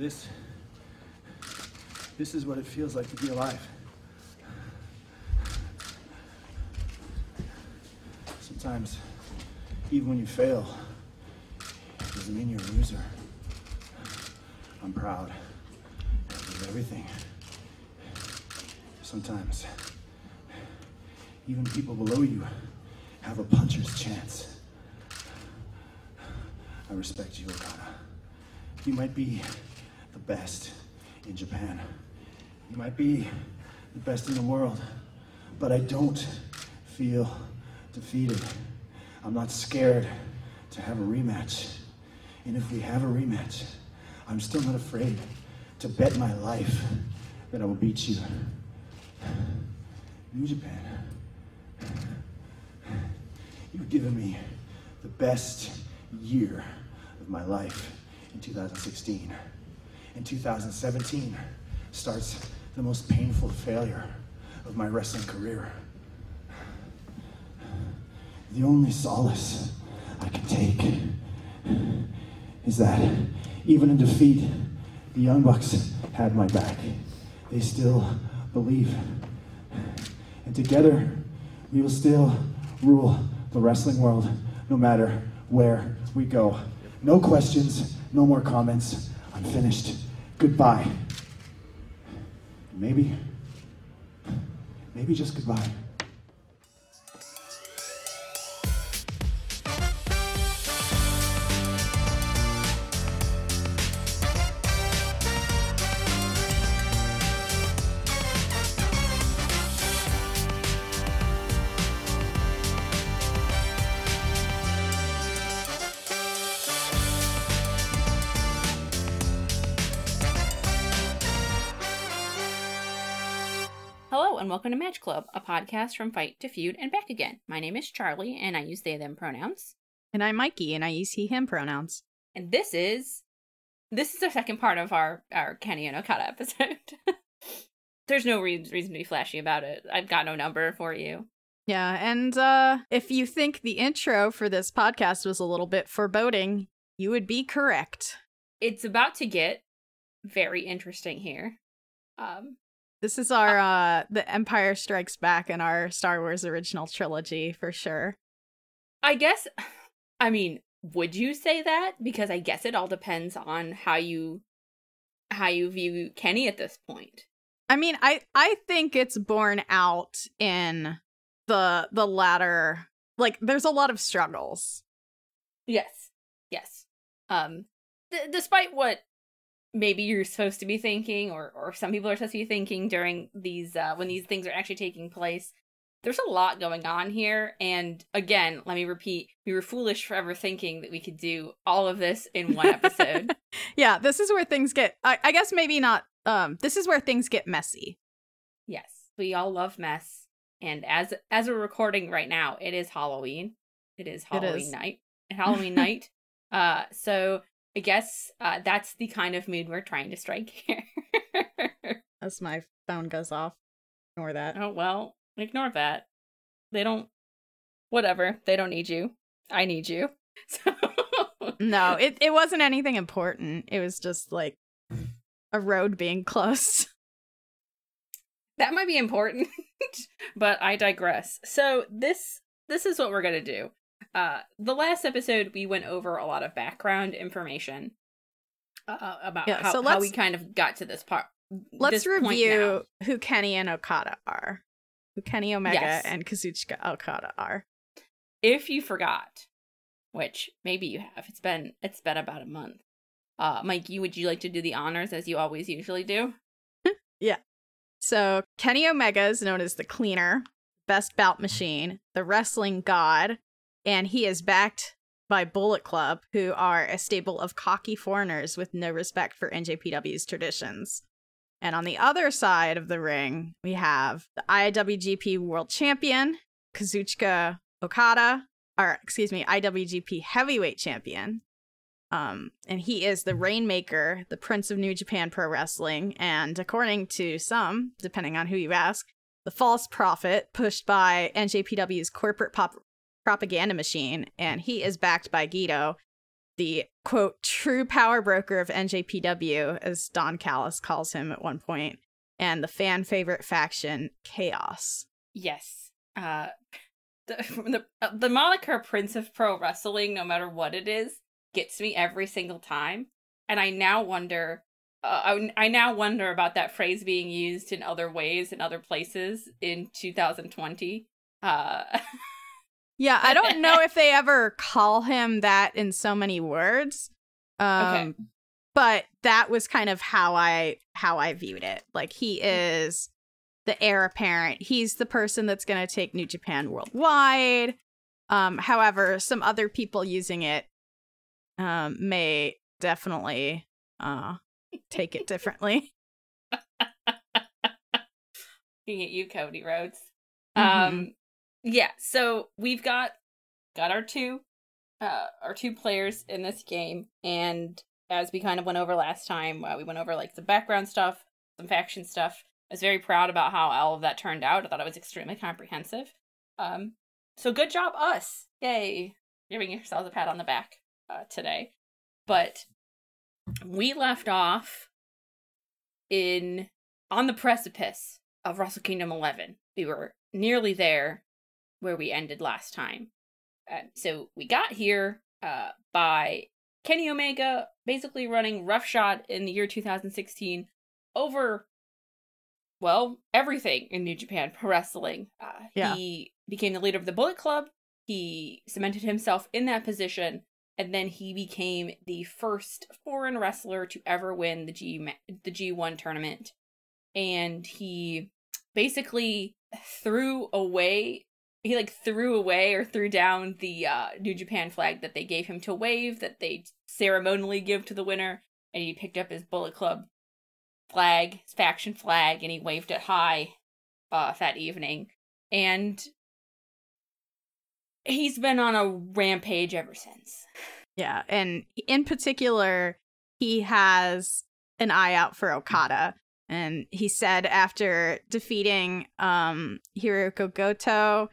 this, this is what it feels like to be alive. Sometimes, even when you fail, it doesn't mean you're a loser. I'm proud of everything. Sometimes, even people below you have a puncher's chance. I respect you, Okada. You might be the best in Japan. You might be the best in the world. But I don't feel defeated. I'm not scared to have a rematch. And if we have a rematch, I'm still not afraid to bet my life that I will beat you. New Japan. You've given me the best year of my life in 2016. In 2017 starts the most painful failure of my wrestling career. The only solace I can take is that even in defeat, the Young Bucks had my back. They still believe. And together, we will still rule the wrestling world no matter where we go. No questions, no more comments. I'm finished. Goodbye. Maybe, maybe just goodbye. Welcome to Match Club, a podcast from Fight to Feud and back again. My name is Charlie and I use they them pronouns. And I'm Mikey, and I use he, him pronouns. And this is this is the second part of our our Kenny and Okada episode. There's no re- reason to be flashy about it. I've got no number for you. Yeah, and uh, if you think the intro for this podcast was a little bit foreboding, you would be correct. It's about to get very interesting here. Um, This is our uh, the Empire Strikes Back in our Star Wars original trilogy for sure. I guess, I mean, would you say that? Because I guess it all depends on how you how you view Kenny at this point. I mean, I I think it's borne out in the the latter. Like, there's a lot of struggles. Yes, yes. Um, d- despite what maybe you're supposed to be thinking, or or some people are supposed to be thinking during these uh, when these things are actually taking place, there's a lot going on here. And again, let me repeat: we were foolish for ever thinking that we could do all of this in one episode. yeah, this is where things get. I, I guess maybe not. Um, this is where things get messy. yes, we all love mess, and as as we're recording right now, it is Halloween. It is Halloween is. night. Halloween night. Uh, so I guess uh, that's the kind of mood we're trying to strike here. As my phone goes off. Ignore that. oh well, ignore that. They don't. Whatever. They don't need you. I need you. So No, it, it wasn't anything important. It was just like a road being closed. that might be important, but I digress. So this this is what we're gonna do. Uh, the last episode we went over a lot of background information uh, about Yeah, how, so how we kind of got to this part. Let's this review who Kenny and Okada are. Who Kenny Omega Yes. and Kazuchika Okada are. if you forgot, which maybe you have, it's been it's been about a month. Uh, Mikey, would you like to do the honors as you always usually do? Yeah. So Kenny Omega is known as the cleaner, best bout machine, the wrestling god, and he is backed by Bullet Club, who are a stable of cocky foreigners with no respect for NJPW's traditions. And on the other side of the ring, we have the IWGP World Champion, Kazuchika Okada, or excuse me, IWGP Heavyweight Champion. Um, and he is the Rainmaker, the Prince of New Japan Pro Wrestling, and according to some, depending on who you ask, the false prophet pushed by NJPW's corporate pop- propaganda machine, and he is backed by Gedo, the quote true power broker of NJPW, as Don Callis calls him at one point, and the fan favorite faction Chaos. Yes. Uh, the the, uh, the moniker Prince of Pro Wrestling, no matter what it is, gets me every single time, and I now wonder. Uh, I, I now wonder about that phrase being used in other ways in other places in 2020. Uh, Yeah, I don't know if they ever call him that in so many words. Um Okay. but that was kind of how I how I viewed it. Like he is the heir apparent. He's the person that's going to take New Japan worldwide. Um however, some other people using it um may definitely uh take it differently. looking at you, Cody Rhodes. Mhm. Um, yeah. So we've got got our two, uh, our two players in this game, and as we kind of went over last time, uh, we went over like some background stuff, some faction stuff. I was very proud about how all of that turned out. I thought it was extremely comprehensive. Um, so good job, us! Yay! Giving yourselves a pat on the back uh, today. But we left off in on the precipice of Wrestle Kingdom 11. We were nearly there where we ended last time. Uh, so we got here uh, by Kenny Omega basically running roughshod in the year 2016 over, well, everything in New Japan Pro Wrestling. Uh, Yeah. He became the leader of the Bullet Club. He cemented himself in that position, and then he became the first foreign wrestler to ever win the G the G1 tournament. And he basically threw away he like threw away or threw down the uh New Japan flag that they gave him to wave that they ceremonially give to the winner and he picked up his Bullet Club flag, his faction flag and he waved it high uh that evening and he's been on a rampage ever since. Yeah, and in particular, he has an eye out for Okada. And he said after defeating um, Hirooki Goto,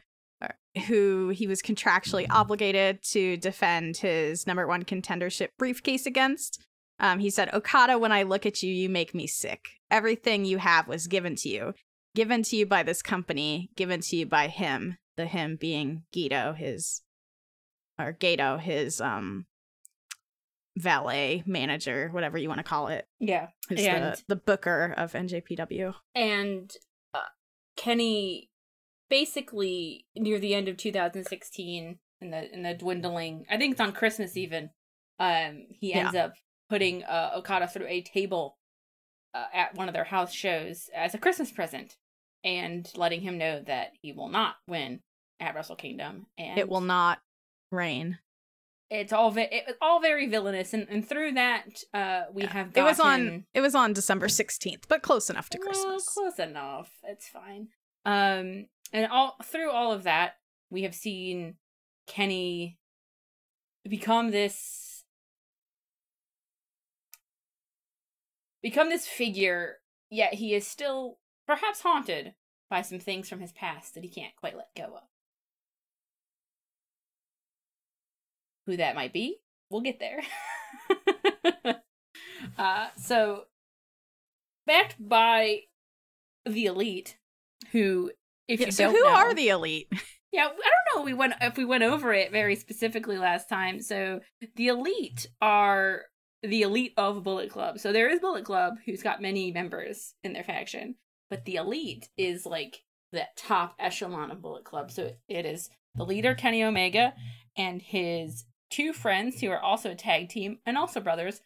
who he was contractually obligated to defend his number one contendership briefcase against, um, he said, Okada, when I look at you, you make me sick. Everything you have was given to you. Given to you by this company, given to you by him. The him being Gedo, his or Gedo, his um valet manager, whatever you want to call it, Yeah. And- the, the booker of NJPW. and uh, Kenny basically near the end of 2016 in the in the dwindling I think it's on Christmas even um he ends up putting uh, Okada through a table uh, at one of their house shows as a Christmas present and letting him know that he will not win at Wrestle Kingdom and It will not rain. it's all ve- was all very villainous and, and through that uh we Yeah. have It was on it was on December 16th, but close enough to Christmas. close enough. It's fine. Um, and all through all of that, we have seen Kenny become this become this figure. Yet he is still perhaps haunted by some things from his past that he can't quite let go of. Who that might be, we'll get there. uh, so backed by the elite who if Yeah, you so don't who know, are the elite? yeah i don't know we went if we went over it very specifically last time so the elite are the elite of bullet club. So there is bullet club who's got many members in their faction but the elite is like the top echelon of bullet club. So it is the leader kenny omega and his two friends who are also a tag team and also brothers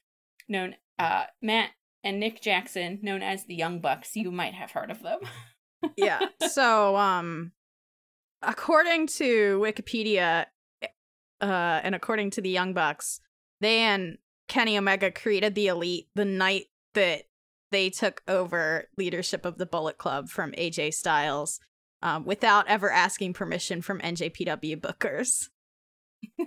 known uh matt and nick jackson known as the young bucks. You might have heard of them yeah. So, um, according to Wikipedia, uh, and according to the Young Bucks, they and Kenny Omega created the Elite the night that they took over leadership of the Bullet Club from AJ Styles, um, without ever asking permission from NJPW bookers.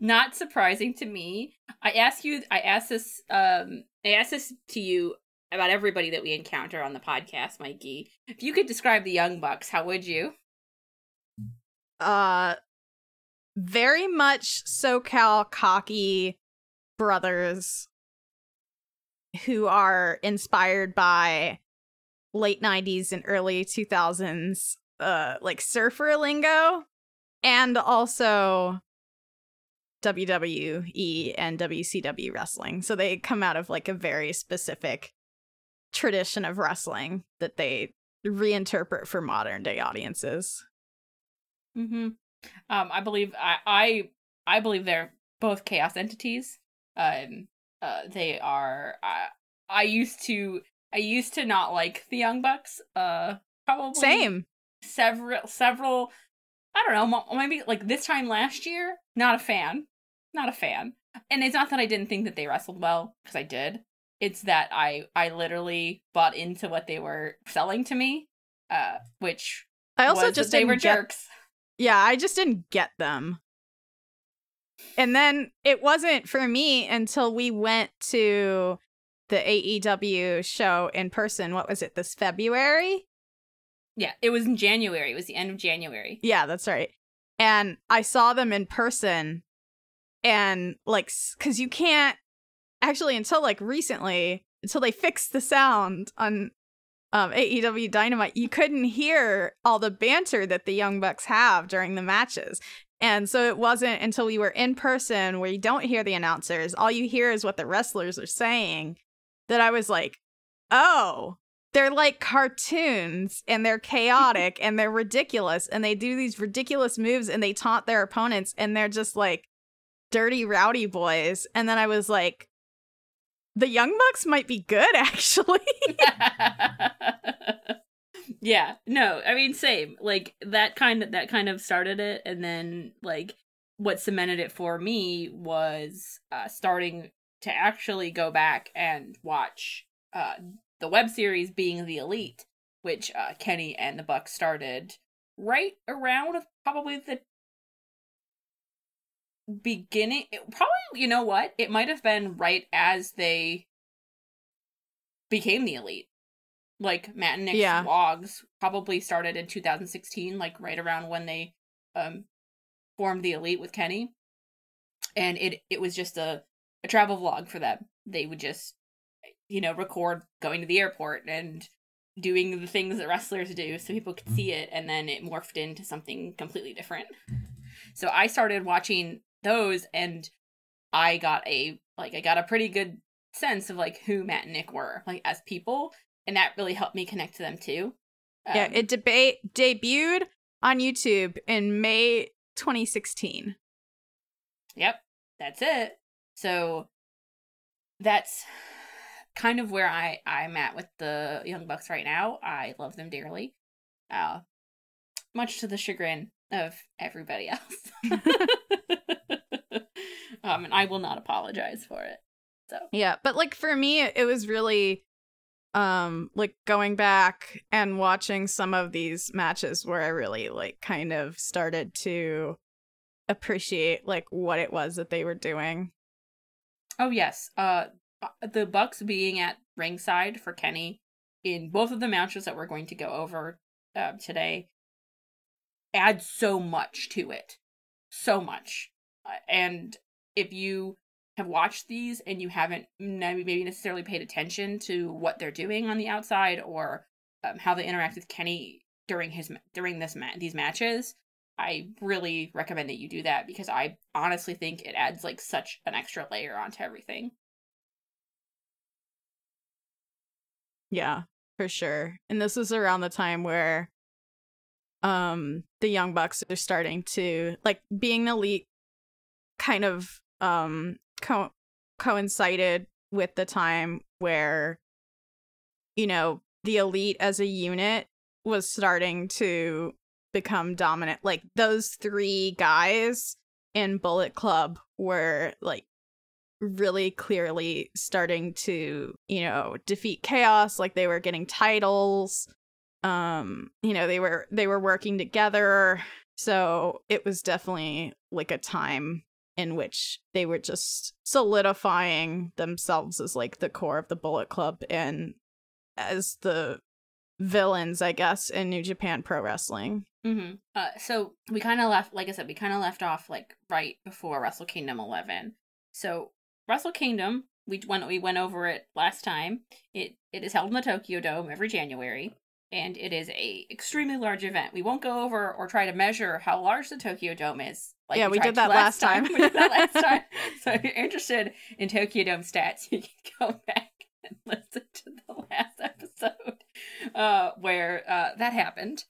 not surprising to me. I ask you I ask this um I ask this to you about everybody that we encounter on the podcast, Mikey. If you could describe the Young Bucks, how would you? Uh, very much SoCal cocky brothers who are inspired by late 90s and early 2000s uh like surfer lingo and also WWE and WCW wrestling. So they come out of like a very specific tradition of wrestling that they reinterpret for modern day audiences. Mm-hmm. Um, I believe I, I I believe they're both chaos entities. Um, uh, they are. I, I used to I used to not like the Young Bucks. Uh, probably Same. several several. I don't know. Maybe like this time last year. Not a fan. Not a fan. And it's not that I didn't think that they wrestled well because I did. It's that I I literally bought into what they were selling to me, uh, which I also just they were get- jerks. Yeah, I just didn't get them. And then it wasn't for me until we went to the AEW show in person. What was it, this February? Yeah, it was in January. It was the end of January. Yeah, that's right. And I saw them in person and like cuz you can't actually until like recently until they fixed the sound on um AEW Dynamite, you couldn't hear all the banter that the Young Bucks have during the matches. And so it wasn't until we were in person where you don't hear the announcers, all you hear is what the wrestlers are saying, that I was like, "Oh, they're like cartoons and they're chaotic and they're ridiculous and they do these ridiculous moves and they taunt their opponents and they're just like dirty rowdy boys and then i was like the young bucks might be good actually yeah, no, I mean same. Like that kind of that kind of started it and then like what cemented it for me was uh starting to actually go back and watch uh the web series being the elite, which uh Kenny and the Bucks started right around probably the beginning probably you know what? It might have been right as they became the elite. Like matt and nick's Yeah. vlogs probably started in 2016 like right around when they um formed the elite with kenny. And it it was just a a travel vlog for them. They would just you know record going to the airport and doing the things that wrestlers do so people could see it and then it morphed into something completely different. So i started watching those and i got a like i got a pretty good sense of like who matt and nick were like as people and that really helped me connect to them too yeah Um, it deba- debuted on youtube in may 2016 Yep, that's it. So that's kind of where I I'm at with the Young Bucks right now. I love them dearly, uh, much to the chagrin of everybody else. um, and I will not apologize for it. So Yeah, but like for me it was really um like going back and watching some of these matches where I really like kind of started to appreciate like what it was that they were doing. Oh yes, uh, the Bucks being at ringside for Kenny in both of the matches that we're going to go over uh, today adds so much to it, so much. Uh, and if you have watched these and you haven't maybe necessarily paid attention to what they're doing on the outside or um, how they interact with Kenny during his during this ma- these matches, I really recommend that you do that because I honestly think it adds like such an extra layer onto everything. Yeah, for sure. And this is around the time where um the young bucks are starting to like being elite kind of um co- coincided with the time where you know the elite as a unit was starting to become dominant. Like those three guys in bullet club were like really clearly starting to you know defeat chaos. Like they were getting titles. Um you know they were they were working together. So it was definitely like a time in which they were just solidifying themselves as like the core of the bullet club and as the villains i guess in new japan pro wrestling Mm-hmm. Uh, so we kind of left, like I said, we kind of left off like right before Wrestle Kingdom 11. So Wrestle Kingdom, we went we went over it last time. It it is held in the Tokyo Dome every January, and it is a extremely large event. We won't go over or try to measure how large the Tokyo Dome is. Like yeah, we, we did that last time. we did that last time. So if you're interested in Tokyo Dome stats, you can go back and listen to the last episode uh, where uh, that happened.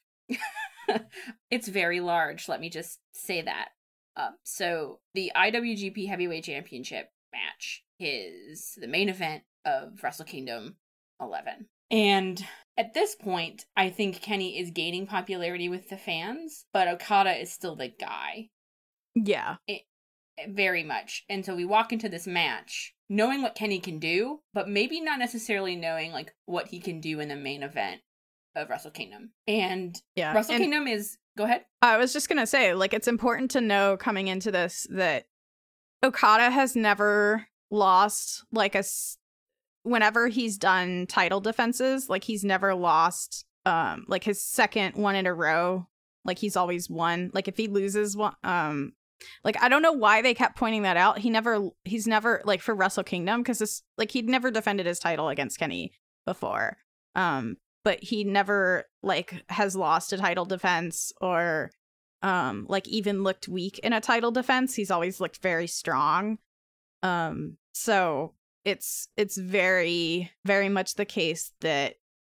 it's very large. Let me just say that. Um, so the IWGP Heavyweight Championship match is the main event of Wrestle Kingdom 11. And at this point, I think Kenny is gaining popularity with the fans, but Okada is still the guy. Yeah. It, very much. And so we walk into this match knowing what Kenny can do, but maybe not necessarily knowing like what he can do in the main event of Wrestle Kingdom. And yeah, Wrestle and Kingdom is go ahead. I was just gonna say, like, it's important to know coming into this that Okada has never lost like a whenever he's done title defenses, like he's never lost um like his second one in a row. Like he's always won. Like if he loses one um like I don't know why they kept pointing that out. He never he's never like for Wrestle Kingdom because this like he'd never defended his title against Kenny before. Um but he never like has lost a title defense or um like even looked weak in a title defense he's always looked very strong um so it's it's very very much the case that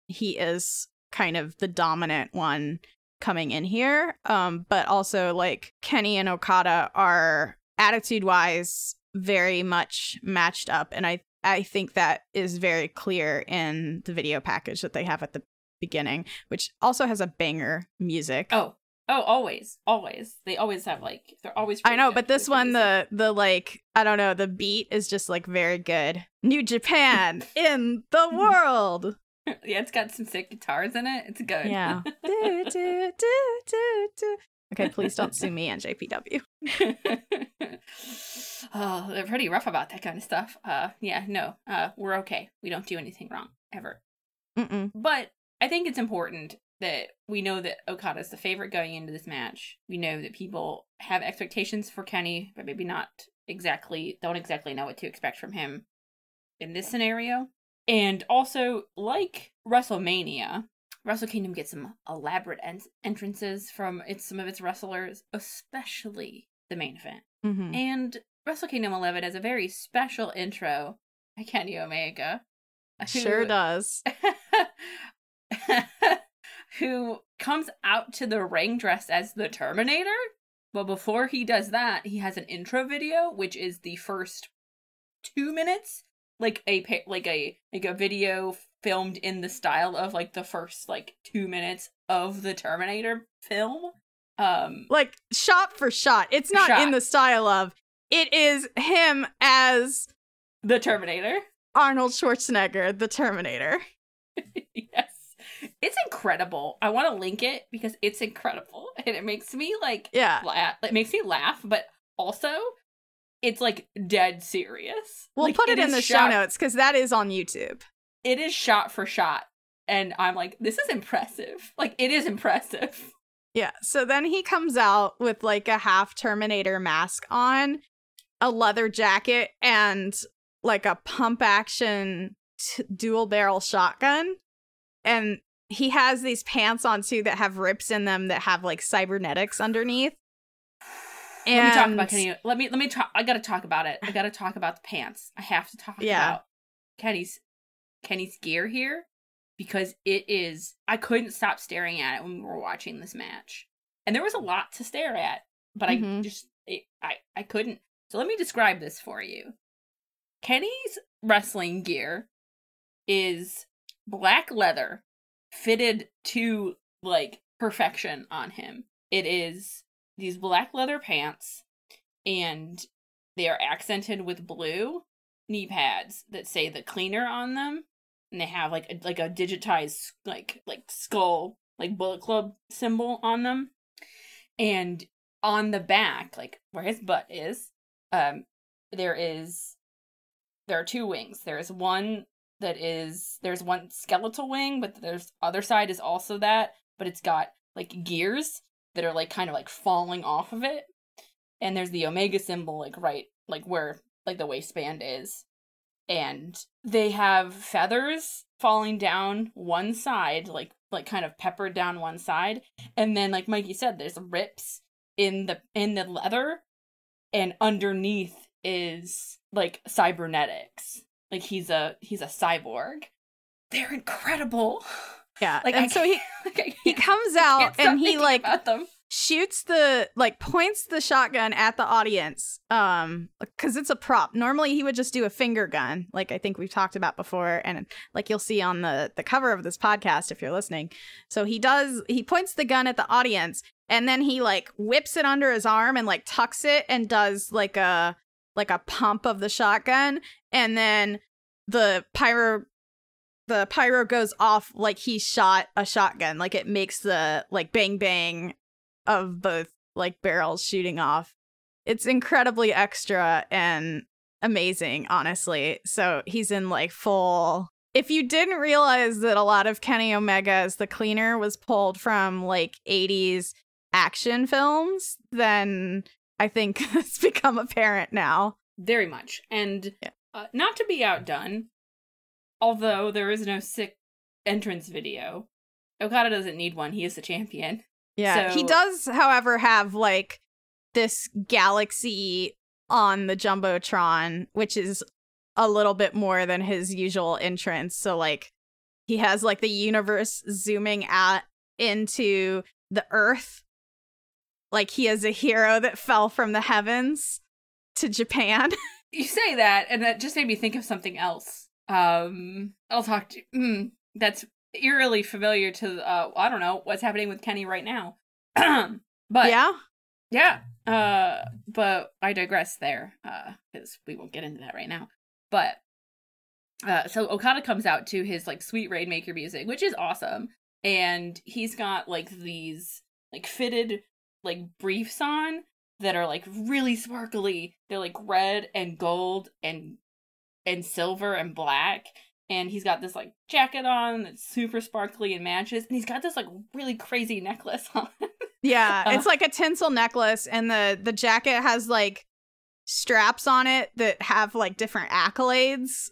he is kind of the dominant one coming in here um but also like Kenny and Okada are attitude wise very much matched up and I I think that is very clear in the video package that they have at the beginning, which also has a banger music. Oh, oh, always, always. They always have like they're always. I know, but this one, the the like I don't know, the beat is just like very good. New Japan in the world. yeah, it's got some sick guitars in it. It's good. Yeah. do, do, do, do, do. Okay, please don't sue me and JPW. oh, they're pretty rough about that kind of stuff. Uh, yeah, no, uh, we're okay. We don't do anything wrong ever. Mm-mm. But I think it's important that we know that Okada is the favorite going into this match. We know that people have expectations for Kenny, but maybe not exactly don't exactly know what to expect from him in this scenario. And also, like WrestleMania, Wrestle Kingdom gets some elaborate en- entrances from its some of its wrestlers, especially the main event. Mm-hmm. And Wrestle Kingdom 11 has a very special intro by Kenny Omega. Who, sure does. who comes out to the ring dressed as the Terminator. But before he does that, he has an intro video, which is the first two minutes, like a like a like a video filmed in the style of like the first like two minutes of the Terminator film. Um, like shot for shot. It's not shot. in the style of. It is him as the Terminator. Arnold Schwarzenegger, the Terminator. yes. It's incredible. I want to link it because it's incredible and it makes me like yeah, laugh. It makes me laugh, but also it's like dead serious. We'll like, put it, it in the shot- show notes because that is on YouTube. It is shot for shot, and I'm like, this is impressive. Like it is impressive. Yeah. So then he comes out with like a half Terminator mask on, a leather jacket, and like a pump action t- dual barrel shotgun and he has these pants on too that have rips in them that have like cybernetics underneath. And let me talk about Kenny. Let me let me talk. I gotta talk about it. I gotta talk about the pants. I have to talk yeah. about Kenny's Kenny's gear here because it is. I couldn't stop staring at it when we were watching this match, and there was a lot to stare at, but mm-hmm. I just it, I I couldn't. So let me describe this for you. Kenny's wrestling gear is black leather fitted to like perfection on him. It is these black leather pants and they are accented with blue knee pads that say the cleaner on them. And they have like a, like a digitized like like skull like bullet club symbol on them. And on the back like where his butt is um there is there are two wings. There is one that is there's one skeletal wing, but there's other side is also that, but it's got like gears that are like kind of like falling off of it. And there's the Omega symbol like right like where like the waistband is. And they have feathers falling down one side, like like kind of peppered down one side. And then like Mikey said, there's rips in the in the leather and underneath is like cybernetics. Like he's a he's a cyborg. They're incredible. Yeah. Like and I so he can't- he comes out and he like shoots the like points the shotgun at the audience um because it's a prop normally he would just do a finger gun like i think we've talked about before and like you'll see on the the cover of this podcast if you're listening so he does he points the gun at the audience and then he like whips it under his arm and like tucks it and does like a like a pump of the shotgun and then the pyro the pyro goes off like he shot a shotgun like it makes the like bang bang of both like barrels shooting off it's incredibly extra and amazing honestly so he's in like full if you didn't realize that a lot of kenny omega as the cleaner was pulled from like 80s action films then i think it's become apparent now Very much. And Yeah. uh, not to be outdone, although there is no sick entrance video, Okada doesn't need one. He is the champion. Yeah. he does, however, have like this galaxy on the Jumbotron, which is a little bit more than his usual entrance. So like he has like the universe zooming out into the earth. Like he is a hero that fell from the heavens to Japan. You say that, and that just made me think of something else. Um, I'll talk to. Mm, that's eerily familiar to. Uh, I don't know what's happening with Kenny right now. but yeah. Yeah. Uh but I digress there. Uh cuz we won't get into that right now. But uh so Okada comes out to his like sweet rainmaker music, which is awesome. And he's got like these like fitted like briefs on that are like really sparkly. They're like red and gold and and silver and black. And he's got this like jacket on that's super sparkly and matches. And he's got this like really crazy necklace on. Yeah, Uh, it's like a tinsel necklace, and the the jacket has like straps on it that have like different accolades,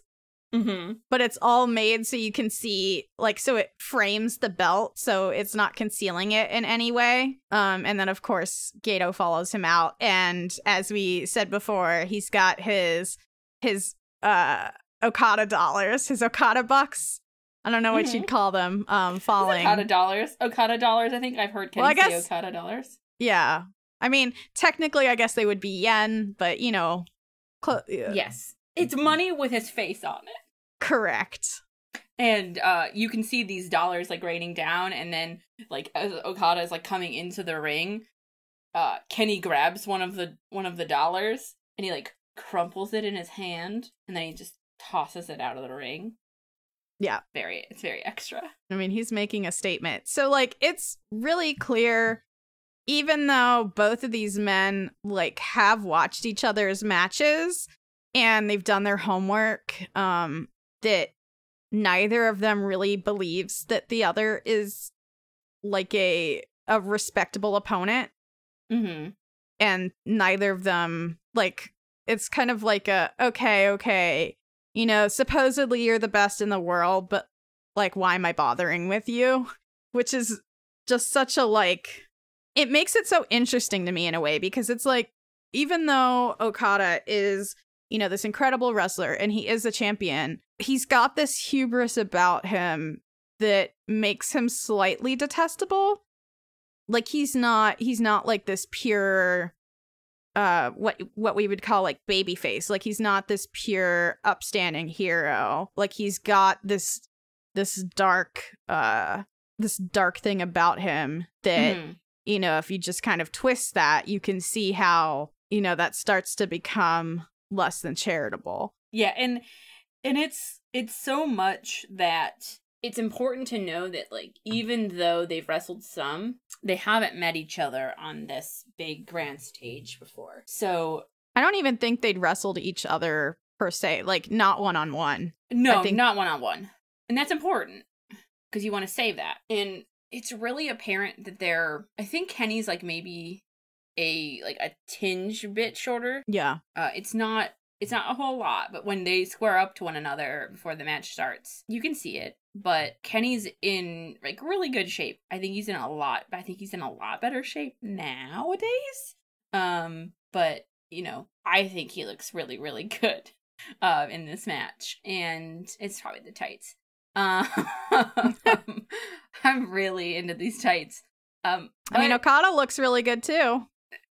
mm-hmm. but it's all made so you can see like so it frames the belt, so it's not concealing it in any way. Um, and then of course Gedo follows him out, and as we said before, he's got his his uh Okada dollars, his Okada bucks. I don't know what Mhm. you'd call them. Um, falling. Okada dollars. Okada dollars. I think I've heard Kenny Well, guess- Okada dollars. Yeah. I mean, technically, I guess they would be yen, but you know, cl- yeah. Yes. It's money with his face on it. correct. And uh you can see these dollars like raining down and then like as Okada is like coming into the ring, uh Kenny grabs one of the one of the dollars and he like crumples it in his hand and then he just tosses it out of the ring. Yeah. Very it's very extra. I mean, he's making a statement. So, like, it's really clear, even though both of these men, like, have watched each other's matches and they've done their homework, um, that neither of them really believes that the other is like a a respectable opponent Mhm. and neither of them like it's kind of like a okay okay you know supposedly you're the best in the world but like why am i bothering with you? Which is just such a like it makes it so interesting to me in a way because it's like even though okada is you know this incredible wrestler and he is a champion he's got this hubris about him that makes him slightly detestable. Like he's not he's not like this pure uh what what we would call like baby face. Like he's not this pure upstanding hero. Like he's got this this dark uh this dark thing about him that Mhm. you know if you just kind of twist that you can see how you know that starts to become less than charitable. Yeah, and and it's it's so much that it's important to know that like even though they've wrestled some, they haven't met each other on this big grand stage before. So i don't even think they'd wrestled each other per se like not one on one no, think- not one on one, and that's important because you want to save that. And it's really apparent that they're I think Kenny's like maybe a like a tinge bit shorter. Yeah. Uh it's not it's not a whole lot, but when they square up to one another before the match starts, you can see it. But Kenny's in like really good shape. I think he's in a lot I think he's in a lot better shape nowadays. Um, but you know, I think he looks really, really good uh in this match. And it's probably the tights. Um, I'm really into these tights. Um, I mean, Okada looks really good too.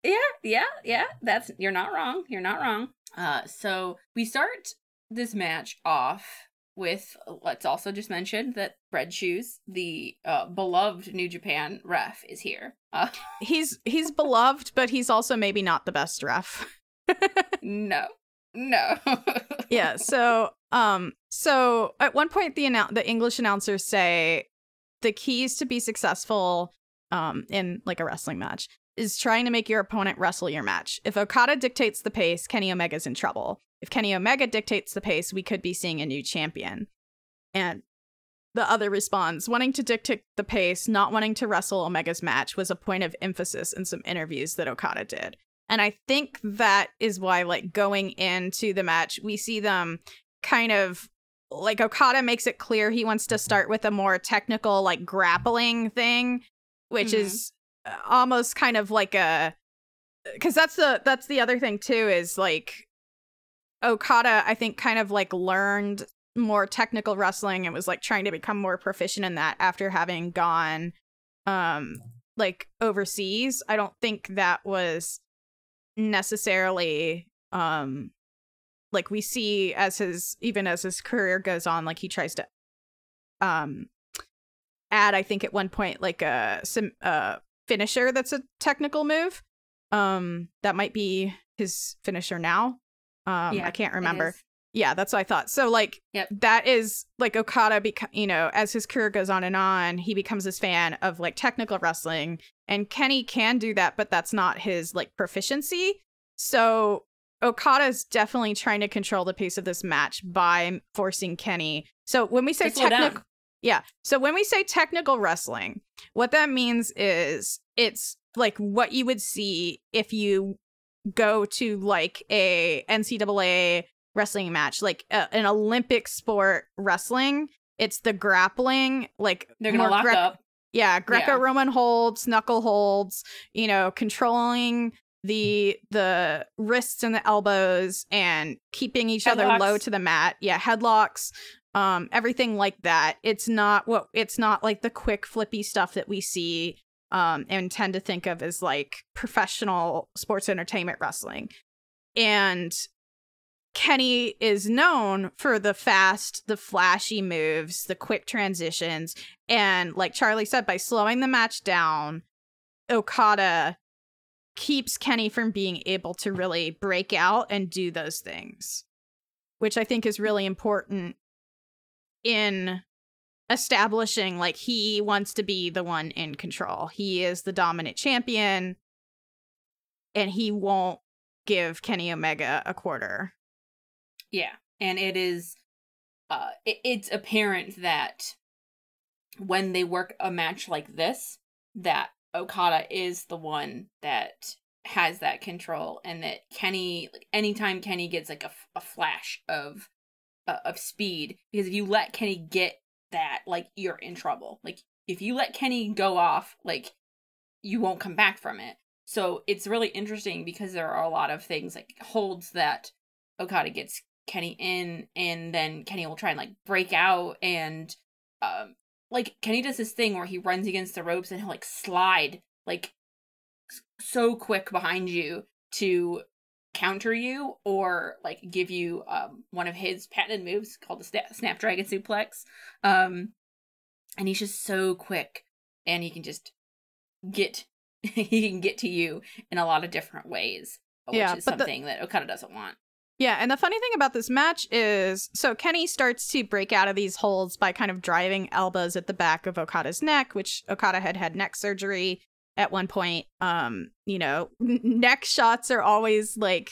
yeah, yeah, yeah. That's you're not wrong. You're not wrong. Uh, so we start this match off with let's also just mention that Red Shoes, the uh, beloved New Japan ref, is here. Uh, He's he's beloved, but he's also maybe not the best ref. no, no. yeah so um so at one point the annou- the english announcers say the keys to be successful um in like a wrestling match is trying to make your opponent wrestle your match if okada dictates the pace kenny omega's in trouble if kenny omega dictates the pace we could be seeing a new champion and the other responds wanting to dictate the pace not wanting to wrestle omega's match was a point of emphasis in some interviews that okada did and I think that is why, like, going into the match, we see them kind of like Okada makes it clear he wants to start with a more technical, like, grappling thing, which Mhm. is uh, almost kind of like a because that's the that's the other thing too is like Okada I think kind of like learned more technical wrestling and was like trying to become more proficient in that after having gone um like overseas. I don't think that was necessarily um like we see as his even as his career goes on like he tries to um add i think at one point like a some uh finisher that's a technical move um that might be his finisher now um Yeah, i can't remember. yeah that's what i thought. So like Yep. that is like okada beco- you know as his career goes on and on he becomes this fan of like technical wrestling and kenny can do that but that's not his like proficiency. So okada's definitely trying to control the pace of this match by forcing kenny. So when we say To slow down. technical yeah. So when we say technical wrestling what that means is it's like what you would see if you go to like a ncaa wrestling match like uh, an olympic sport wrestling it's the grappling like They're gonna lock grec- up. yeah, Greco-Roman holds, knuckle holds, you know, controlling the the wrists and the elbows and keeping each other low to the mat. Yeah, headlocks, um everything like that. It's not what it's not like the quick flippy stuff that we see um and tend to think of as like professional sports entertainment wrestling. And Kenny is known for the fast, the flashy moves, the quick transitions, and like Charlie said, by slowing the match down, Okada keeps Kenny from being able to really break out and do those things, which I think is really important in establishing like he wants to be the one in control. He is the dominant champion and he won't give Kenny Omega a quarter. Yeah, and it is. Uh, it, it's apparent that when they work a match like this, that Okada is the one that has that control, and that Kenny, anytime Kenny gets like a, a flash of uh, of speed, because if you let Kenny get that, like you're in trouble. Like if you let Kenny go off, like you won't come back from it. So it's really interesting because there are a lot of things like holds that Okada gets Kenny in, and then Kenny will try and like break out, and um, like Kenny does this thing where he runs against the ropes and he'll like slide like so quick behind you to counter you or like give you um one of his patented moves called the Sna- Snapdragon Suplex. Um, and he's just so quick, and he can just get he can get to you in a lot of different ways, which Yeah, is but the- something that Okada doesn't want. Yeah, and the funny thing about this match is so Kenny starts to break out of these holds by kind of driving elbows at the back of Okada's neck, which Okada had had neck surgery at one point. Um, you know, n- neck shots are always like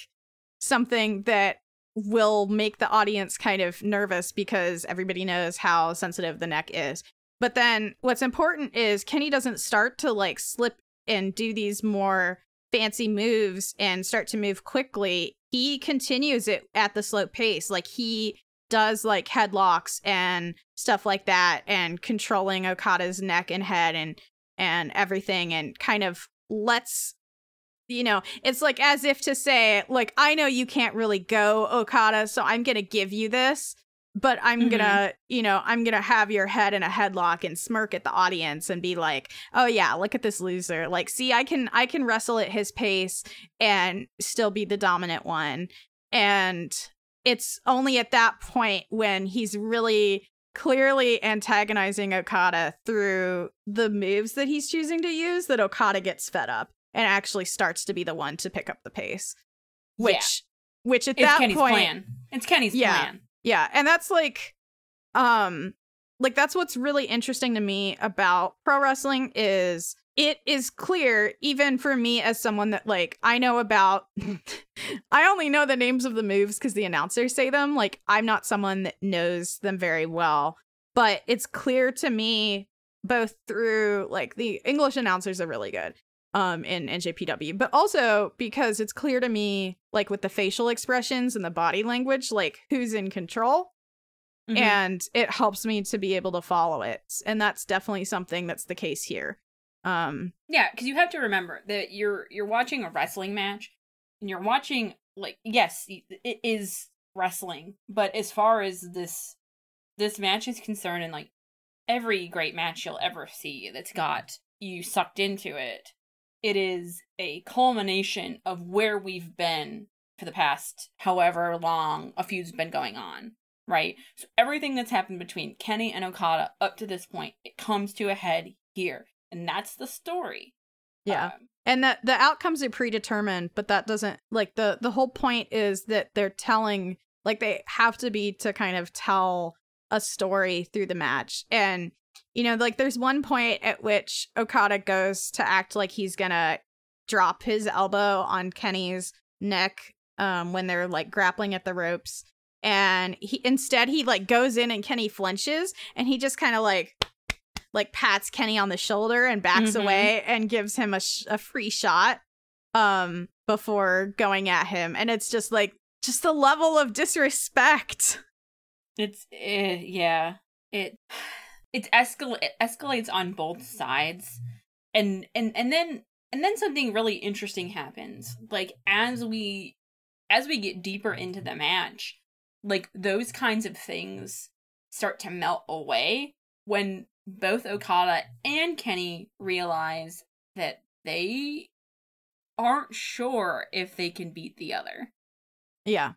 something that will make the audience kind of nervous because everybody knows how sensitive the neck is. but then what's important is Kenny doesn't start to like slip and do these more fancy moves and start to move quickly. He continues it at the slow pace. Like he does like headlocks and stuff like that and controlling Okada's neck and head and and everything and kind of lets you know, it's like as if to say, like, I know you can't really go, Okada, so I'm gonna give you this, but I'm Mhm. gonna, you know, I'm gonna have your head in a headlock and smirk at the audience and be like, oh yeah, look at this loser. Like, see, I can I can wrestle at his pace and still be the dominant one. And it's only at that point when he's really clearly antagonizing Okada through the moves that he's choosing to use that Okada gets fed up and actually starts to be the one to pick up the pace. Which which at It's that Kenny's point plan. It's Kenny's Yeah. plan. yeah, and that's like um like that's what's really interesting to me about pro wrestling is it is clear even for me as someone that like I know about I only know the names of the moves cuz the announcers say them like I'm not someone that knows them very well but it's clear to me both through like the English announcers are really good um in NJPW but also because it's clear to me like with the facial expressions and the body language like who's in control Mhm. and it helps me to be able to follow it and that's definitely something that's the case here um Yeah, because you have to remember that you're you're watching a wrestling match, and you're watching like yes, it is wrestling, but as far as this this match is concerned, and like every great match you'll ever see that's got you sucked into it, it is a culmination of where we've been for the past however long a feud's been going on. Right? So everything that's happened between Kenny and Okada up to this point, it comes to a head here. And that's the story. yeah. Um, and that the outcomes are predetermined but that doesn't like the the whole point is that they're telling like they have to be to kind of tell a story through the match. And you know like there's one point at which okada goes to act like he's gonna drop his elbow on kenny's neck um when they're like grappling at the ropes. And he instead he like goes in and kenny flinches and he just kind of like like pats Kenny on the shoulder and backs Mhm. away and gives him a sh- a free shot um before going at him and it's just like just the level of disrespect it's eh, yeah. It it escal- it escalates on both sides. And and and then and then something really interesting happens. Like as we as we get deeper into the match, like those kinds of things start to melt away when both Okada and Kenny realize that they aren't sure if they can beat the other. yeah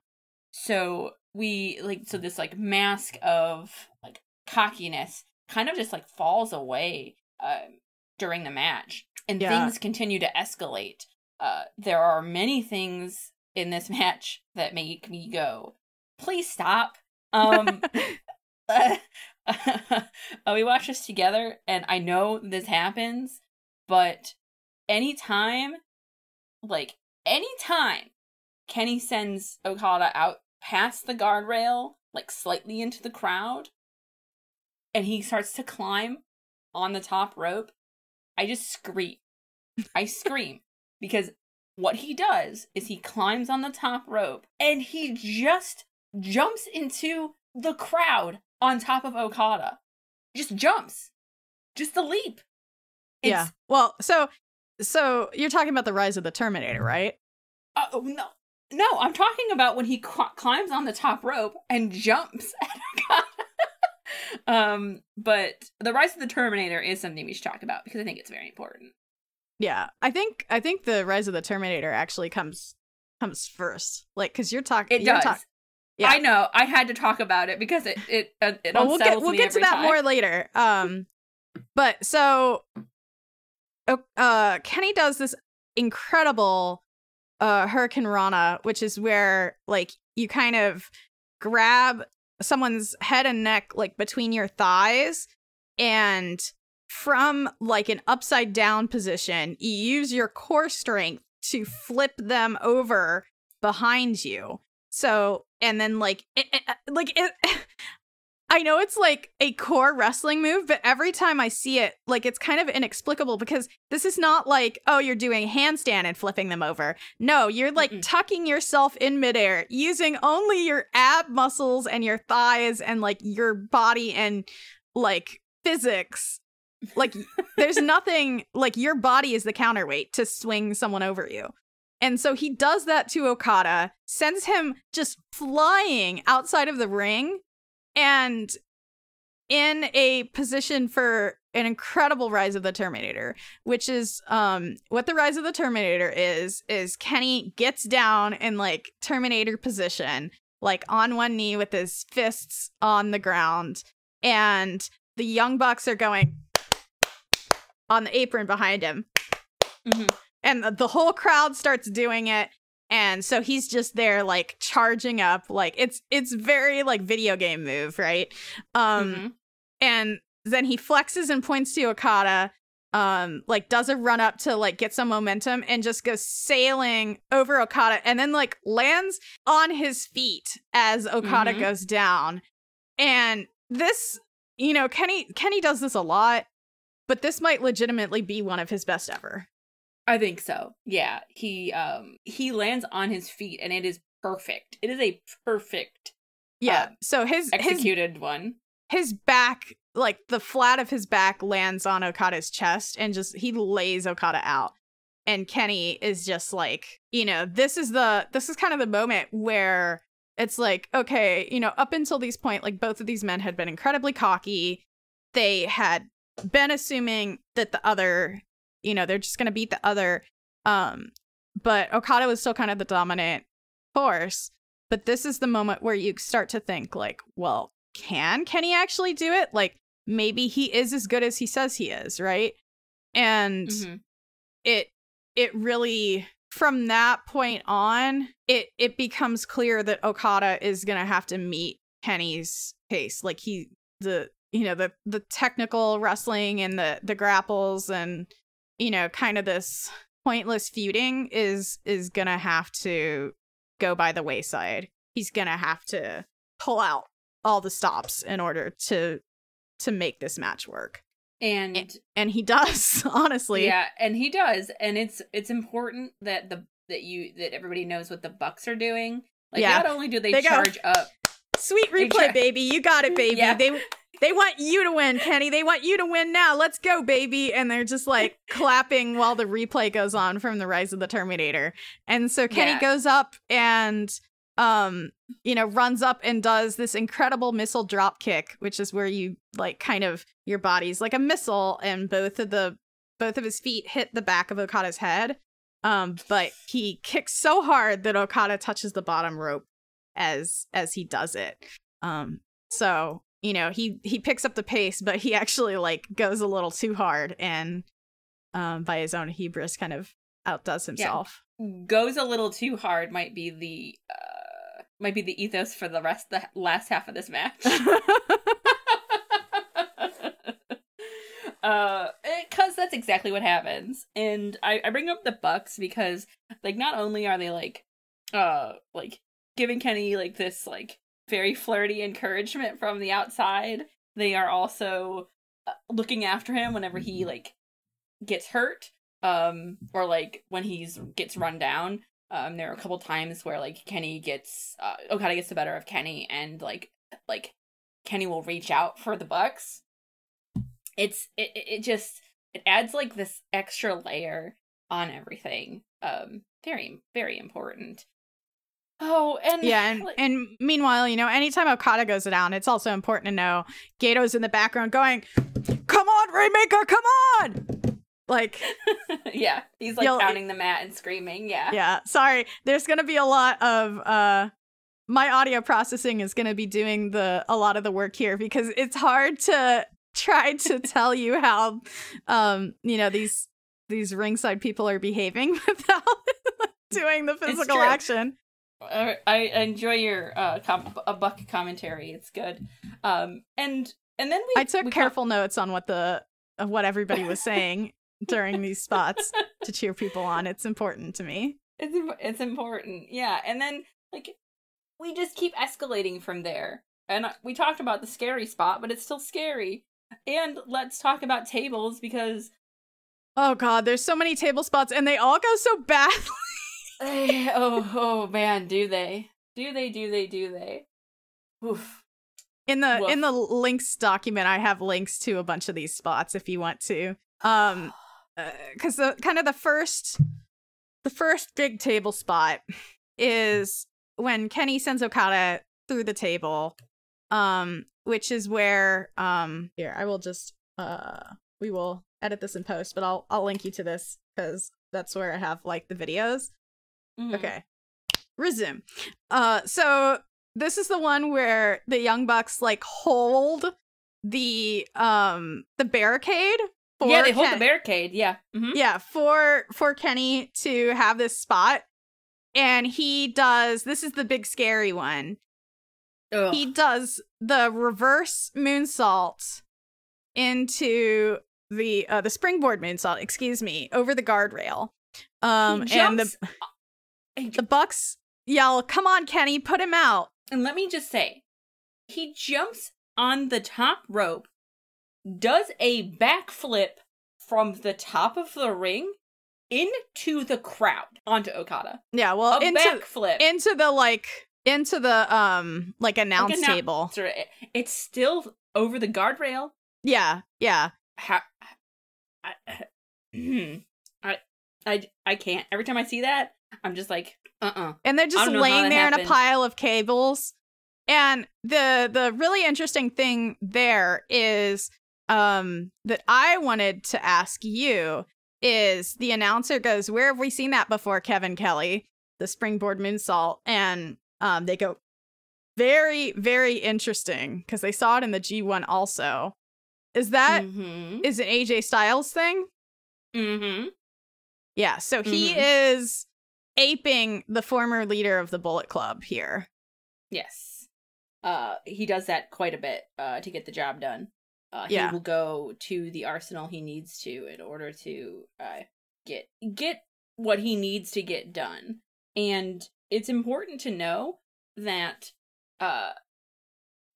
So we like so this like mask of like cockiness kind of just like falls away um during the match and Yeah. things continue to escalate. Uh there are many things in this match that make me go, please stop. Um uh, Uh, we watched this together and I know this happens, but anytime like anytime Kenny sends Okada out past the guardrail, like slightly into the crowd, and he starts to climb on the top rope, I just scream. I scream because what he does is he climbs on the top rope and he just jumps into the crowd on top of Okada. Just jumps. Just a leap. It's, yeah well so so you're talking about the rise of the terminator right Uh, oh, no. No, I'm talking about when he cl- climbs on the top rope and jumps at Okada. um, but the rise of the Terminator is something we should talk about because I think it's very important. yeah i think i think the rise of the terminator actually comes comes first like because you're talking It does. Yeah. I know. I had to talk about it because it it uh, it well, we'll get we'll get to that time. more later. Um, but so, uh, uh, Kenny does this incredible uh Hurricanrana, which is where like you kind of grab someone's head and neck like between your thighs, and from like an upside down position, you use your core strength to flip them over behind you. So, and then like, it, it- like it. I know it's like a core wrestling move, but every time I see it, like it's kind of inexplicable because this is not like, oh, you're doing handstand and flipping them over. No, you're like Mm-mm. tucking yourself in midair using only your ab muscles and your thighs and like your body and like physics. Like there's nothing like your body is the counterweight to swing someone over you. And so he does that to Okada, sends him just flying outside of the ring and in a position for an incredible rise of the terminator which is um what the rise of the terminator is is kenny gets down in like terminator position like on one knee with his fists on the ground and the young bucks are going on the apron behind him Mhm. And the- whole crowd starts doing it and so he's just there like charging up like it's it's very like video game move right um Mhm. and then he flexes and points to okada um like does a run up to like get some momentum and just goes sailing over okada and then like lands on his feet as okada Mhm. goes down and this you know kenny kenny does this a lot but this might legitimately be one of his best ever I think so. Yeah, he um he lands on his feet and it is perfect. It is a perfect yeah Uh, so his his executed one. his back like the flat of his back lands on okada's chest and just he lays okada out and kenny is just like you know this is the this is kind of the moment where it's like okay you know up until this point like both of these men had been incredibly cocky they had been assuming that the other you know they're just going to beat the other um but okada was still kind of the dominant force but this is the moment where you start to think like well can kenny actually do it? Like maybe he is as good as he says he is right? And Mhm. it it really from that point on it it becomes clear that okada is gonna have to meet kenny's pace. Like he the you know the the technical wrestling and the the grapples and you know kind of this pointless feuding is is gonna have to go by the wayside he's gonna have to pull out all the stops in order to to make this match work And and he does honestly yeah, and he does, and it's it's important that the that you that everybody knows what the Bucks are doing. Like Yeah. not only do they, They go- charge up, Sweet replay, baby. You got it, baby. Yeah. They they want you to win, Kenny. They want you to win now. Let's go, baby. And they're just like clapping while the replay goes on from the Rise of the Terminator. And so Kenny Yeah. goes up and um you know runs up and does this incredible missile drop kick which is where you like kind of your body's like a missile and both of the both of his feet hit the back of okada's head um but he kicks so hard that okada touches the bottom rope as as he does it um so you know he he picks up the pace but he actually like goes a little too hard and um by his own hubris kind of outdoes himself goes a little too hard. Might be the uh might be the ethos for the rest the last half of this match. uh because that's exactly what happens and I, I bring up the bucks because like not only are they like uh like giving kenny like this like very flirty encouragement from the outside. They are also uh, looking after him whenever he like gets hurt um or like when he's gets run down. Um there are a couple times where like kenny gets uh okada gets the better of kenny and like like kenny will reach out for the bucks. It's it, it it just it adds like this extra layer on everything. Um very very important oh and yeah and, like- and meanwhile you know anytime okada goes down it's also important to know Gedo's in the background going come on rainmaker come on! Like yeah he's like pounding the mat and screaming yeah. Yeah sorry there's gonna be a lot of uh my audio processing is gonna be doing the a lot of the work here because it's hard to try to tell you how um you know these these ringside people are behaving without doing the physical action Uh, I enjoy your uh com- a buck commentary. It's good. Um and and then we I took we careful notes on what the of what everybody was saying during these spots to cheer people on. It's important to me. it's it's important. Yeah, and then like we just keep escalating from there. And we talked about the scary spot, but it's still scary. And let's talk about tables because Oh god, there's so many table spots and they all go so badly. Oh oh man, do they? Do they? Do they? Do they? Oof. in the Woof. in the links document i have links to a bunch of these spots if you want to um because the kind of the first the first big table spot is when kenny sends okada through the table um which is where um here i will just uh we will edit this in post but i'll i'll link you to this because that's where i have like the videos Mhm. Okay. Resume. Uh so this is the one where the young bucks like hold the um the barricade for Yeah, they hold the barricade. Yeah. hmm Yeah, for for Kenny to have this spot. And he does this is the big scary one. He does the reverse moonsault into the uh the springboard moonsault, excuse me, over the guardrail. Um and the the Bucks yell, "Come on, Kenny, put him out!" And let me just say, he jumps on the top rope, does a backflip from the top of the ring into the crowd onto Okada. Yeah, well, a into backflip. into the like into the um like announce annou- table. It's still over the guardrail. Yeah, yeah. How? I. I, I, I can't. Every time I see that, I'm just like, uh, uh And they're just don't know how laying there in a pile of cables. And the the really interesting thing there is um that I wanted to ask you is the announcer goes, "Where have we seen that before, Kevin Kelly?" The springboard moonsault, and um they go, "Very, very interesting," because they saw it in the G1 also. Is that Mm-hmm. is an AJ Styles thing? Mm-hmm. Yeah, so he Mhm. is aping the former leader of the Bullet Club here. Yes. Uh, he does that quite a bit uh, to get the job done. Uh, Yeah. He will go to the arsenal he needs to in order to uh, get get what he needs to get done. And it's important to know that uh,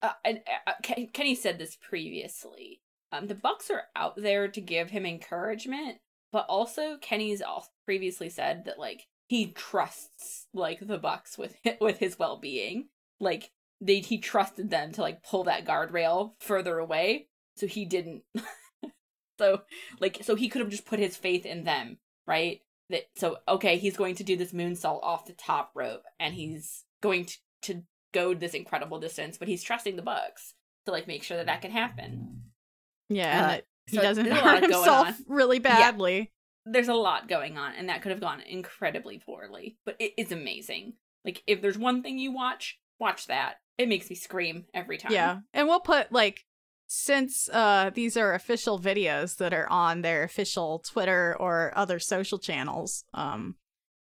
uh, uh, Kenny said this previously. Um, the Bucks are out there to give him encouragement, but also Kenny's previously said that like he trusts like the Bucks with with his well being. Like they he trusted them to like pull that guardrail further away, so he didn't. so like so he could have just put his faith in them, right? That so okay, he's going to do this moonsault off the top rope, and he's going to to go this incredible distance, but he's trusting the Bucks to like make sure that that can happen. Yeah, Uh, and he so doesn't there's a lot hurt himself really badly. There's a lot going on, and that could have gone incredibly poorly, but it is amazing. Like if there's one thing you watch, watch that. It makes me scream every time. Yeah. And we'll put like since uh these are official videos that are on their official Twitter or other social channels, um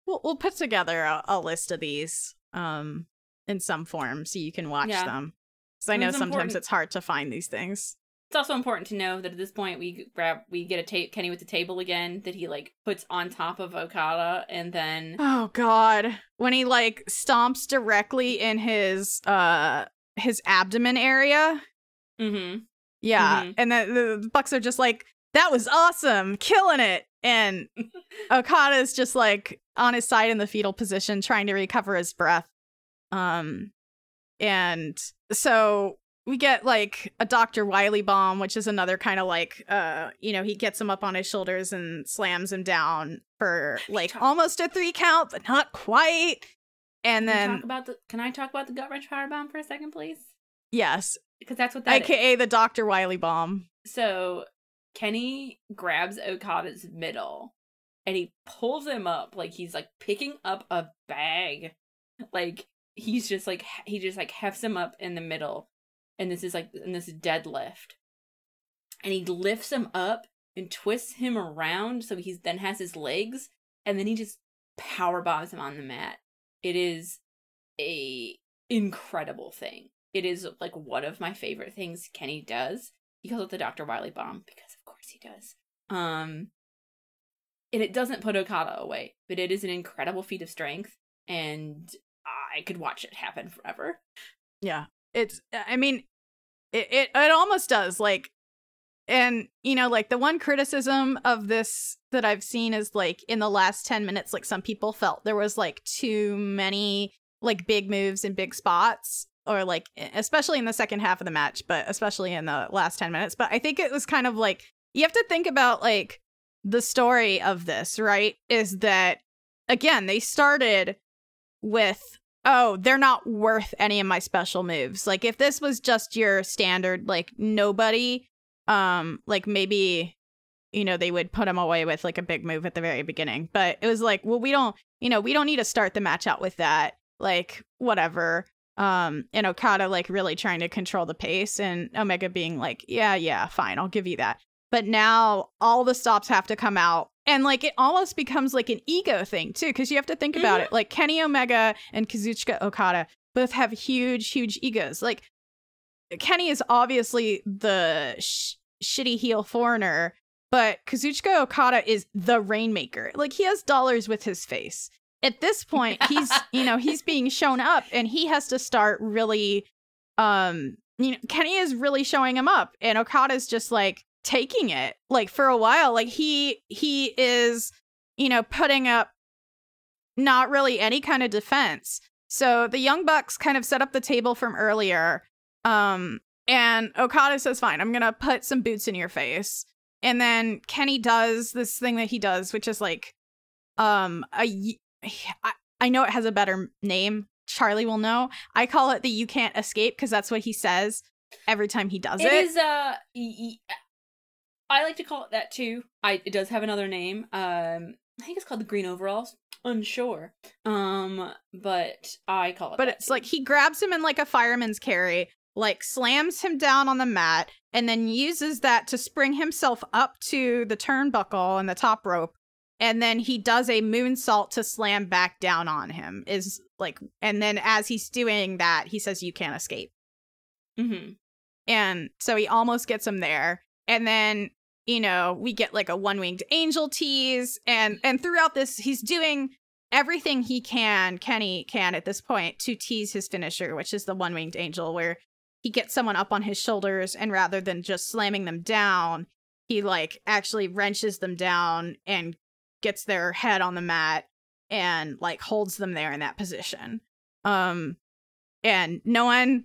we'll we'll put together a, a list of these um in some form so you can watch Yeah. them. Cuz I know sometimes important- it's hard to find these things. It's also important to know that at this point we grab we get a tape Kenny with the table again that he like puts on top of Okada and then Oh god, when he like stomps directly in his uh his abdomen area. mm-hmm. Yeah, Mhm. and the, the Bucks are just like, "That was awesome, killing it." And Okada's just like on his side in the fetal position, trying to recover his breath. Um, and so we get like a Doctor Wily bomb, which is another kind of like, uh, you know, he gets him up on his shoulders and slams him down for like almost a three count, but not quite. And Can then talk about the can I talk about the gut wrench power bomb for a second, please? yes, Because that's what that is. aka the Doctor Wily bomb. So Kenny grabs Okada's middle and he pulls him up like he's like picking up a bag. Like he's just like he just like hefts him up in the middle. And this is like and this is deadlift. And he lifts him up and twists him around so he then has his legs and then he just power bombs him on the mat. It is a incredible thing. It is like one of my favorite things Kenny does. He calls it the Dr. Wily bomb because of course he does. Um and it doesn't put Okada away, but it is an incredible feat of strength and I could watch it happen forever. Yeah. It's uh, I mean it, it it almost does like and you know like the one criticism of this that I've seen is like in the last 10 minutes like some people felt there was like too many like big moves in big spots or like especially in the second half of the match but especially in the last 10 minutes. But I think it was kind of like you have to think about like the story of this right is that again they started with oh, they're not worth any of my special moves. Like if this was just your standard like nobody um like maybe you know they would put him away with like a big move at the very beginning. But it was like, well, we don't, you know, we don't need to start the match out with that. Like whatever. Um and Okada like really trying to control the pace and Omega being like, yeah, yeah, fine, I'll give you that. But now all the stops have to come out and like it almost becomes like an ego thing too because you have to think about Mhm. it like kenny omega and kazuchika okada both have huge huge egos. Like kenny is obviously the sh- shitty heel foreigner but kazuchika okada is the rainmaker. Like he has dollars with his face. At this point he's you know he's being shown up and he has to start really um you know kenny is really showing him up and okada's just like taking it like for a while like he he is you know putting up not really any kind of defense. So the young bucks kind of set up the table from earlier um and okada says fine i'm gonna put some boots in your face. And then kenny does this thing that he does which is like um a I, I know it has a better name charlie will know. I call it the you can't escape because that's what he says every time he does it, It. is uh I like to call it that too. I it does have another name. Um I think it's called the green overalls. Unsure. Um but I call it but it's too. like he grabs him in like a fireman's carry like slams him down on the mat and then uses that to spring himself up to the turnbuckle and the top rope and then he does a moonsault to slam back down on him is like and then as he's doing that he says you can't escape Mhm. and so he almost gets him there and then you know we get like a one-winged angel tease and and throughout this he's doing everything he can kenny can at this point to tease his finisher which is the one-winged angel where he gets someone up on his shoulders and rather than just slamming them down he like actually wrenches them down and gets their head on the mat and like holds them there in that position. Um and no one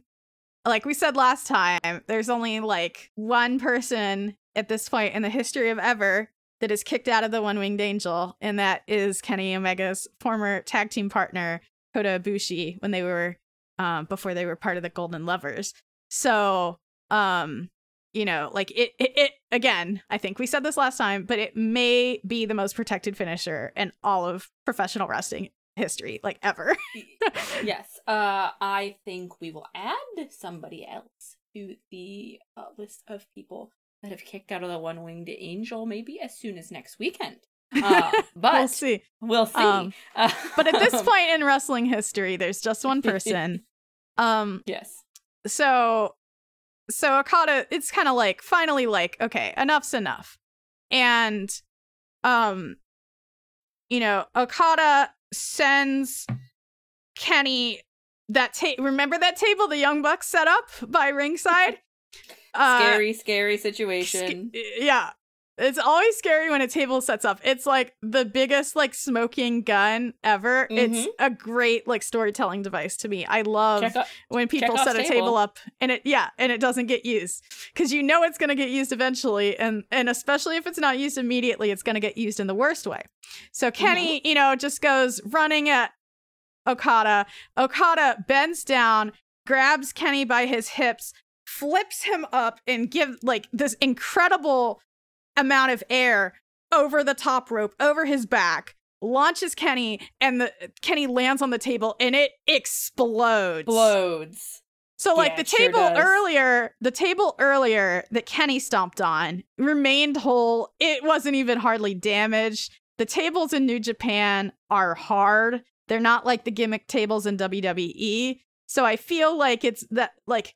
like we said last time, there's only like one person at this point in the history of ever that is kicked out of the One Winged Angel, and that is Kenny Omega's former tag team partner, Kota Ibushi, when they were um before they were part of the Golden Lovers. So, um, you know, like it, it, it again, I think we said this last time, but it may be the most protected finisher in all of professional wrestling history, like ever. yes. Uh I think we will add somebody else to the uh, list of people that have kicked out of the one winged angel maybe as soon as next weekend. Uh, but we'll see. We'll see. Um, But at this point in wrestling history, there's just one person. Um, yes. so so Okada, it's kind of like finally like, okay, enough's enough. And um, you know, Okada sends Kenny that ta- remember that table the Young Bucks set up by ringside? Uh, Scary, scary sc- situation. yeah. It's always scary when a table sets up. It's like the biggest like smoking gun ever. It's Mhm. a great like storytelling device to me. I love Check when people set a table. table up and it yeah, and it doesn't get used cuz you know it's going to get used eventually and and especially if it's not used immediately, it's going to get used in the worst way. So Kenny, Mm-hmm. you know, just goes running at Okada. Okada bends down, grabs Kenny by his hips, flips him up and give like this incredible amount of air over the top rope, over his back, launches Kenny, and the Kenny lands on the table and it explodes. Explodes. So like Yeah, the it sure table earlier, the table earlier that Kenny stomped on remained whole. It wasn't even hardly damaged. The tables in New Japan are hard. They're not like the gimmick tables in WWE. So I feel like it's that like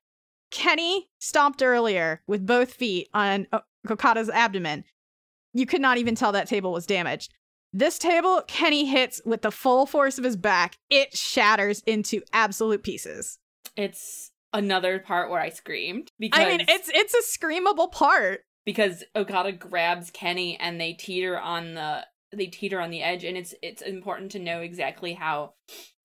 Kenny stomped earlier with both feet on O- Okada's abdomen. You could not even tell that table was damaged. This table, Kenny hits with the full force of his back. It shatters into absolute pieces. It's another part where I screamed because I mean, it's it's a screamable part. because Okada grabs Kenny and they teeter on the they teeter on the edge and it's it's important to know exactly how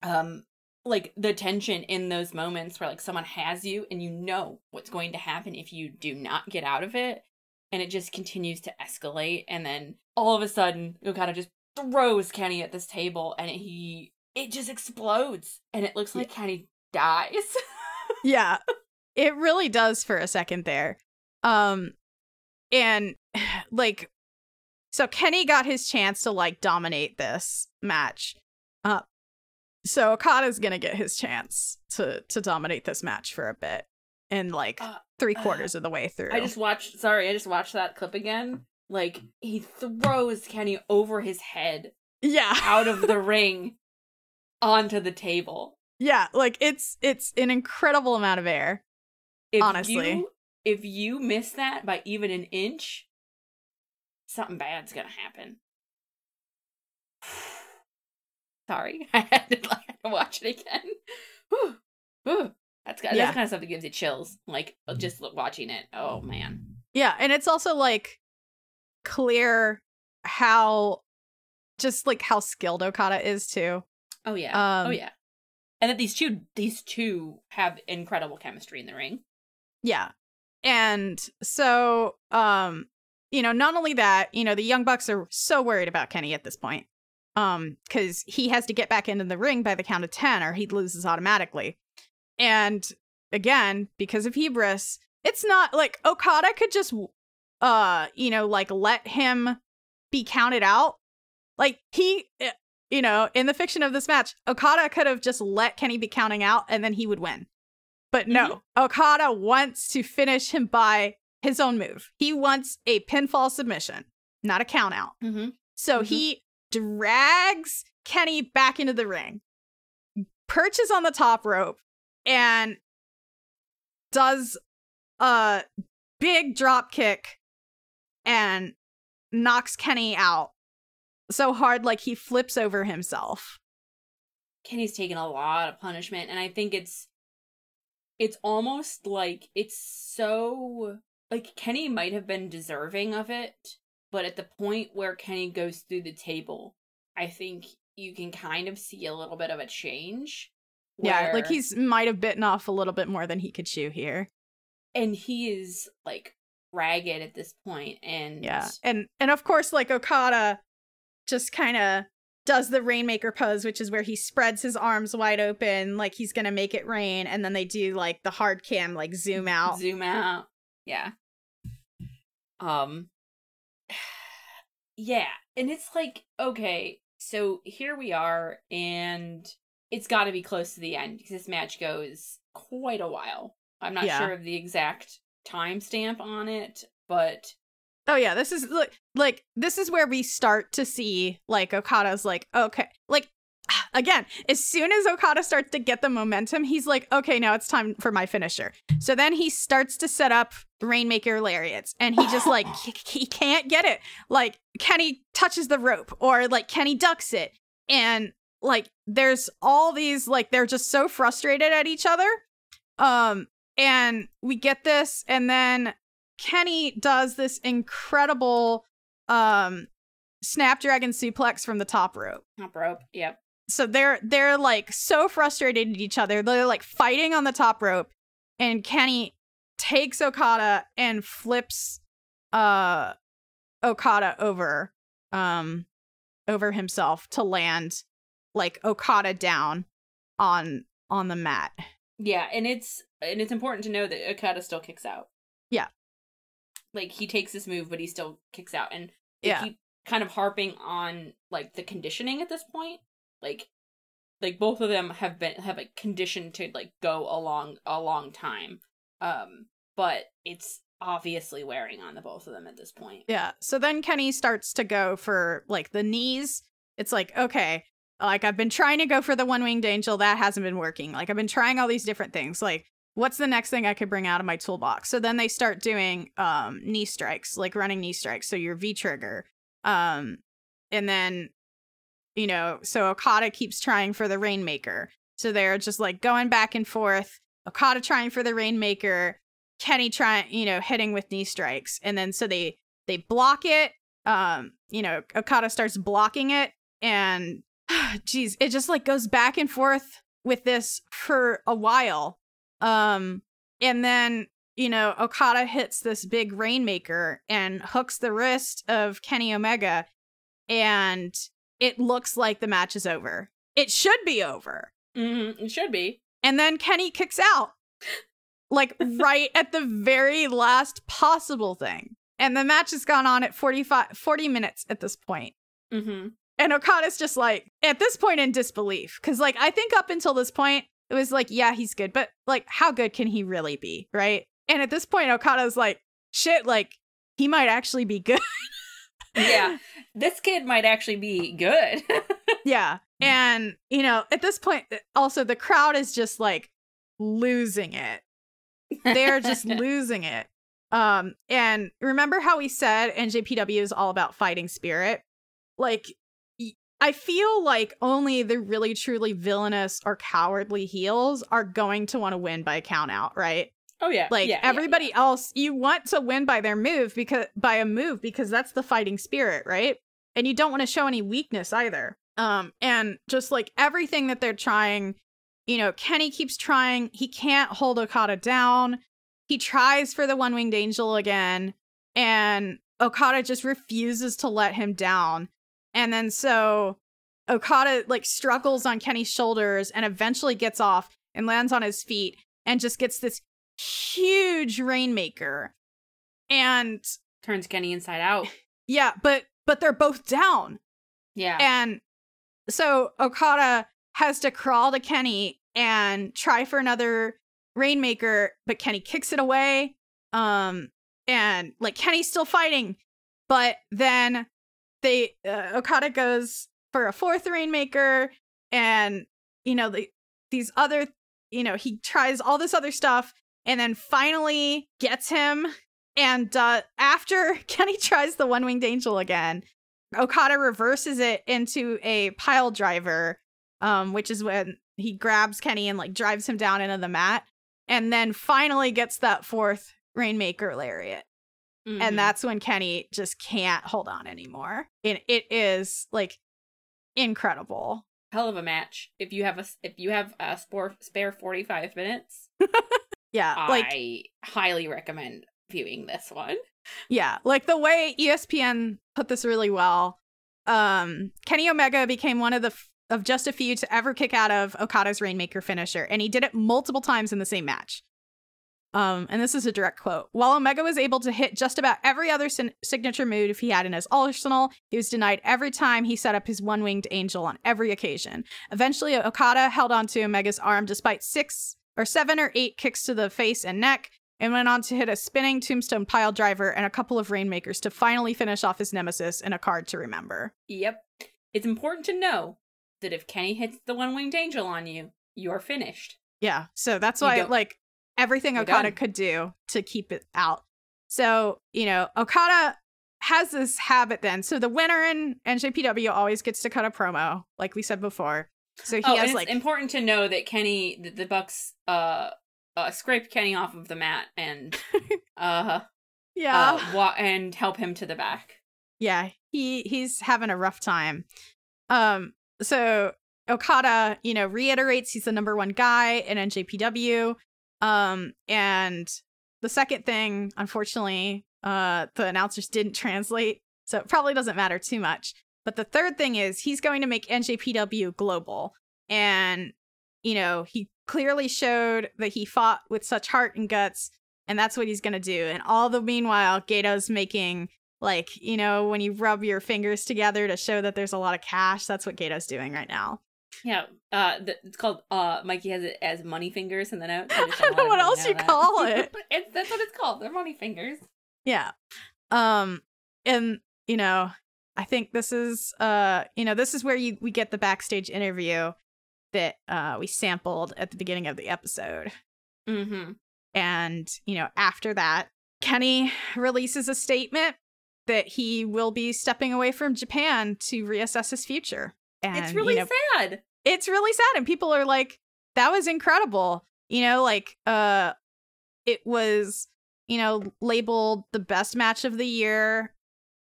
um like the tension in those moments where like someone has you and you know what's going to happen if you do not get out of it and it just continues to escalate and then all of a sudden Okada just throws Kenny at this table and he it just explodes and it looks like Kenny dies. yeah. It really does for a second there. Um and like so kenny got his chance to like dominate this match so okada's gonna get his chance to to dominate this match for a bit and like Uh, three quarters of the way through I just watched. Sorry, I just watched that clip again. Like he throws Kenny over his head yeah out of the ring onto the table. yeah like it's it's an incredible amount of air If Honestly. you, if you miss that by even an inch, something bad's gonna happen. Sorry, I had to, I had to watch it again. Whew. Whew. That's kind Yeah. that's kind of stuff that gives you chills. Like just watching it. Oh man. Yeah, and it's also like clear how just like how skilled Okada is too. Oh yeah. oh Um, yeah. And that these two these two have incredible chemistry in the ring. Yeah. And so um you know, not only that, you know, the Young Bucks are so worried about Kenny at this point. Um cuz he has to get back into the ring by the count of 10 or he loses automatically. And again, because of hubris, it's not like Okada could just uh, you know, like let him be counted out. Like he eh, you know, in the fiction of this match, Okada could have just let Kenny be counting out and then he would win. But no, Okada wants to finish him by his own move. He wants a pinfall submission, not a count out. Mm-hmm. So Mhm. he drags Kenny back into the ring, perches on the top rope, and does a big drop kick and knocks Kenny out so hard like he flips over himself. Kenny's taken a lot of punishment, and I think it's it's almost like it's so like Kenny might have been deserving of it, but at the point where Kenny goes through the table, I think you can kind of see a little bit of a change. Yeah, like he's might have bitten off a little bit more than he could chew here. and he is like ragged at this point, and Yeah. And and of course like Okada just kind of does the rainmaker pose which is where he spreads his arms wide open like he's going to make it rain and then they do like the hard cam like zoom out. zoom out yeah um yeah and it's like okay so here we are and it's got to be close to the end because this match goes quite a while i'm not Yeah. sure of the exact timestamp on it but Oh yeah, this is like like this is where we start to see like Okada's like okay, like again, as soon as Okada starts to get the momentum, he's like okay, now it's time for my finisher. So then he starts to set up Rainmaker lariats and he just like he, he can't get it. Like Kenny touches the rope or like Kenny ducks it and like there's all these like they're just so frustrated at each other. Um and we get this and then Kenny does this incredible um snapdragon suplex from the top rope. top rope yep So they're they're like so frustrated at each other. They're like fighting on the top rope and Kenny takes Okada and flips uh Okada over um over himself to land like Okada down on on the mat. yeah and it's and it's important to know that okada still kicks out Yeah. like he takes this move but he still kicks out and they Yeah. keep kind of harping on like the conditioning at this point like like both of them have been have like conditioned to like go a long a long time um but it's obviously wearing on the both of them at this point Yeah. So then Kenny starts to go for like the knees. It's like, okay, like I've been trying to go for the one winged angel. That hasn't been working. Like I've been trying all these different things. Like, what's the next thing I could bring out of my toolbox? So then they start doing um knee strikes, like running knee strikes. So your V trigger. Um, and then, you know, so Okada keeps trying for the Rainmaker. So they're just like going back and forth. Okada trying for the Rainmaker, Kenny trying, you know, hitting with knee strikes. And then so they they block it. Um, you know, Okada starts blocking it and geez, it just like goes back and forth with this for a while. Um, and then you know, Okada hits this big Rainmaker and hooks the wrist of Kenny Omega, and it looks like the match is over. It should be over. Mm-hmm. It should be. And then Kenny kicks out, like right at the very last possible thing. And the match has gone on at 45, 40 minutes at this point. Mm-hmm. And Okada's just like, at this point in disbelief. Cause like, I think up until this point, it was like, yeah, he's good, but like, how good can he really be? Right. And at this point, Okada's like, shit, like, he might actually be good. yeah. This kid might actually be good. yeah. And, you know, at this point, uh, also the crowd is just like losing it. They're just losing it. Um, and remember how we said NJPW is all about fighting spirit? Like, I feel like only the really truly villainous or cowardly heels are going to want to win by a count out, right? Oh yeah. Like yeah, everybody yeah, yeah. else, you want to win by their move because by a move because that's the fighting spirit, right? And you don't want to show any weakness either. Um and just like everything that they're trying, you know, Kenny keeps trying. He can't hold Okada down. He tries for the one-winged angel again and Okada just refuses to let him down. And then so Okada like struggles on Kenny's shoulders and eventually gets off and lands on his feet and just gets this huge rainmaker and turns Kenny inside out. Yeah, but but they're both down. Yeah. And so Okada has to crawl to Kenny and try for another rainmaker, but Kenny kicks it away. Um and like Kenny's still fighting, but then they uh, Okada goes for a fourth rainmaker and you know the these other you know he tries all this other stuff and then finally gets him. And uh, after Kenny tries the one winged angel again, Okada reverses it into a pile driver, um, which is when he grabs Kenny and like drives him down into the mat, and then finally gets that fourth Rainmaker lariat. Mm-hmm. And that's when Kenny just can't hold on anymore. And it is like incredible. Hell of a match. If you have a if you have a spare spare 45 minutes, yeah, like I highly recommend viewing this one. Yeah, like the way ESPN put this really well. Um, Kenny Omega became one of the f- of just a few to ever kick out of Okada's Rainmaker finisher, and he did it multiple times in the same match. Um, and this is a direct quote. While Omega was able to hit just about every other sin- signature move he had in his arsenal, he was denied every time he set up his one winged angel on every occasion. Eventually, Okada held onto Omega's arm despite six or seven or eight kicks to the face and neck, and went on to hit a spinning tombstone pile driver and a couple of rainmakers to finally finish off his nemesis in a card to remember. Yep. It's important to know that if Kenny hits the one winged angel on you, you're finished. Yeah. So that's why, like, everything you're Okada done. could do to keep it out. So, you know, Okada has this habit then. So the winner in NJPW always gets to cut a promo, like we said before. So he oh, has it's like important to know that Kenny, the, the Bucks, uh, uh, scraped Kenny off of the mat and, uh, yeah, uh, wa- and help him to the back. Yeah, he he's having a rough time. Um, so Okada, you know, reiterates he's the number one guy in NJPW. Um, and the second thing, unfortunately, uh, the announcers didn't translate, so it probably doesn't matter too much. But the third thing is he's going to make NJPW global. And, you know, he clearly showed that he fought with such heart and guts, and that's what he's going to do. And all the meanwhile, Gedo's making, like, you know, when you rub your fingers together to show that there's a lot of cash, that's what Gedo's doing right now. Yeah, uh, the, it's called. Uh, Mikey has it as money fingers in the notes. I, don't know what else you that. call it. it's, that's what it's called. They're money fingers. Yeah, um, and you know, I think this is uh you know this is where you we get the backstage interview that uh we sampled at the beginning of the episode. Mm-hmm. And you know after that, Kenny releases a statement that he will be stepping away from Japan to reassess his future. And it's really you know, sad. It's really sad, and people are like, "That was incredible." You know, like uh it was, you know, labeled the best match of the year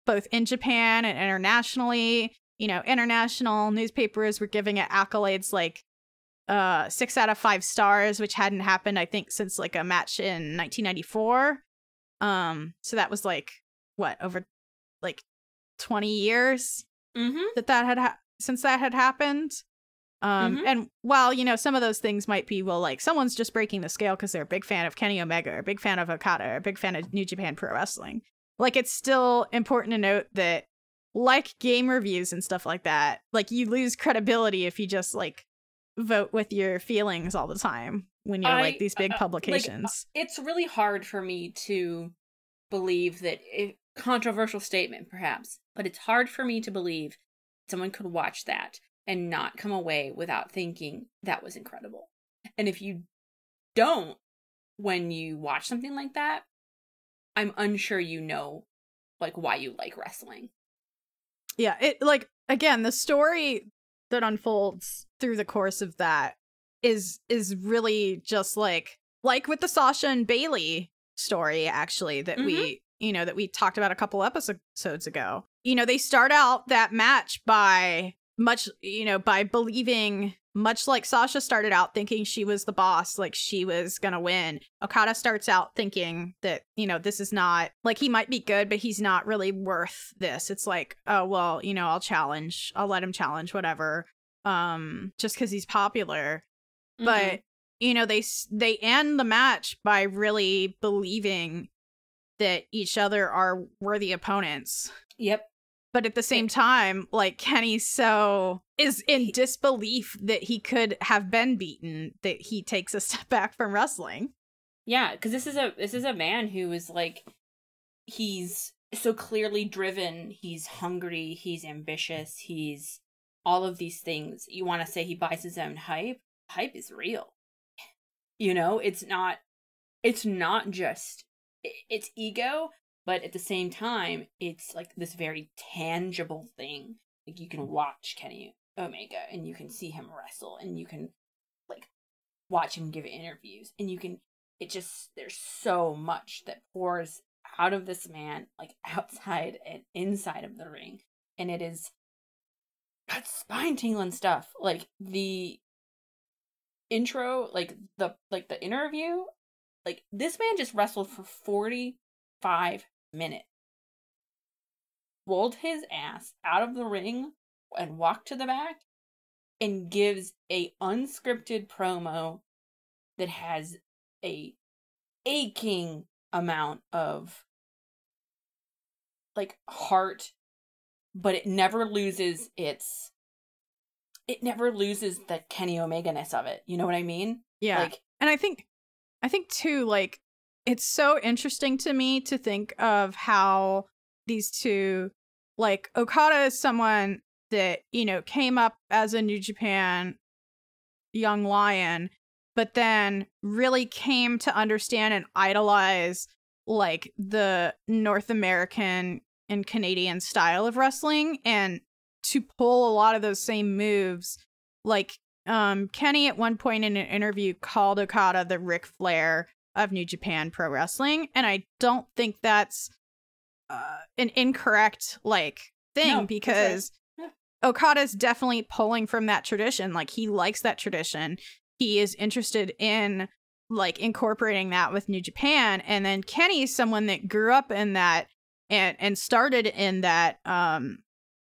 both in Japan and internationally. You know, international newspapers were giving it accolades like uh 6 out of 5 stars, which hadn't happened I think since like a match in 1994. Um so that was like what, over like 20 years Mm-hmm. that that had ha- since that had happened. Um, Mhm. and while you know some of those things might be well, like someone's just breaking the scale because they're a big fan of Kenny Omega, or a big fan of Okada, or a big fan of New Japan Pro Wrestling. Like it's still important to note that, like game reviews and stuff like that, like you lose credibility if you just like vote with your feelings all the time when you're I- like these big uh, like, publications. It's really hard for me to believe that it, controversial statement, perhaps, but it's hard for me to believe someone could watch that and not come away without thinking that was incredible. And if you don't, when you watch something like that, I'm unsure you know like why you like wrestling. yeah it like again the story that unfolds through the course of that is is really just like like with the sasha and bailey story actually that mm-hmm. we you know that we talked about a couple episodes ago you know they start out that match by much you know by believing much like sasha started out thinking she was the boss like she was gonna win okada starts out thinking that you know this is not like he might be good but he's not really worth this it's like oh well you know i'll challenge i'll let him challenge whatever um just because he's popular Mhm. but you know they they end the match by really believing that each other are worthy opponents yep. But at the same time like kenny so is in disbelief that he could have been beaten that he takes a step back from wrestling Yeah, because this is a this is a man who is like he's so clearly driven, he's hungry, he's ambitious, he's all of these things. You want to say he buys his own hype? Hype is real. You know, it's not it's not just it's ego, but at the same time, it's like this very tangible thing. Like you can watch Kenny Omega and you can see him wrestle and you can like watch him give interviews and you can it just there's so much that pours out of this man like outside and inside of the ring and it is that's spine tingling stuff like the intro like the like the interview like this man just wrestled for 45 minutes rolled his ass out of the ring and walked to the back and gives a unscripted promo that has a aching amount of like heart but it never loses its it never loses the Kenny Omega ness of it. You know what I mean? yeah Like and i think i think too like it's so interesting to me to think of how these two like okada is someone that you know came up as a new japan young lion but then really came to understand and idolize like the north american and canadian style of wrestling and to pull a lot of those same moves. Like um Kenny at one point in an interview called Okada the Ric Flair of New Japan Pro Wrestling, and I don't think that's uh, an incorrect like thing No, that's right. because Yeah. Okada's definitely pulling from that tradition. Like he likes that tradition. He is interested in like incorporating that with New Japan, and then Kenny is someone that grew up in that and and started in that um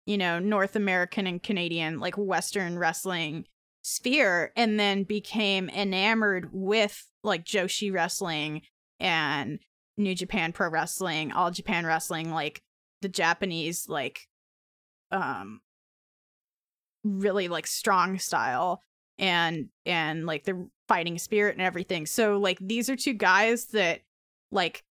you know North American and Canadian like Western wrestling sphere and then became enamored with like Joshi wrestling and New Japan Pro Wrestling, All Japan Wrestling, like the Japanese like um really like strong style and and like the fighting spirit and everything. So like these are two guys that like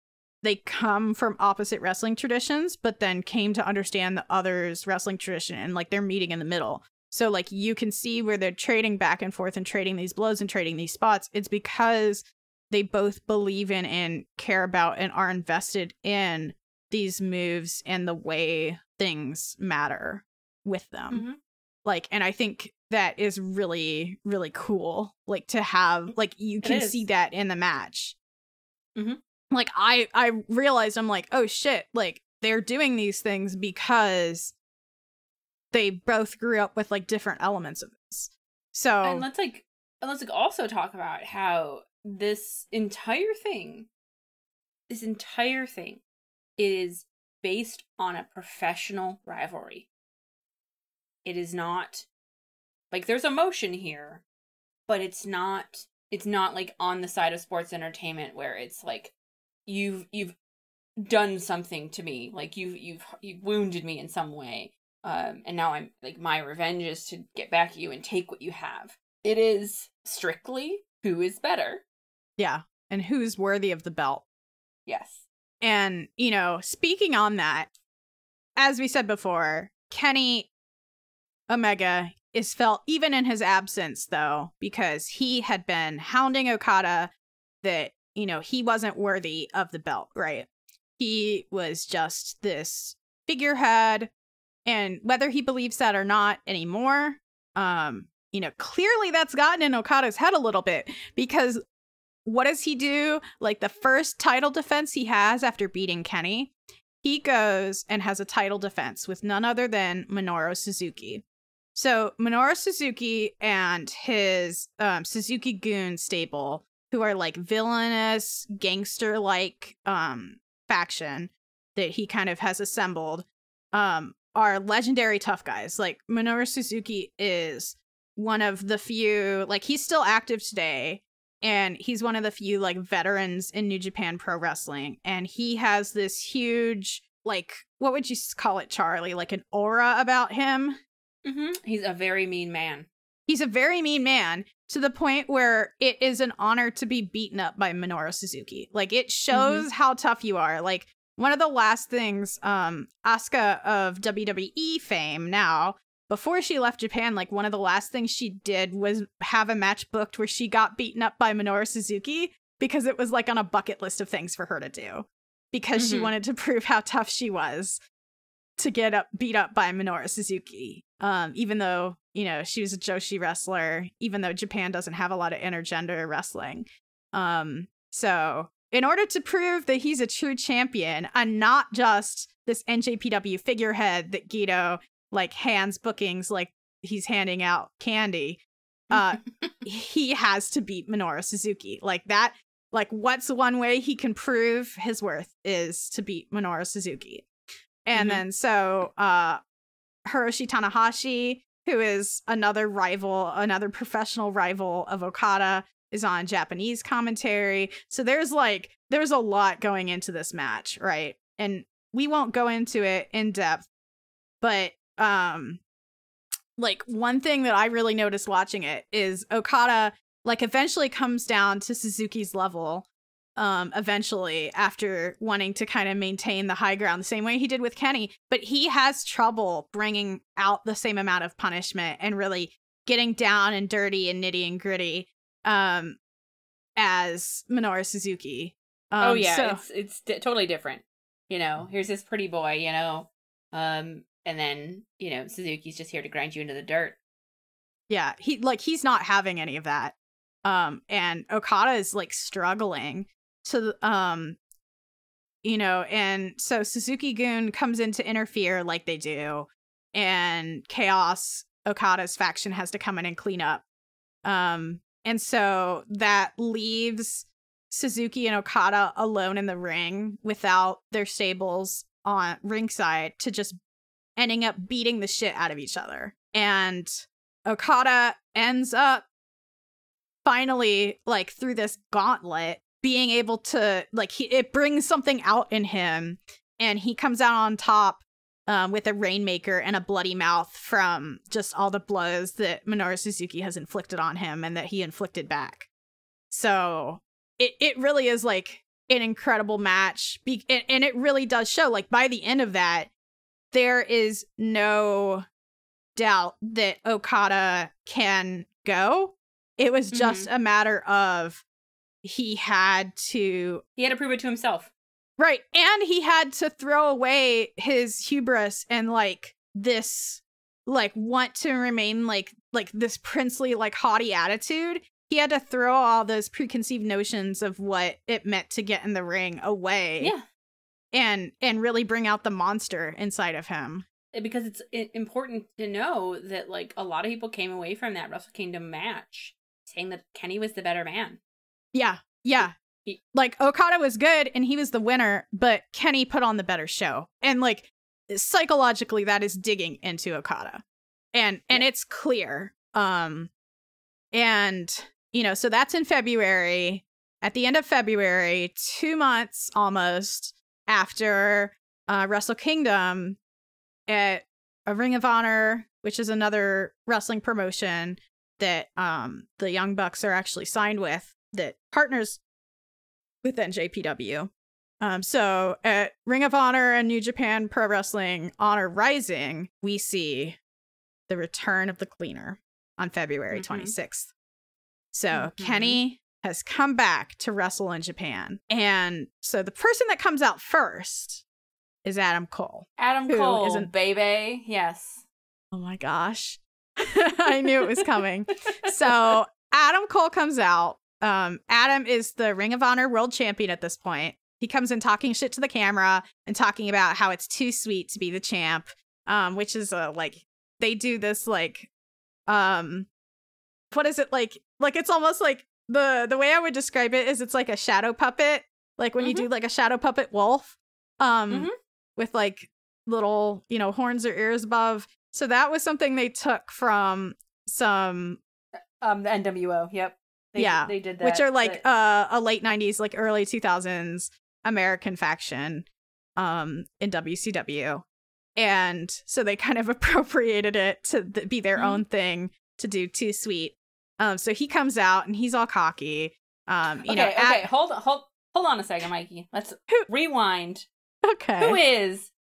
they come from opposite wrestling traditions but then came to understand the other's wrestling tradition and like they're meeting in the middle. So like you can see where they're trading back and forth and trading these blows and trading these spots. It's because they both believe in and care about and are invested in these moves and the way things matter with them. Mhm. Like, and I think that is really, really cool. Like to have, like, you can see that in the match. Mhm. Like, I, I realized I'm like, oh shit, like they're doing these things because they both grew up with like different elements of this. So, And let's like and let's like also talk about how this entire thing, this entire thing, is based on a professional rivalry. It is not like there's emotion here, but it's not it's not like on the side of sports entertainment where it's like you've you've done something to me, like you've you've you've wounded me in some way. Um, and now I'm like my revenge is to get back at you and take what you have. It is strictly who is better. yeah. And who's worthy of the belt? Yes. And, you know, speaking on that, as we said before, Kenny Omega is felt even in his absence, though, because he had been hounding Okada that, you know, he wasn't worthy of the belt, right? He was just this figurehead. And whether he believes that or not anymore, um, you know, clearly that's gotten in Okada's head a little bit because what does he do? Like the first title defense he has after beating Kenny, he goes and has a title defense with none other than Minoru Suzuki. So Minoru Suzuki and his um, Suzuki-gun stable, who are like villainous, gangster-like um, faction that he kind of has assembled, um, are legendary tough guys. Like Minoru Suzuki is one of the few, like he's still active today and he's one of the few like veterans in New Japan Pro Wrestling, and he has this huge like what would you call it, Charlie? Like an aura about him. Mm-hmm. He's a very mean man. He's a very mean man to the point where it is an honor to be beaten up by Minoru Suzuki. Like it shows how tough you are. Like one of the last things um Asuka of WWE fame now before she left Japan, like one of the last things she did was have a match booked where she got beaten up by Minoru Suzuki because it was like on a bucket list of things for her to do because she Mhm. wanted to prove how tough she was to get up beat up by Minoru Suzuki. Um, even though, you know, she was a Joshi wrestler, even though Japan doesn't have a lot of intergender wrestling. Um, so in order to prove that he's a true champion and not just this NJPW figurehead that Gedo like hands bookings like he's handing out candy, uh, he has to beat Minoru Suzuki. Like that, like what's one way he can prove his worth is to beat Minoru Suzuki. And Mhm. then so uh Hiroshi Tanahashi, who is another rival, another professional rival of Okada, is on Japanese commentary. So there's like there's a lot going into this match, right? And we won't go into it in depth, but um like one thing that I really noticed watching it is Okada like eventually comes down to Suzuki's level um eventually after wanting to kind of maintain the high ground the same way he did with Kenny but he has trouble bringing out the same amount of punishment and really getting down and dirty and nitty and gritty um as Minoru Suzuki um, oh yeah, so- it's it's di- totally different. You know, here's this pretty boy. You know, um, and then you know Suzuki's just here to grind you into the dirt. Yeah, he like he's not having any of that. Um and Okada is like struggling to um you know, and so Suzuki-gun comes in to interfere like they do and Chaos Okada's faction has to come in and clean up. Um and so that leaves Suzuki and Okada alone in the ring without their stables on ringside to just ending up beating the shit out of each other. And Okada ends up finally like through this gauntlet being able to like he it brings something out in him and he comes out on top um, with a rainmaker and a bloody mouth from just all the blows that Minoru Suzuki has inflicted on him and that he inflicted back. So it it really is like an incredible match, Be- and, and it really does show. Like by the end of that, there is no doubt that Okada can go. It was just a matter of he had to He had to prove it to himself. Right, and he had to throw away his hubris and like this like want to remain like like this princely like haughty attitude. He had to throw all those preconceived notions of what it meant to get in the ring away Yeah, and and really bring out the monster inside of him. Eh, because it's important to know that like a lot of people came away from that Wrestle Kingdom match saying that Kenny was the better man. yeah. Yeah like okada was good and he was the winner but kenny put on the better show. And like psychologically that is digging into okada. And and it's clear um and you know so that's in february. At the end of february two months almost after uh wrestle kingdom at a ring of honor which is another wrestling promotion that um the young bucks are actually signed with that partners with JPW. um, so at Ring of Honor and New Japan Pro Wrestling Honor Rising, we see the return of the cleaner on February Mhm. 26th. So Mhm. Kenny has come back to wrestle in Japan. And so the person that comes out first is Adam Cole. Adam Cole, isn't- baby. Yes. Oh my gosh. I knew it was coming. so Adam Cole comes out. Um, Adam is the Ring of Honor World Champion at this point. He comes in talking shit to the camera and talking about how it's too sweet to be the champ. Um, which is a like they do this like um what is it like like it's almost like the the way I would describe it is it's like a shadow puppet. Like when you do like a shadow puppet wolf. Um Mhm. with like little, you know, horns or ears above. So that was something they took from some Um, the NWO. Yep. They, Yeah, they did that. which are like but- uh, a late 90s like early 2000s american faction um in wcw and so they kind of appropriated it to th- be their Mhm. own thing to do too sweet um so he comes out and he's all cocky um you okay, know okay. at- hold hold hold on a second, Mikey. Let's Who- rewind. okay Who is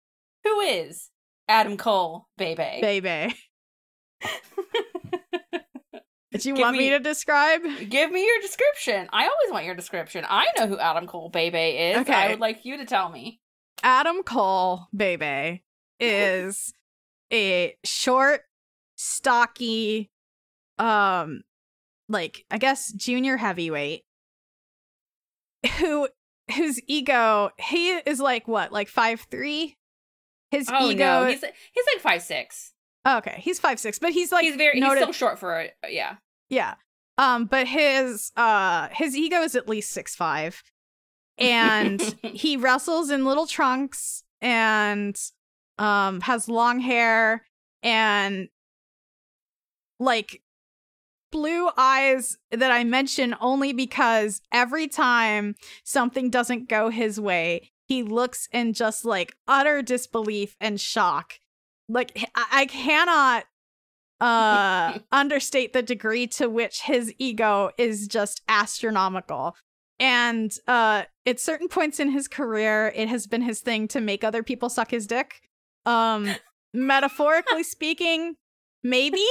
who is Adam Cole, baby? baby did you Give want me, me- to describe Give me your description. I always want your description. I know who Adam Cole, baby is. Okay. I would like you to tell me. Adam Cole, baby, is a short, stocky, um, like I guess junior heavyweight who whose ego he is like what like five three. His Oh ego. no, he's he's like five six. okay, he's five six, but he's like he's very noted- he's still short for it. Yeah. Yeah. Um, but his uh his ego is at least six five. And he wrestles in little trunks and um has long hair and like blue eyes that I mention only because every time something doesn't go his way, he looks in just like utter disbelief and shock. Like I cannot uh understate the degree to which his ego is just astronomical. And uh at certain points in his career, it has been his thing to make other people suck his dick. Um metaphorically speaking, maybe.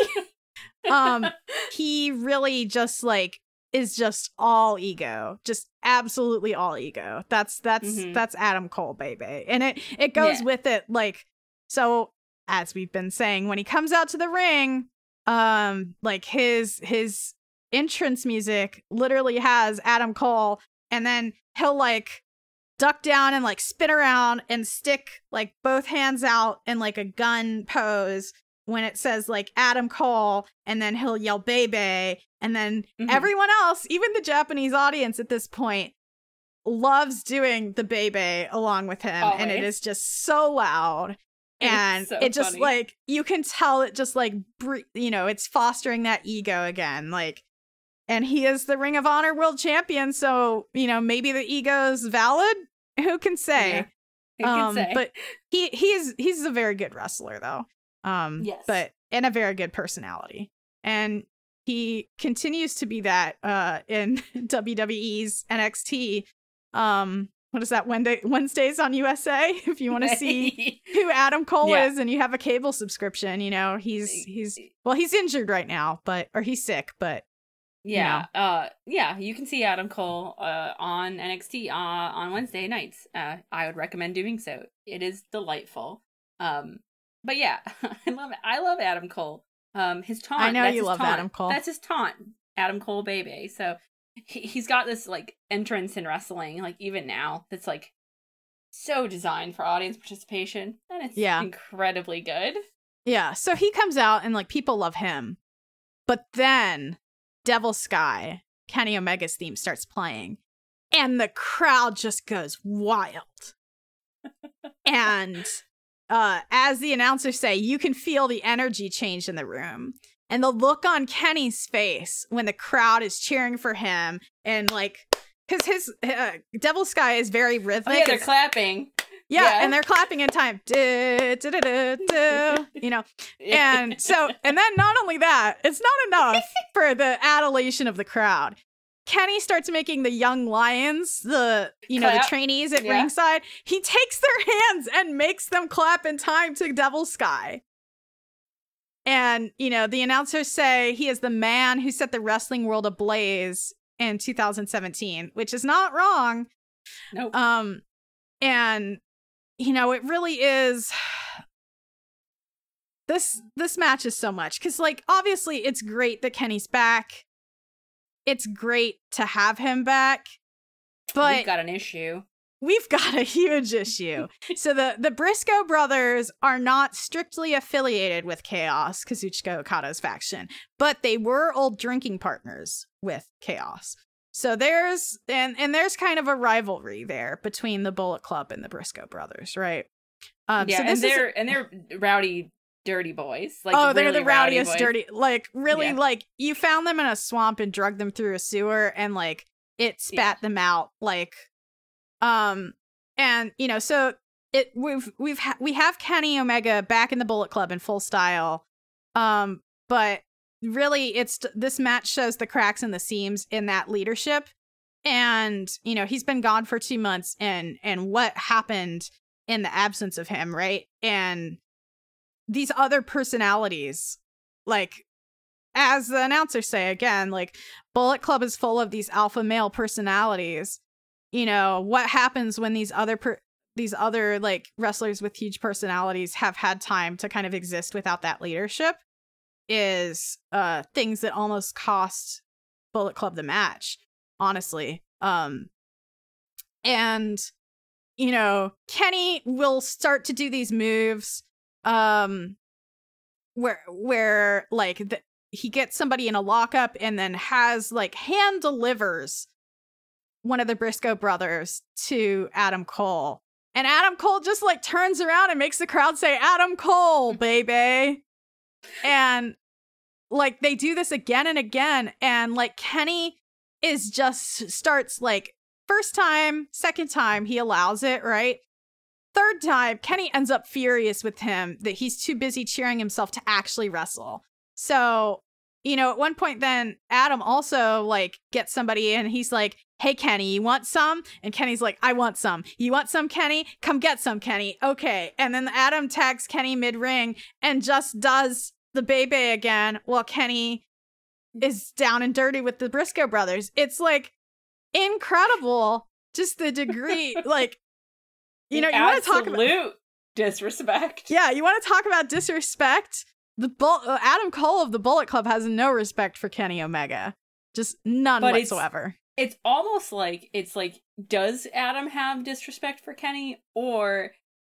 um he really just like is just all ego just absolutely all ego that's that's Mhm. that's adam cole baby and it it goes Yeah. with it like so as we've been saying when he comes out to the ring um like his his entrance music literally has adam cole and then he'll like duck down and like spin around and stick like both hands out in like a gun pose when it says like Adam Cole and then he'll yell baby and then Mhm. everyone else even the Japanese audience at this point loves doing the baby along with him and it is just so loud and so it just funny. like you can tell it just like bre- you know it's fostering that ego again like and he is the ring of honor world champion so you know maybe the ego's valid who can say Yeah. You can um say. but he he's he's a very good wrestler though um Yes. but and a very good personality and he continues to be that uh in WWE's NXT um what is that Wednesday Wednesdays on USA if you want to see who Adam Cole Yeah. is and you have a cable subscription, you know, he's he's well, he's injured right now, but or he's sick, but Yeah, uh, yeah, you can see Adam Cole uh, on NXT uh, on Wednesday nights. Uh, I would recommend doing so. It is delightful. Um, but yeah, I love it. I love Adam Cole. Um, his taunt. I know you love taunt. Adam Cole. That's his taunt, Adam Cole, baby. So he, he's got this like entrance in wrestling, like even now, that's like so designed for audience participation, and it's Yeah. incredibly good. Yeah, so he comes out and like people love him. But then Devil Sky, Kenny Omega's theme starts playing and the crowd just goes wild. and uh as the announcers say, you can feel the energy change in the room. And the look on Kenny's face when the crowd is cheering for him and like cuz his uh, Devil Sky is very Oh rhythmic. yeah, they're clapping. yeah, yeah. and they're clapping in time. Du, du, du, you know, and so and then not only that it's not enough for the adulation of the crowd kenny starts making the young lions the you know Clap. the trainees at Yeah. ringside he takes their hands and makes them clap in time to devil sky and you know the announcers say he is the man who set the wrestling world ablaze in 2017 which is not wrong nope. um and you know it really is this this match is so much cuz like obviously it's great that Kenny's back it's great to have him back but We've got an issue. We've got a huge issue. so the the Briscoe brothers are not strictly affiliated with Chaos, Kazuchika Okada's faction, but they were old drinking partners with Chaos. So there's and and there's kind of a rivalry there between the Bullet Club and the Briscoe brothers, right? Um, yeah, so and they're and they're rowdy, dirty boys. Like oh, they're the rowdiest, boys. dirty. Like really, Yeah. like you found them in a swamp and drugged them through a sewer, and like it spat them out. Like, um, and you know, so it we've we've ha- we have Kenny Omega back in the Bullet Club in full style, um, but really, it's this match shows the cracks and the seams in that leadership. And you know he's been gone for two months, and and what happened in the absence of him, right? And these other personalities like as the announcers say again like bullet club is full of these alpha male personalities you know what happens when these other per- these other like wrestlers with huge personalities have had time to kind of exist without that leadership is uh things that almost cost bullet club the match honestly um and you know kenny will start to do these moves um where where like the, he gets somebody in a lockup and then has like hand delivers one of the Briscoe brothers to Adam Cole. And Adam Cole just like turns around and makes the crowd say Adam Cole, baby. and like they do this again and again and like Kenny is just starts like first time, second time he allows it, right? Third time, Kenny ends up furious with him that he's too busy cheering himself to actually wrestle. So, you know, at one point, then Adam also like gets somebody and he's like, Hey, Kenny, you want some? And Kenny's like, I want some. You want some, Kenny? Come get some, Kenny. Okay. And then Adam tags Kenny mid ring and just does the Bebe again while Kenny is down and dirty with the Briscoe brothers. It's like incredible, just the degree, like, you know, The you want to talk about disrespect. yeah, you want to talk about disrespect? The Bull- uh, Adam Cole of the Bullet Club has no respect for Kenny Omega, just none But whatsoever. It's almost like it's like does Adam have disrespect for Kenny or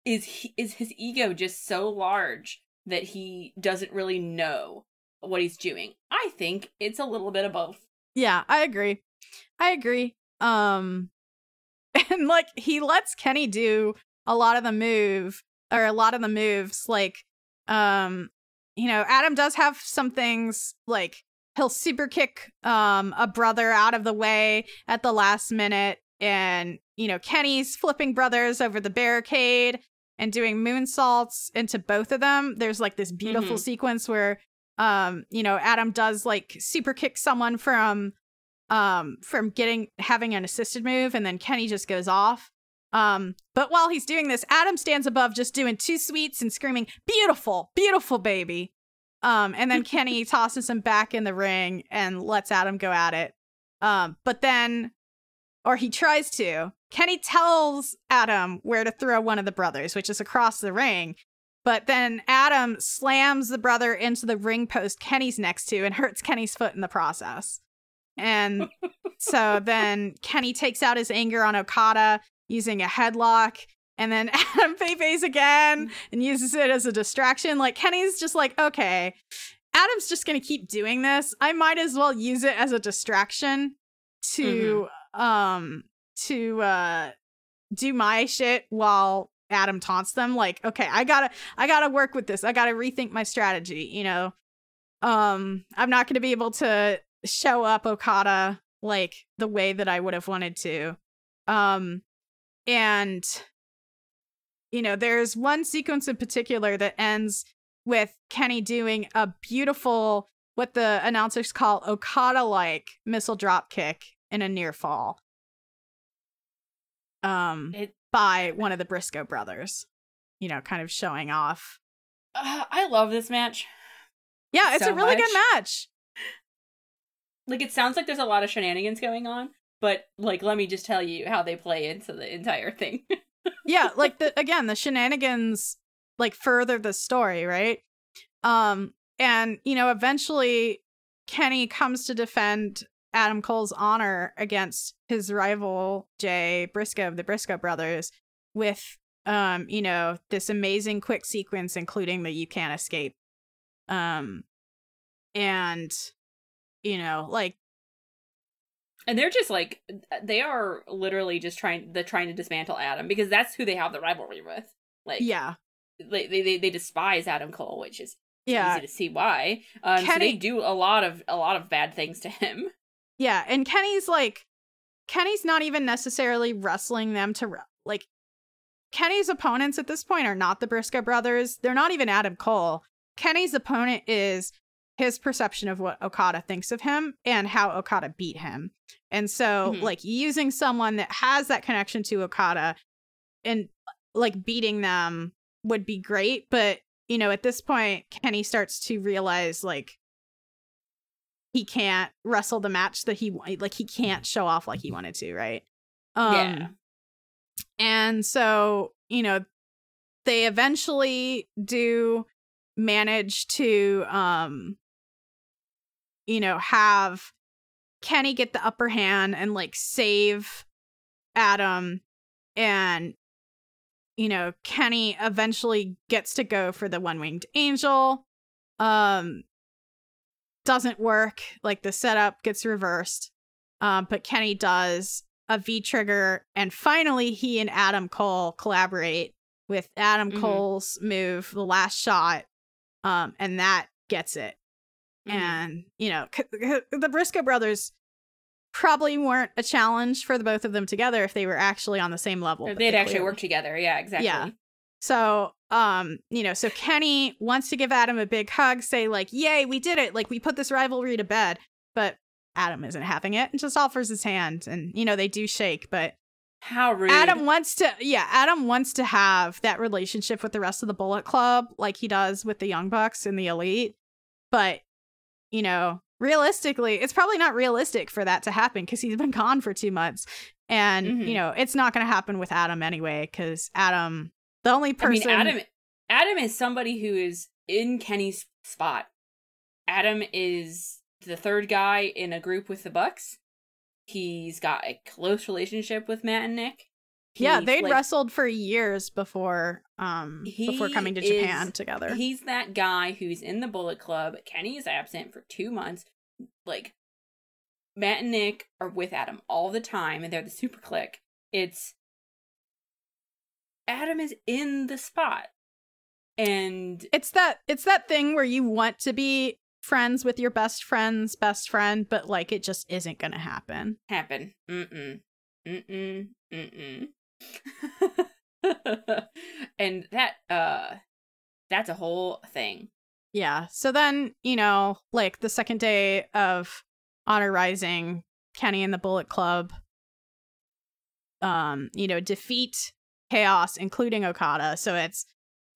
is he, is his ego just so large that he doesn't really know what he's doing? I think it's a little bit of both. Yeah, I agree. I agree. Um, and like he lets Kenny do a lot of the move or a lot of the moves. Like, um, you know, Adam does have some things like he'll super kick um a brother out of the way at the last minute, and you know Kenny's flipping brothers over the barricade and doing moonsaults into both of them. There's like this beautiful Mhm. sequence where um you know Adam does like super kick someone from um from getting having an assisted move and then Kenny just goes off. Um but while he's doing this Adam stands above just doing too sweets and screaming beautiful beautiful baby. Um and then Kenny tosses him back in the ring and lets Adam go at it. Um but then or he tries to. Kenny tells Adam where to throw one of the brothers, which is across the ring. But then Adam slams the brother into the ring post Kenny's next to and hurts Kenny's foot in the process. And so then Kenny takes out his anger on Okada using a headlock. And then Adam Pepe's again and uses it as a distraction. Like Kenny's just like, okay, Adam's just gonna keep doing this. I might as well use it as a distraction to um to uh do my shit while Adam taunts them. Like, okay, I gotta I gotta work with this. I gotta rethink my strategy, you know. Um, I'm not gonna be able to show up Okada like the way that I would have wanted to. Um and you know, there's one sequence in particular that ends with Kenny doing a beautiful what the announcers call Okada like missile drop kick in a near fall. Um It- by one of the Briscoe brothers. You know, kind of showing off. Uh, I love this match. Yeah, it's So a really much. good match. Like it sounds like there's a lot of shenanigans going on, but like let me just tell you how they play into the entire thing. yeah, like the again, the shenanigans like further the story, right? Um and you know, eventually Kenny comes to defend Adam Cole's honor against his rival Jay Briscoe of the Briscoe brothers with um, you know, this amazing quick sequence including the you can't escape. Um and you know, like and they're just like they are literally just trying the trying to dismantle Adam because that's who they have the rivalry with. Like yeah. they they they, despise Adam Cole, which is Yeah. easy to see why. Um, so they do a lot of a lot of bad things to him. Yeah, and Kenny's like Kenny's not even necessarily wrestling them to re- like Kenny's opponents at this point are not the Briscoe brothers. They're not even Adam Cole. Kenny's opponent is his perception of what Okada thinks of him and how Okada beat him. And so Mhm. like using someone that has that connection to Okada and like beating them would be great, but you know, at this point Kenny starts to realize like he can't wrestle the match that he like he can't show off like he wanted to, right? Um yeah. and so, you know, they eventually do manage to um you know, have Kenny get the upper hand and like save Adam and you know, Kenny eventually gets to go for the one-winged angel. Um doesn't work. Like the setup gets reversed. Um, but Kenny does a V trigger, and finally he and Adam Cole collaborate with Adam Mhm. Cole's move, the last shot, um, and that gets it. Mhm. And you know, c- c- the Briscoe brothers probably weren't a challenge for the both of them together if they were actually on the same level. they'd they actually clearly- work together. Yeah, exactly. Yeah. So, um, you know, so Kenny wants to give Adam a big hug, say like, "Yay, we did it! Like we put this rivalry to bed." But Adam isn't having it and just offers his hand, and you know they do shake. But How rude. Adam wants to, yeah, Adam wants to have that relationship with the rest of the Bullet Club, like he does with the Young Bucks and the Elite. But you know, realistically, it's probably not realistic for that to happen because he's been gone for two months, and Mhm. you know, it's not going to happen with Adam anyway because Adam, the only I person, mean, Adam. Adam is somebody who is in Kenny's spot. Adam is the third guy in a group with the Bucks. He's got a close relationship with Matt and Nick. Yeah, they'd like, wrestled for years before, um, before coming to is- Japan together. He's that guy who's in the Bullet Club. Kenny is absent for two months. Like Matt and Nick are with Adam all the time, and they're the SuperKliq. It's Adam is in the spot, and it's that it's that thing where you want to be friends with your best friend's best friend, but like it just isn't gonna happen. happen. Mm-mm. Mm-mm. Mm-mm. and that uh that's a whole thing. Yeah. So then, you know, like the second day of Honor Rising, Kenny and the Bullet Club um, you know, defeat Chaos, including Okada. So it's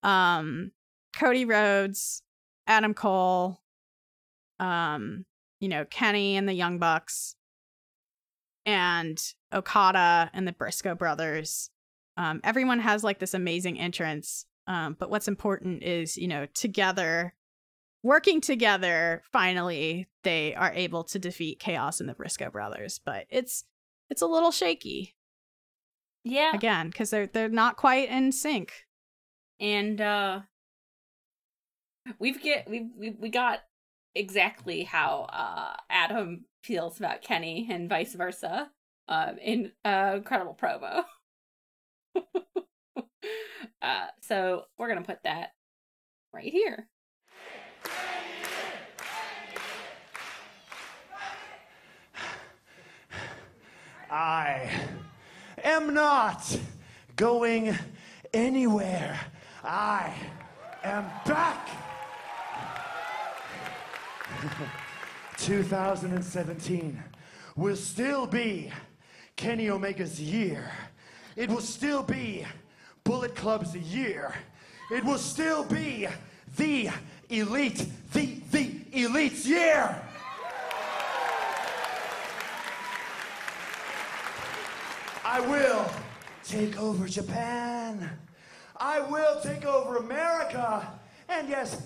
um Cody Rhodes, Adam Cole, um, you know, Kenny and the Young Bucks, and Okada and the Briscoe brothers. Um, everyone has like this amazing entrance Um, but what's important is, you know, together, working together, finally, they are able to defeat Chaos and the Briscoe brothers. But it's it's a little shaky Yeah. again because they're they're not quite in sync. and uh we've get we we we got exactly how uh Adam feels about Kenny and vice versa um in uh incredible promo. uh so we're going to put that right here. I am not going anywhere. I am back. 2017 will still be Kenny Omega's year. It will still be Bullet Club's year. It will still be the elite, the, the elite's year. I will take over Japan. I will take over America. And yes,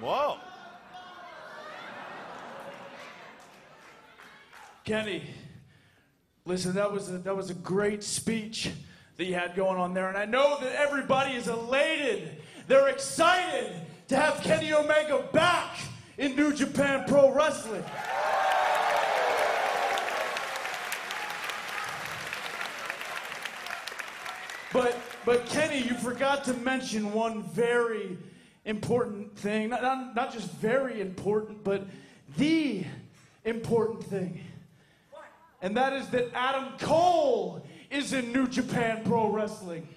Whoa. Kenny, listen, that was a, that was a great speech that you had going on there, and I know that everybody is elated. They're excited to have Kenny Omega back in New Japan Pro Wrestling. But but Kenny, you forgot to mention one very important thing. Not, not, not just very important, but the important thing. And that is that Adam Cole is in New Japan Pro Wrestling.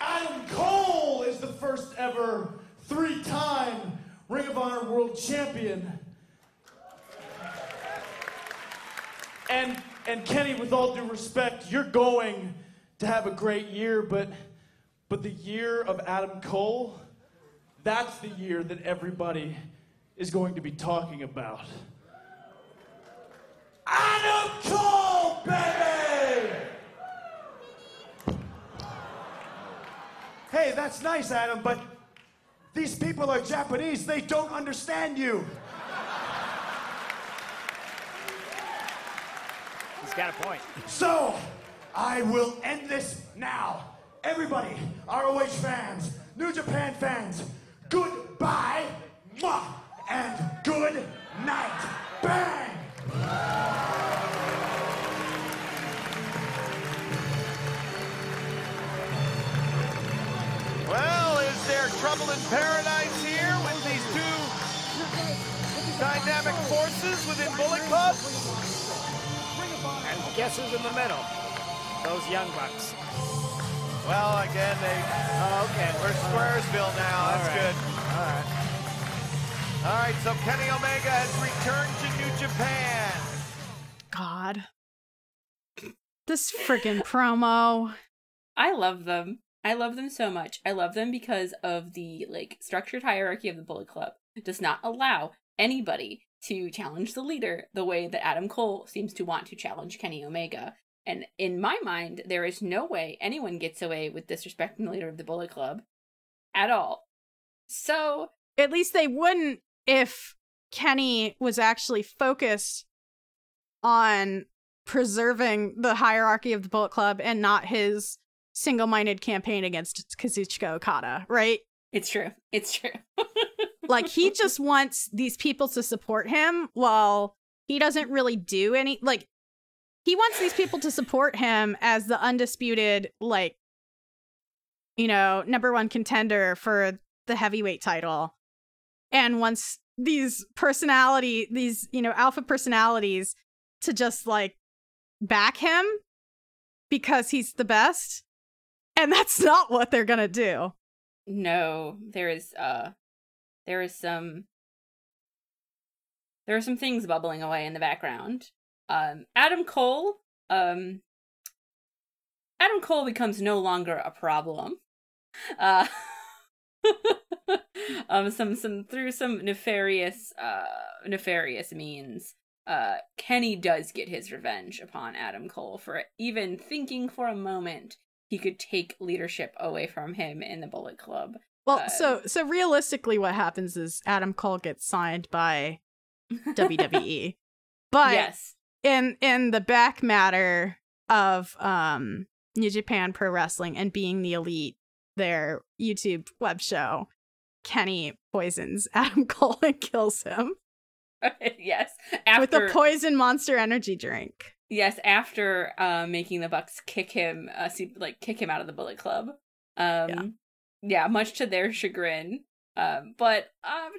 Adam Cole is the first ever three time Ring of Honor World Champion. And, and Kenny, with all due respect, you're going to have a great year, but, but the year of Adam Cole, that's the year that everybody is going to be talking about. Adam Cole, baby! hey, that's nice, Adam, but these people are Japanese. They don't understand you. He's got a point. So, I will end this now. Everybody, ROH fans, New Japan fans, goodbye, mwah, and good night. Bang! Well, is there trouble in paradise here with these two dynamic forces within Bullet Club? And guess who's in the middle? Those young bucks. Well, again, they Oh, okay. we're Squaresville now. That's All right. good. All right. All right, so Kenny Omega has returned to New Japan. God. This friggin' promo. I love them. I love them so much. I love them because of the like structured hierarchy of the Bullet Club. It does not allow anybody to challenge the leader the way that Adam Cole seems to want to challenge Kenny Omega. And in my mind, there is no way anyone gets away with disrespecting the leader of the Bullet Club at all. So, At least they wouldn't if Kenny was actually focused on preserving the hierarchy of the Bullet Club and not his single minded campaign against Kazuchika Okada, right? it's true. It's true. Like he just wants these people to support him while he doesn't really do any like he wants these people to support him as the undisputed like you know, number 1 contender for the heavyweight title. And wants these personality these, you know, alpha personalities to just like back him because he's the best. And that's not what they're to do. No, there is uh there is some there are some things bubbling away in the background. Um Adam Cole, um Adam Cole becomes no longer a problem. Uh um some some through some nefarious uh nefarious means. uh, Kenny does get his revenge upon Adam Cole for even thinking for a moment he could take leadership away from him in the Bullet Club. Well, Uh, so so realistically, what happens is Adam Cole gets signed by WWE, but yes. In in the back matter of um New Japan Pro Wrestling and being the elite, their YouTube web show, Kenny poisons Adam Cole and kills him yes. After with a poison monster energy drink. Yes, after uh, making the Bucks kick him, uh, see, like kick him out of the Bullet Club. Um, yeah. much to their chagrin. Um, but um,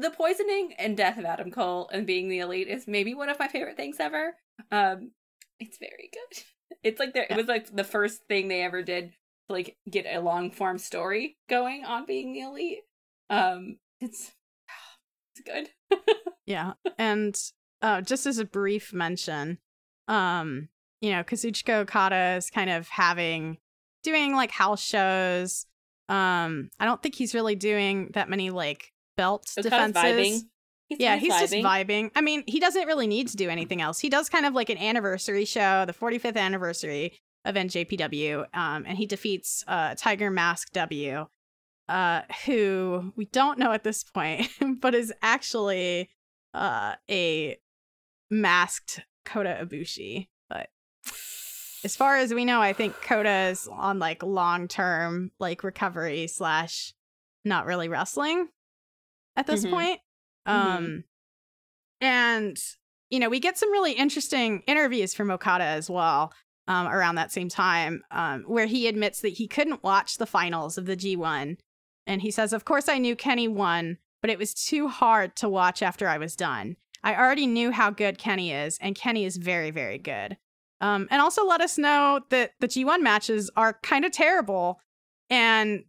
the poisoning and death of Adam Cole and being the elite is maybe one of my favorite things ever. Um, it's very good. It's like there, it was like the first thing they ever did to like get a long form story going on being the elite. Um, it's it's good. Yeah. And uh, just as a brief mention, um, you know, Kazuchika Okada is kind of having doing like house shows. Um, I don't think he's really doing that many like belt So kind defenses. of. He's, Yeah, he's, just vibing. I mean, he doesn't really need to do anything else. He does kind of like an anniversary show, the 45th anniversary of NJPW, um, and he defeats uh, Tiger Mask W, uh, who we don't know at this point, but is actually uh, a masked Kota Ibushi. But as far as we know, I think Kota is on like long term like recovery slash not really wrestling at this Mhm. point. Mhm. Um, and you know, we get some really interesting interviews from Okada as well. Um, around that same time, um, where he admits that he couldn't watch the finals of the G1. And he says, Of course, I knew Kenny won, but it was too hard to watch after I was done. I already knew how good Kenny is, and Kenny is very, very good. Um, and also let us know that the G1 matches are kind of terrible and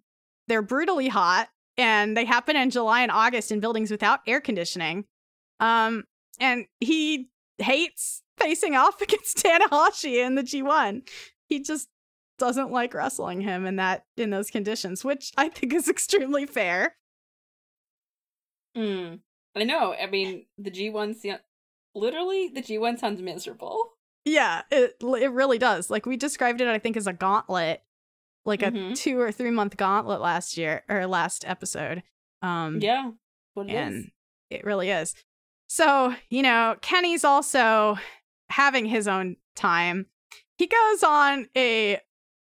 they're brutally hot and they happen in July and August in buildings without air conditioning. Um, and he hates facing off against Tanahashi in the G1. He just doesn't like wrestling him in that in those conditions, which I think is extremely fair. Mm. I know. I mean, the G1 sound- literally the G1 sounds miserable. Yeah, it it really does. Like we described it, I think, as a gauntlet, like a Mhm. two or three month gauntlet last year or last episode. Um, Yeah, what it is. and it really is. So you know, Kenny's also having his own time. He goes on a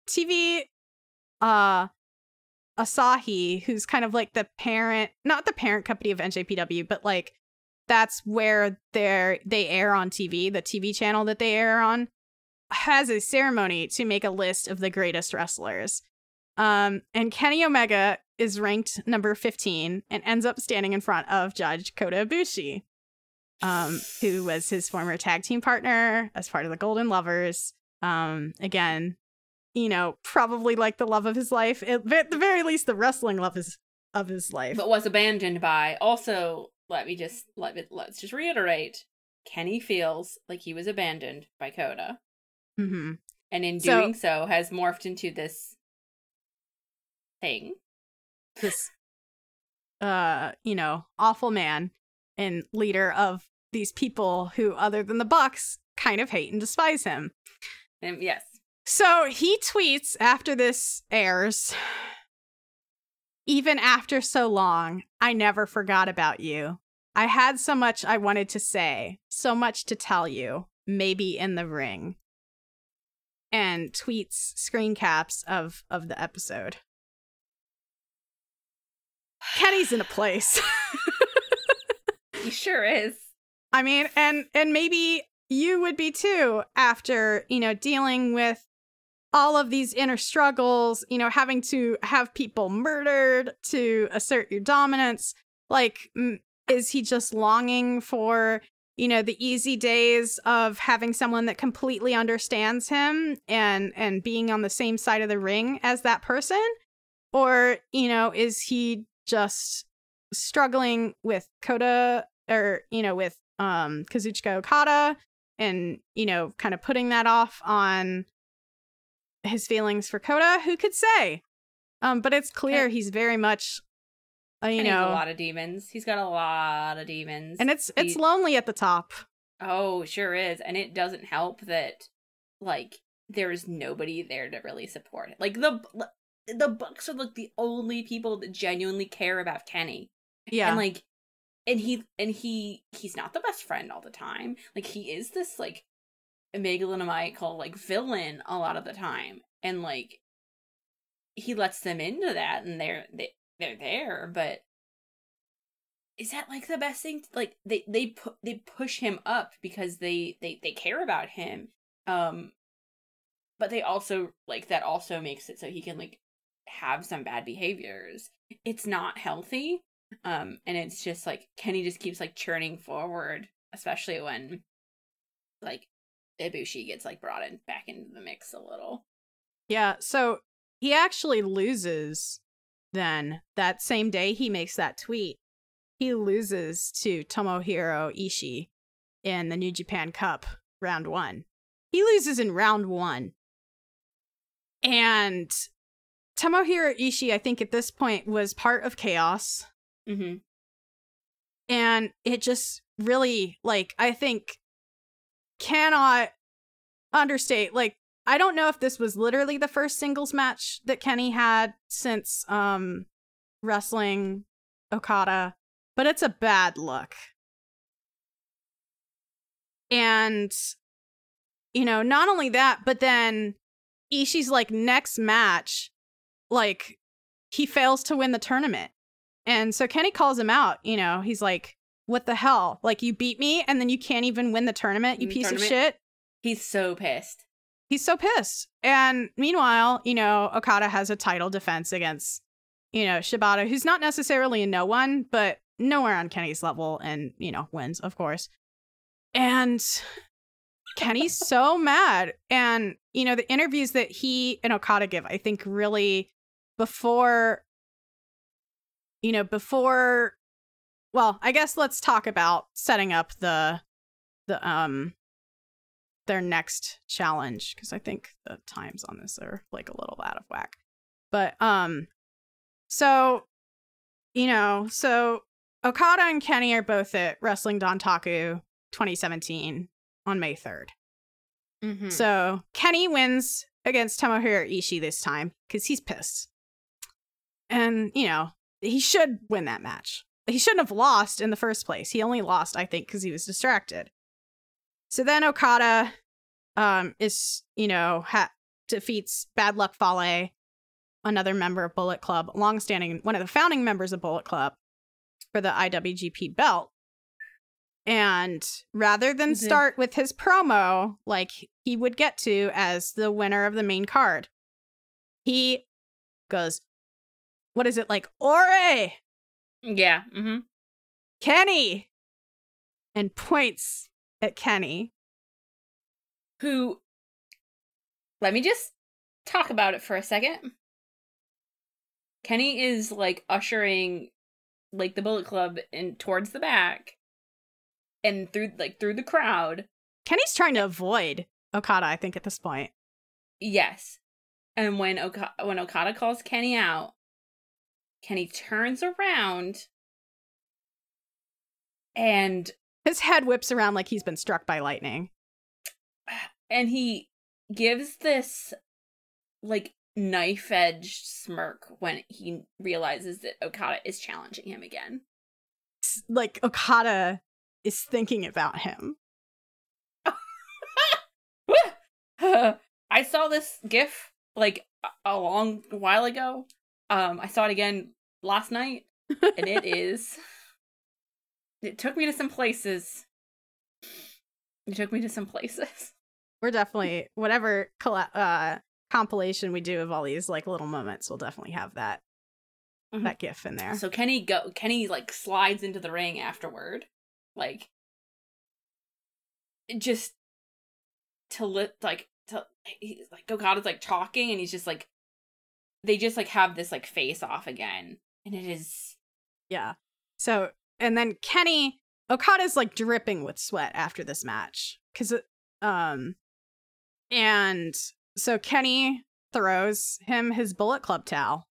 TV, uh, Asahi, who's kind of like the parent, not the parent company of NJPW, but like that's where they're they air on TV, the TV channel that they air on, has a ceremony to make a list of the greatest wrestlers. Um, and Kenny Omega is ranked number 15 and ends up standing in front of Judge Kota Ibushi, um, who was his former tag team partner as part of the Golden Lovers. Um, again, you know, probably like the love of his life, at the very least, the wrestling love is of his life. but was abandoned by. Also, let me just let me, let's just reiterate. Kenny feels like he was abandoned by Kota, hmm and in doing so, has morphed into this thing. This, uh, you know, awful man and leader of these people who, other than the Bucks, kind of hate and despise him. And yes, So he tweets after this airs. Even after so long, I never forgot about you. I had so much I wanted to say, so much to tell you, maybe in the ring. And tweets screen caps of of the episode. Kenny's in a place. he sure is. I mean, and and maybe you would be too after, you know, dealing with all of these inner struggles, you know, having to have people murdered to assert your dominance. Like mm, is he just longing for, you know, the easy days of having someone that completely understands him and and being on the same side of the ring as that person? Or, you know, is he just struggling with Kota or, you know, with um Kazuchika Okada and, you know, kind of putting that off on his feelings for Kota, who could say? Um, but it's clear he's very much Uh, you Kenny's know, a lot of demons. He's got a lot of demons. and it's it's He- lonely at the top. Oh, sure is. And it doesn't help that like there's nobody there to really support it. Like the the Bucks are like the only people that genuinely care about Kenny. Yeah, And like and he and he he's not the best friend all the time. Like he is this like megalomaniacal like villain a lot of the time. And like he lets them into that and they're they, they're there, but is that like the best thing like they they put they push him up because they they they care about him um but they also like that also makes it so he can like have some bad behaviors it's not healthy um and it's just like kenny just keeps like churning forward especially when like ibushi gets like brought in back into the mix a little yeah. So he actually loses. Then that same day, he makes that tweet. He loses to Tomohiro Ishii in the New Japan Cup round one. He loses in round one. And Tomohiro Ishii, I think at this point, was part of Chaos. mm-hmm and it just really like i think cannot understate like i don't know if this was literally the first singles match that kenny had since um wrestling okada but it's a bad look and you know not only that but then ishii's like next match like he fails to win the tournament and so Kenny calls him out. You know, he's like, "What the hell? Like you beat me, and then you can't even win the tournament. You Mm, piece of shit." he's so pissed He's so pissed. And meanwhile, you know, Okada has a title defense against, you know, Shibata, who's not necessarily a no one, but nowhere on Kenny's level, and you know, wins, of course. And Kenny's so mad. And, you know, the interviews that he and Okada give, I think really before, you know, before, well, I guess let's talk about setting up the, the, um, their next challenge because I think the times on this are like a little out of whack. But, um, so, you know, so Okada and Kenny are both at Wrestling Dontaku 2017 on May 3rd. mm-hmm. So Kenny wins against Tomohiro Ishii this time because he's pissed. And, you know, he should win that match. He shouldn't have lost in the first place. He only lost, I think, because he was distracted. So then Okada um, is, you know, ha- defeats Bad Luck Fale, another member of Bullet Club, longstanding, one of the founding members of Bullet Club for the IWGP belt. And rather than Mhm. start with his promo, like he would get to as the winner of the main card, he goes, What is it like? Ore! yeah mm-hmm Kenny! And points at Kenny. who let me just talk about it for a second kenny is like ushering like the bullet club in towards the back and through like through the crowd Kenny's trying to avoid Okada, I think, at this point. yes and when Oka- when okada calls kenny out kenny turns around and His head whips around like he's been struck by lightning. and he gives this like knife edged smirk when he realizes that Okada is challenging him again. Like Okada is thinking about him. I saw this gif like a- a long while ago. Um I saw it again last night and it is it took me to some places. It took me to some places. We're definitely whatever uh, compilation we do of all these like little moments, we'll definitely have that Mhm. that gif in there. So Kenny go Kenny like slides into the ring afterward, like just to lit like to he's like Okada's like talking and he's just like they just like have this like face off again, and it is Yeah. So, and then Kenny Okada's like dripping with sweat after this match cuz um and so Kenny throws him his Bullet Club towel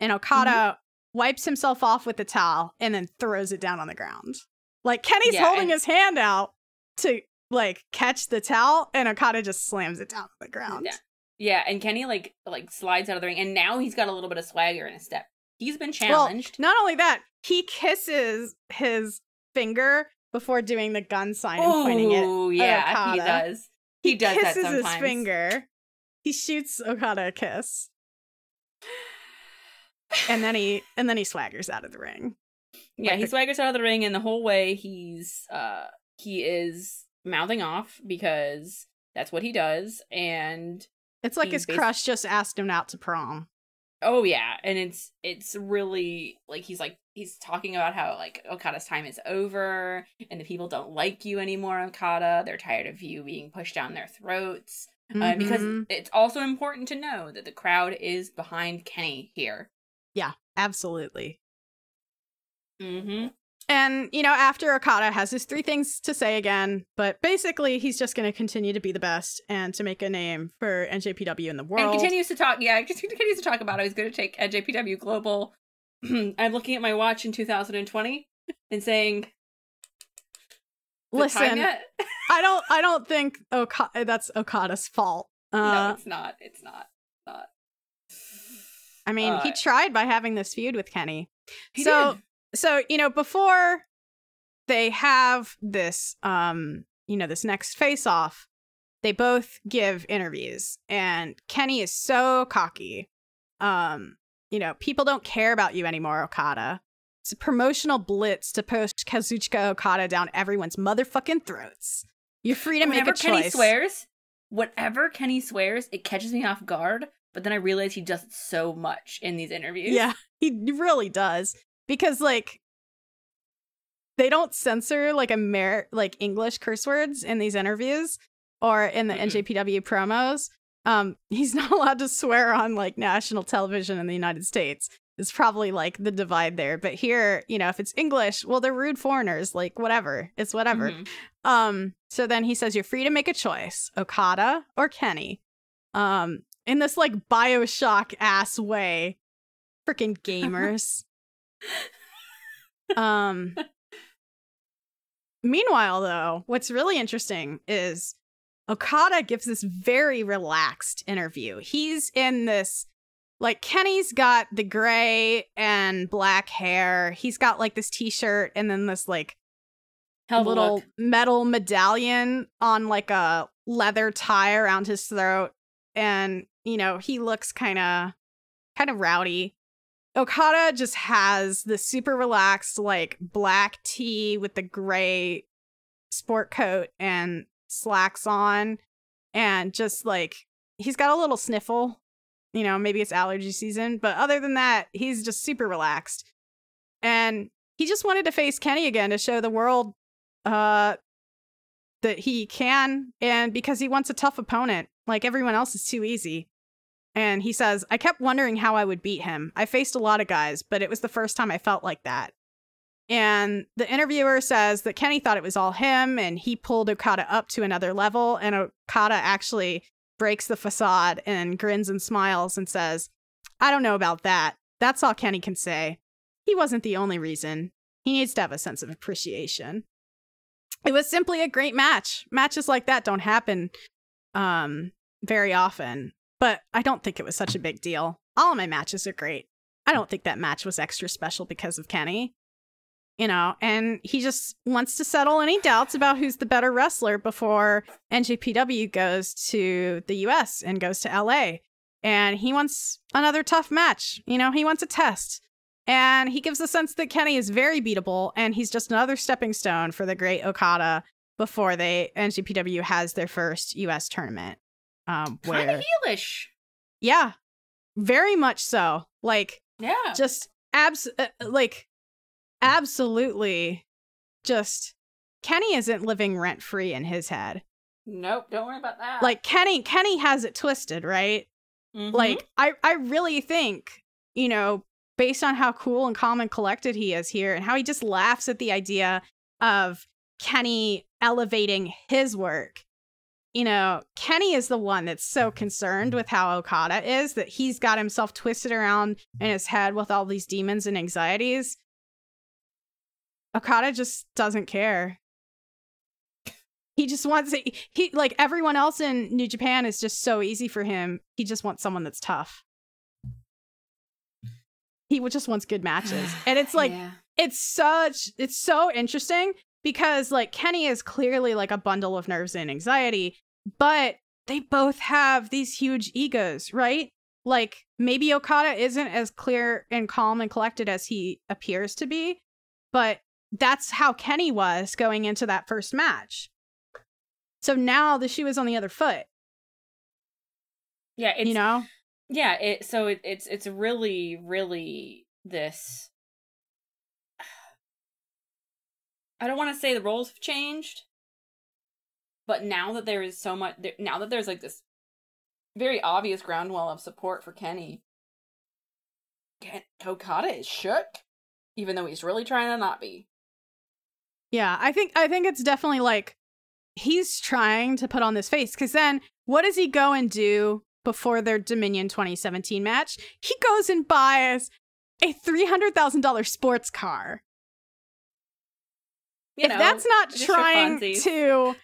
and Okada wipes himself off with the towel, and then throws it down on the ground. Like Kenny's Yeah, holding and- his hand out to like catch the towel, and Okada just slams it down on the ground. Yeah. Yeah, and Kenny like like slides out of the ring, and now he's got a little bit of swagger in his step. He's been challenged. Well, not only that, he kisses his finger before doing the gun sign and pointing it. Oh yeah, he does. He, does that kisses his finger. He shoots Okada a kiss, and then he and then he swaggers out of the ring. Yeah, Like he the- swaggers out of the ring, and the whole way he's uh he is mouthing off because that's what he does, and It's like his crush just asked him out to prom. Oh yeah, and it's it's really like he's like he's talking about how like Okada's time is over, and the people don't like you anymore, Okada. They're tired of you being pushed down their throats. Uh, because Mhm. it's also important to know that the crowd is behind Kenny here. yeah, absolutely. Mm-hmm. And you know, after Okada has his three things to say again, but basically he's just going to continue to be the best and to make a name for NJPW in the world. And continues to talk. Yeah, continues to talk about how he's going to take NJPW global. I'm looking at my watch in 2020 and saying, "Is it time Listen. I don't, I don't think Okada, that's Okada's fault. no, Uh, it's not. It's not. It's not. I mean, he uh, tried by having this feud with Kenny. He so, did. So you know, before they have this, um, you know, this next face off, they both give interviews, and Kenny is so cocky. Um, you know, people don't care about you anymore, Okada. It's a promotional blitz to push Kazuchika Okada down everyone's motherfucking throats. You're free to Whenever make a choice Kenny swears, whatever Kenny swears, it catches me off guard. But then I realize he does it so much in these interviews. Yeah, he really does. Because like they don't censor like Amer like English curse words in these interviews or in the NJPW promos. Um, he's not allowed to swear on like national television in the United States. It's probably like the divide there. But here, you know, if it's English, well, they're rude foreigners. Like whatever, it's whatever. Mhm. Um, so then he says you're free to make a choice, Okada or Kenny. Um, in this like Bioshock ass way. Freaking gamers. Um Meanwhile though, what's really interesting is Okada gives this very relaxed interview. He's in this like Kenny's got the gray and black hair. He's got like this t-shirt and then this like Hell little look. metal medallion on like a leather tie around his throat and you know he looks kind of kind of rowdy okada just has the super relaxed like black tee with the gray sport coat and slacks on and just like he's got a little sniffle. You know maybe it's allergy season but other than that he's just super relaxed. And he just wanted to face kenny again to show the world uh that he can and because he wants a tough opponent. Like everyone else is too easy and he says i kept wondering how i would beat him. I faced a lot of guys but it was the first time i felt like that. And the interviewer says that kenny thought it was all him and he pulled okada up to another level and okada actually breaks the facade and grins and smiles and says i don't know about that. That's all kenny can say. He wasn't the only reason. He needs to have a sense of appreciation. It was simply a great match. Matches like that don't happen um very often, but I don't think it was such a big deal. All my matches are great. I don't think that match was extra special because of Kenny. You know, and he just wants to settle any doubts about who's the better wrestler before NJPW goes to the US and goes to LA. And he wants another tough match. You know, he wants a test. And he gives the sense that Kenny is very beatable and he's just another stepping stone for the great Okada before they NJPW has their first US tournament. Um kind of heelish. yeah, very much so. Like Yeah. just abs uh, like absolutely just Kenny isn't living rent free in his head. nope. Don't worry about that. Like Kenny Kenny has it twisted, right? Mhm. Like I I really think, you know, based on how cool and calm and collected he is here and how he just laughs at the idea of Kenny elevating his work. You know, Kenny is the one that's so concerned with how Okada is that he's got himself twisted around in his head with all these demons and anxieties. Okada just doesn't care. He just wants it. He like everyone else in New Japan is just so easy for him. He just wants someone that's tough. He just wants good matches, and it's like Yeah. it's such it's so interesting because like Kenny is clearly like a bundle of nerves and anxiety, but they both have these huge egos, right? Like maybe Okada isn't as clear and calm and collected as he appears to be, but that's how Kenny was going into that first match. So now the shoe is on the other foot, yeah, it's, you know? Yeah, it so it, it's it's really really this. I don't want to say the roles have changed, but now that there is so much, now that there's like this very obvious groundwell of support for Kenny, Ken, is shook, even though he's really trying to not be. Yeah, I think I think it's definitely like he's trying to put on this face because then what does he go and do before their Dominion 2017 match? He goes and buys a three hundred thousand dollar sports car. You if know, that's not trying to,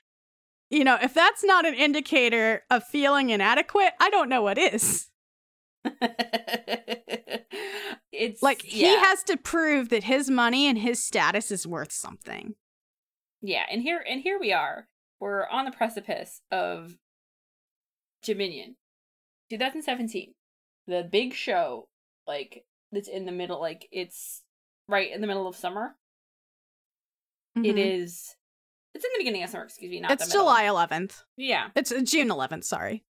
you know, if that's not an indicator of feeling inadequate, I don't know what is. it's Like he has to prove that his money and his status is worth something. Yeah, and here and here we are. We're on the precipice of Dominion. 2017. The big show like that's in the middle like it's right in the middle of summer. It Mhm. is it's in the beginning of summer, excuse me, not It's. July 11th. Yeah. It's uh, June 11th. Sorry.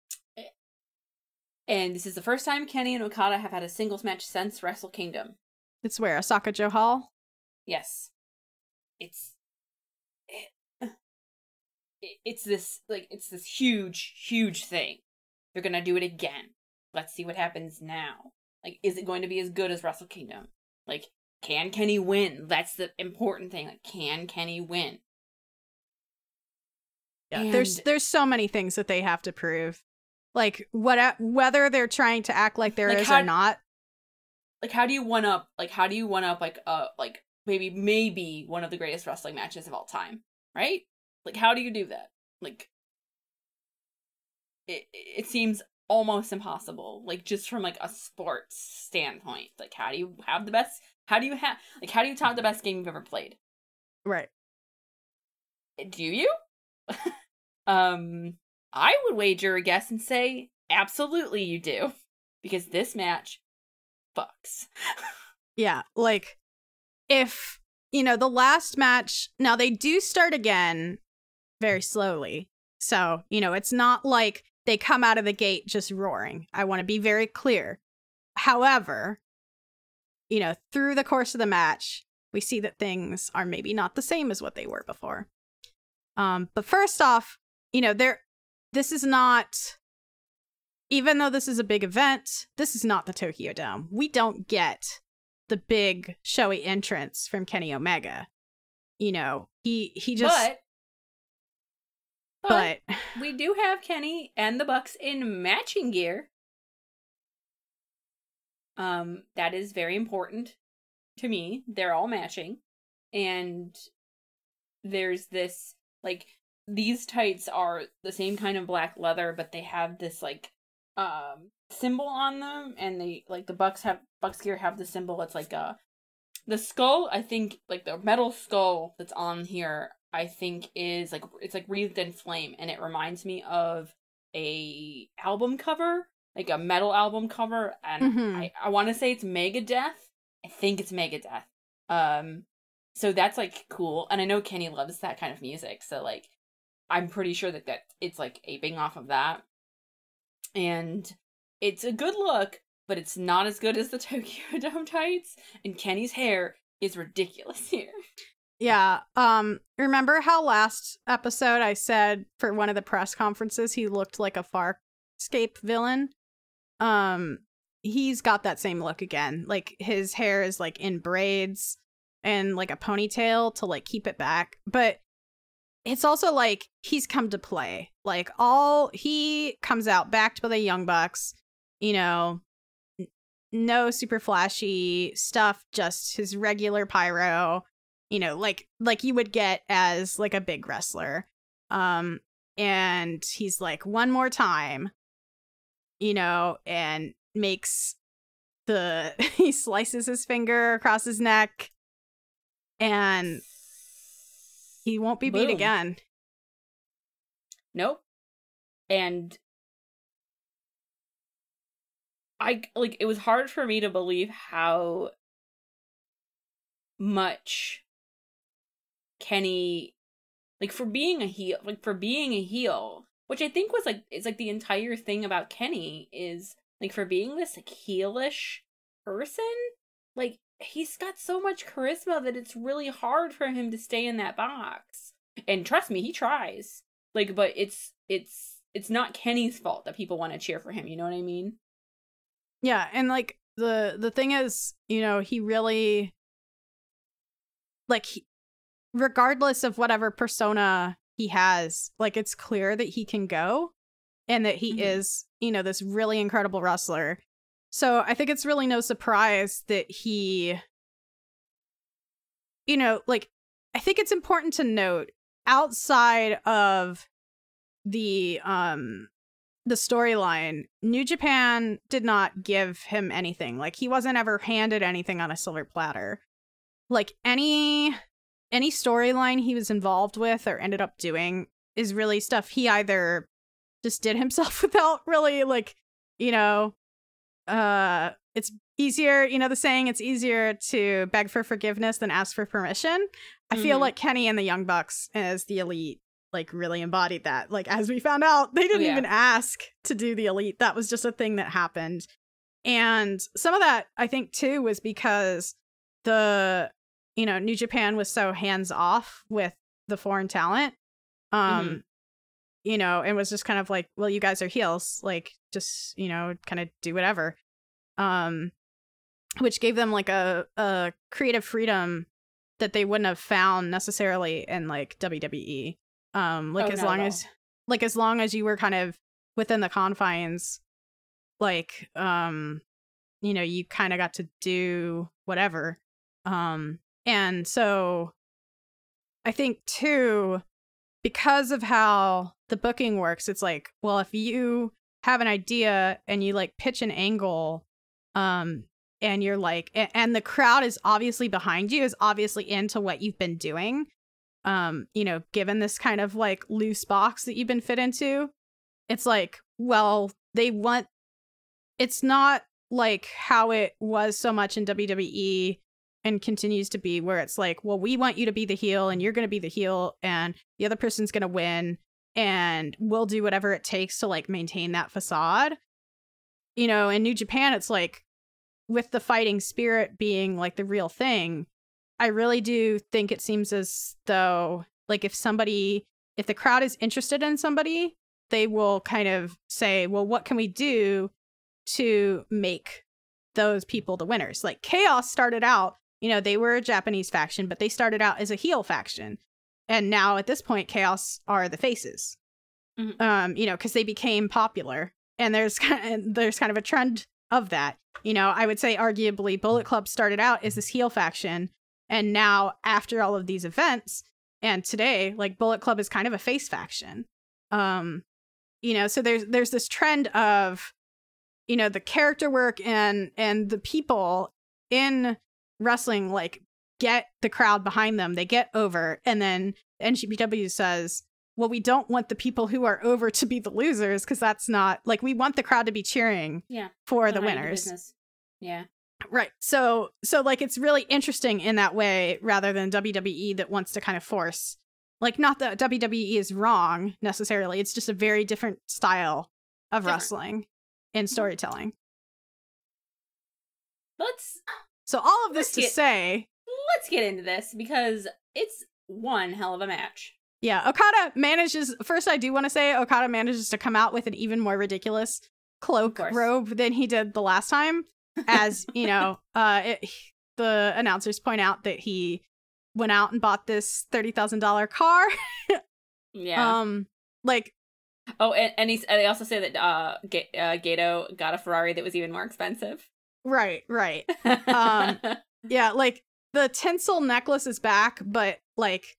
And this is the first time Kenny and Okada have had a singles match since Wrestle Kingdom. It's where Osaka-jo Hall. Yes. It's it, it- it's this like it's this huge huge thing. They're going to do it again. Let's see what happens now. Like is it going to be as good as Wrestle Kingdom? Like can Kenny win? That's the important thing. Like can Kenny win? Yeah, there's And- there's so many things that they have to prove. Like what whether they're trying to act like there is Like how- or not. Like how do you one up like how do you one up like uh like maybe maybe one of the greatest wrestling matches of all time, right? Like how do you do that? Like it it seems almost impossible like just from like a sports standpoint like how do you have the best how do you have like how do you top the best game you've ever played Right. do you um i would wager a guess and say absolutely you do because this match fucks Yeah, like if you know the last match now they do start again very slowly. So, you know, it's not like they come out of the gate just roaring. I want to be very clear. However, you know, through the course of the match, we see that things are maybe not the same as what they were before. Um, but first off, you know, there this is not even though this is a big event, this is not the Tokyo Dome. We don't get the big showy entrance from Kenny Omega. You know, he he just but, but but we do have Kenny and the Bucks in matching gear. Um, that is very important to me. They're all matching, and there's this like these tights are the same kind of black leather, but they have this like um symbol on them, and they like the Bucks have Bucks gear have the symbol. It's like a the skull. I think like the metal skull that's on here. I think is like it's like wreathed in flame, and it reminds me of a album cover, like a metal album cover, and Mhm. I I want to say it's Megadeth. I think it's Megadeth. Um, so that's like cool, and I know Kenny loves that kind of music, so like I'm pretty sure that that it's like aping off of that, and it's a good look, but it's not as good as the Tokyo Dome tights, and Kenny's hair is ridiculous here. yeah. Um remember how last episode I said for one of the press conferences he looked like a Farscape villain? Um he's got that same look again. Like his hair is like in braids and like a ponytail to like keep it back. But it's also like he's come to play. Like all he comes out backed by the Young Bucks, you know, n- no super flashy stuff, just his regular pyro, you know, like like you would get as like a big wrestler. Um and he's like one more time, you know, and makes the he slices his finger across his neck and he won't be beat again. Nope. And I like it was hard for me to believe how much Kenny like for being a heel like for being a heel, which I think was like it's like the entire thing about Kenny is like for being this like heelish person, like he's got so much charisma that it's really hard for him to stay in that box. And trust me, he tries. Like, but it's it's it's not Kenny's fault that people want to cheer for him. You know what I mean? Yeah, and like the the thing is, you know, he really like he, regardless of whatever persona he has, like it's clear that he can go and that he Mhm. is, you know, this really incredible wrestler. So I think it's really no surprise that he you know, like I think it's important to note outside of the um the storyline, New Japan did not give him anything. Like he wasn't ever handed anything on a silver platter. Like any any storyline he was involved with or ended up doing is really stuff he either just did himself without really like, you know, uh it's easier, you know the saying it's easier to beg for forgiveness than ask for permission. I feel Mhm. like Kenny and the Young Bucks as the elite like really embodied that. Like as we found out, they didn't yeah. even ask to do the elite. That was just a thing that happened. And some of that I think too was because the you know, New Japan was so hands off with the foreign talent. Um Mhm. you know, and was just kind of like, well, you guys are heels, like just, you know, kind of do whatever. Um which gave them like a a creative freedom that they wouldn't have found necessarily in like WWE. Um like Oh, as long as like as long as you were kind of within the confines like um you know, you kind of got to do whatever. Um and so I think too because of how the booking works, it's like, well, if you have an idea and you like pitch an angle, um, and you're like, and the crowd is obviously behind you, is obviously into what you've been doing, um, you know, given this kind of like loose box that you've been fit into, it's like, well, they want, it's not like how it was so much in WWE and continues to be where it's like, well, we want you to be the heel and you're going to be the heel and the other person's going to win and we'll do whatever it takes to like maintain that facade. You know, in New Japan, it's like with the fighting spirit being like the real thing, I really do think it seems as though like if somebody, if the crowd is interested in somebody, they will kind of say, well, what can we do to make those people the winners? Like Chaos started out, you know, they were a Japanese faction, but they started out as a heel faction. And now at this point, Chaos are the faces. Mhm. Um, you know, because they became popular. And there's kind of, there's kind of a trend of that. You know, I would say arguably Bullet Club started out as this heel faction. And now after all of these events, and today, like Bullet Club is kind of a face faction. Um, you know, so there's there's this trend of, you know, the character work and and the people in wrestling like get the crowd behind them. They get over, and then NJPW says, "Well, we don't want the people who are over to be the losers because that's not like we want the crowd to be cheering Yeah. for the winners." business. Yeah. Right. So so like it's really interesting in that way rather than WWE that wants to kind of force like not that WWE is wrong necessarily. It's just a very different style of Different. wrestling and mm-hmm. storytelling. Let's So all of this Let's to get- say, let's get into this because it's one hell of a match. yeah, Okada manages first I do want to say Okada manages to come out with an even more ridiculous cloak robe than he did the last time as, you know, uh it, the announcers point out that he went out and bought this $30,000 car Yeah. Um, like oh, and, and he's and they also say that uh, Ga- uh Gedo got a Ferrari that was even more expensive. Right, right. Um, Yeah, like the tinsel necklace is back, but like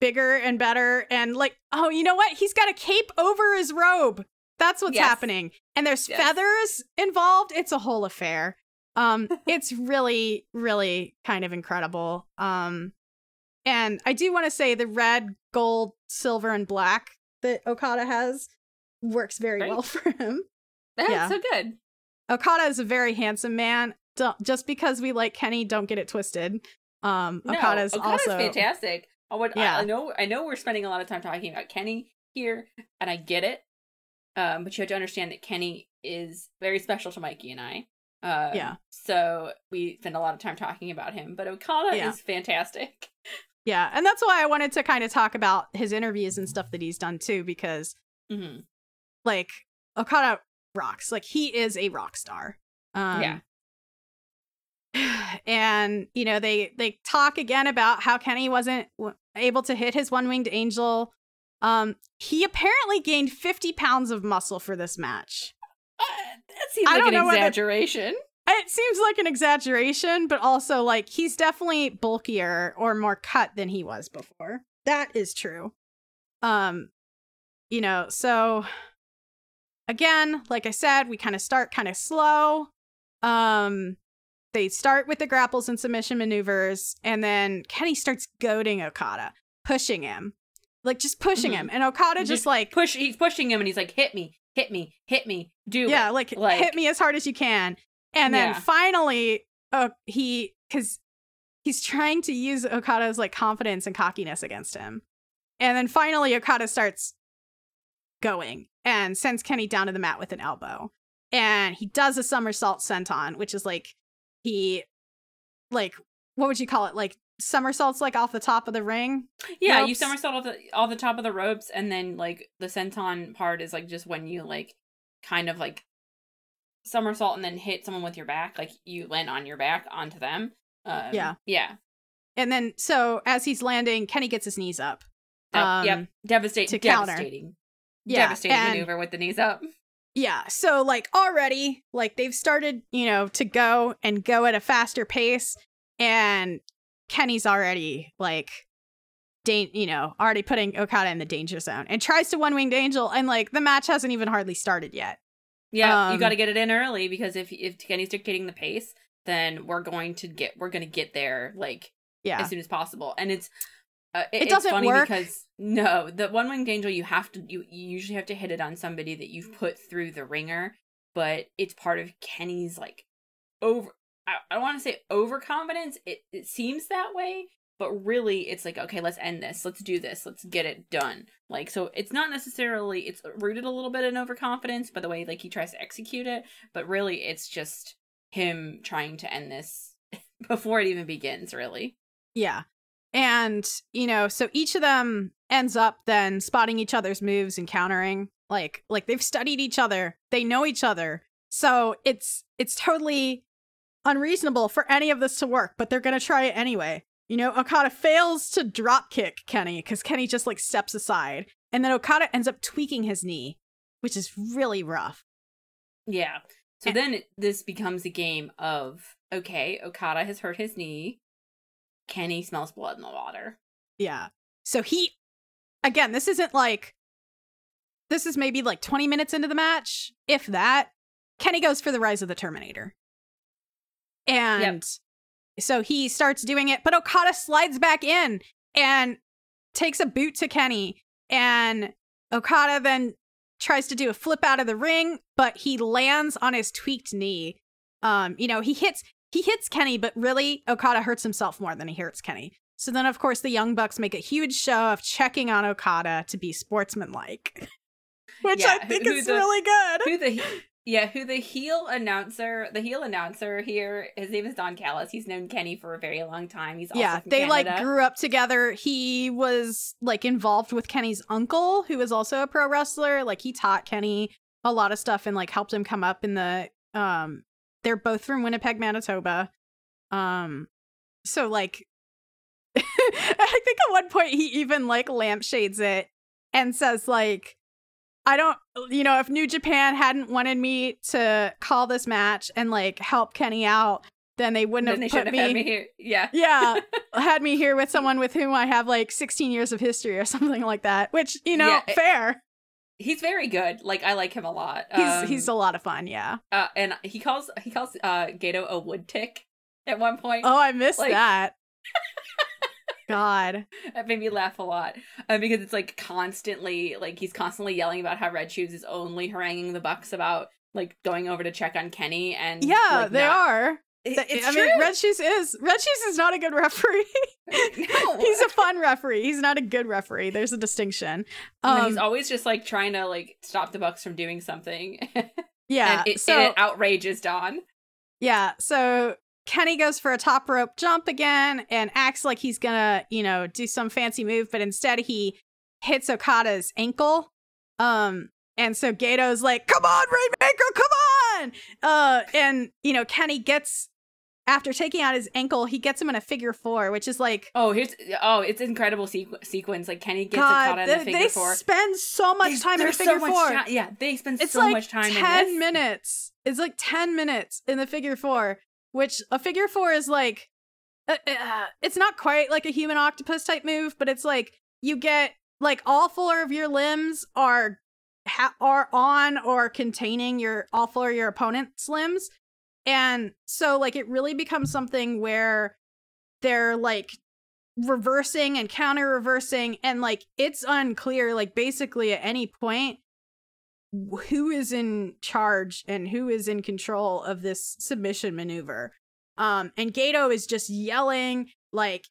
bigger and better. And like, oh, you know what? He's got a cape over his robe. That's what's Yes. happening. And there's Yes. feathers involved. It's a whole affair. Um, it's really, really kind of incredible. Um, and I do want to say the red, gold, silver, and black that Okada has works very Great. well for him. That's Yeah. so good. Okada is a very handsome man. Don't, just because we like Kenny, don't get it twisted. Um, No, Okada's, Okada's also fantastic. I would. Yeah. I, know. I know. We're spending a lot of time talking about Kenny here, and I get it. Um, but you have to understand that Kenny is very special to Mikey and I. Um, Yeah. So we spend a lot of time talking about him, but Okada Yeah. is fantastic. Yeah, and that's why I wanted to kind of talk about his interviews and stuff that he's done too, because hmm like Okada rocks. Like he is a rock star. Um, Yeah. And you know they they talk again about how Kenny wasn't w- able to hit his one winged angel. Um, he apparently gained fifty pounds of muscle for this match. Uh, that seems I like don't an exaggeration. It seems like an exaggeration, but also like he's definitely bulkier or more cut than he was before. That is true. Um, you know, so again, like I said, we kind of start kind of slow. Um, they start with the grapples and submission maneuvers, and then Kenny starts goading Okada, pushing him, like just pushing Mhm. him, and Okada just, like push. He's pushing him, and he's like, "Hit me, hit me, hit me, do yeah it." like, Like- hit me as hard as you can and then Yeah. finally uh he because he's trying to use okada's like confidence and cockiness against him and then finally okada starts going and sends kenny down to the mat with an elbow. And he does a somersault senton which is like he like what would you call it? Like somersaults like off the top of the ring? Yeah, you somersault off the off the top of the ropes, and then like the senton part is like just when you like kind of like somersault and then hit someone with your back, like you land on your back onto them. Um, Yeah. yeah, and then so as he's landing kenny gets his knees up. That- Um, yep, devastating, to counter. devastating, Yeah, devastating and- maneuver with the knees up. Yeah, so like already, like they've started, you know, to go and go at a faster pace, and Kenny's already like, da- you know, already putting Okada in the danger zone and tries to one winged angel, and like the match hasn't even hardly started yet. Yeah, you Um, got to get it in early because if if Kenny's dictating the pace, then we're going to get we're going to get there like Yeah, as soon as possible. And it's uh, it, It it's doesn't funny work. because no, the one winged angel you have to you, you usually have to hit it on somebody that you've put through the ringer, but it's part of Kenny's like over. I, I don't want to say overconfidence. It it seems that way, but really it's like okay, let's end this. Let's do this. Let's get it done. Like so, it's not necessarily it's rooted a little bit in overconfidence by the way like he tries to execute it, but really it's just him trying to end this before it even begins. Really. yeah, and you know, so each of them ends up then spotting each other's moves and countering. Like, like they've studied each other, they know each other, so it's it's totally unreasonable for any of this to work, but they're gonna try it anyway. You know, Okada fails to drop kick Kenny because Kenny just like steps aside, and then Okada ends up tweaking his knee, which is really rough. Yeah. So And- then it, this becomes a game of okay, Okada has hurt his knee. Kenny smells blood in the water. Yeah. So he, again, this isn't like, this is maybe like 20 minutes into the match, if that. Kenny goes for the Rise of the Terminator. And so he starts doing it, but Okada slides back in and takes a boot to Kenny. And Okada then tries to do a flip out of the ring, but he lands on his tweaked knee. Um, you know, he hits he hits Kenny, but really Okada hurts himself more than he hurts Kenny. So then, of course, the Young Bucks make a huge show of checking on Okada to be sportsmanlike, which Yeah, I think is the- really good. Who the yeah, who the heel announcer, the heel announcer here, his name is Don Callis. He's known Kenny for a very long time. He's also yeah, they like grew up together. He was like involved with Kenny's uncle, who was also a pro wrestler. Like he taught Kenny a lot of stuff and like helped him come up in the um they're both from Winnipeg, Manitoba. Um so like I think at one point he even like lampshades it and says like I don't you know if New Japan hadn't wanted me to call this match and like help Kenny out then they wouldn't Then have should put have me, had me here. Yeah. yeah had me here with someone with whom I have like 16 years of history or something like that which you know Yeah, fair He's very good. Like I like him a lot. he's Um, he's a lot of fun yeah uh, and he calls he calls uh Gedo a wood tick at one point. oh I missed Like- that God That made me laugh a lot uh, because it's like constantly like he's constantly yelling about how Red Shoes is only haranguing the Bucks about like going over to check on Kenny and yeah like, they not- are it's I true. mean, Red Shoes is Red Shoes is not a good referee. No. he's a fun referee. He's not a good referee. There's a distinction. Um, he's always just like trying to like stop the Bucks from doing something. yeah. and it, so and it outrages Don. yeah. So Kenny goes for a top rope jump again and acts like he's gonna, you know, do some fancy move, but instead he hits Okada's ankle. Um, and so Gedo's like, "Come on, Rainmaker, come on!" Uh, and you know, Kenny gets after taking out his ankle, he gets him in a figure four, which is like Oh, here's oh, it's incredible sequ- sequence. Like Kenny gets God, Okada in they, the figure they four. spend so much They- time in a figure so four. yeah, they spend it's so like much time 10 in this. minutes. It's like 10 minutes in the figure four, which a figure four is like, uh, uh, it's not quite like a human octopus type move, but it's like you get like all four of your limbs are ha- are on or containing your all four of your opponent's limbs. And so like it really becomes something where they're like reversing and counter reversing and like it's unclear like basically at any point who is in charge and who is in control of this submission maneuver. Um, and Gedo is just yelling like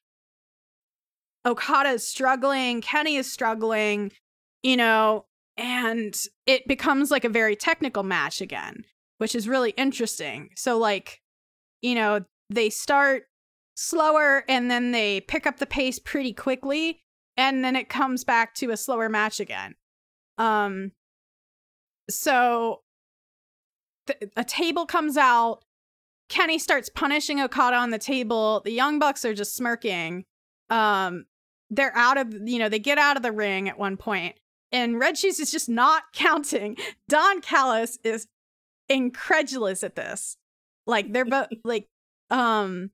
Okada is struggling, Kenny is struggling, you know, and it becomes like a very technical match again, which is really interesting. So, like, you know, they start slower and then they pick up the pace pretty quickly, and then it comes back to a slower match again. Um, so th- a table comes out. Kenny starts punishing Okada on the table. The Young Bucks are just smirking. Um, they're out of, you know, they get out of the ring at one point, and Red Shoes is just not counting. Don Callis is incredulous at this. Like they're both like, um,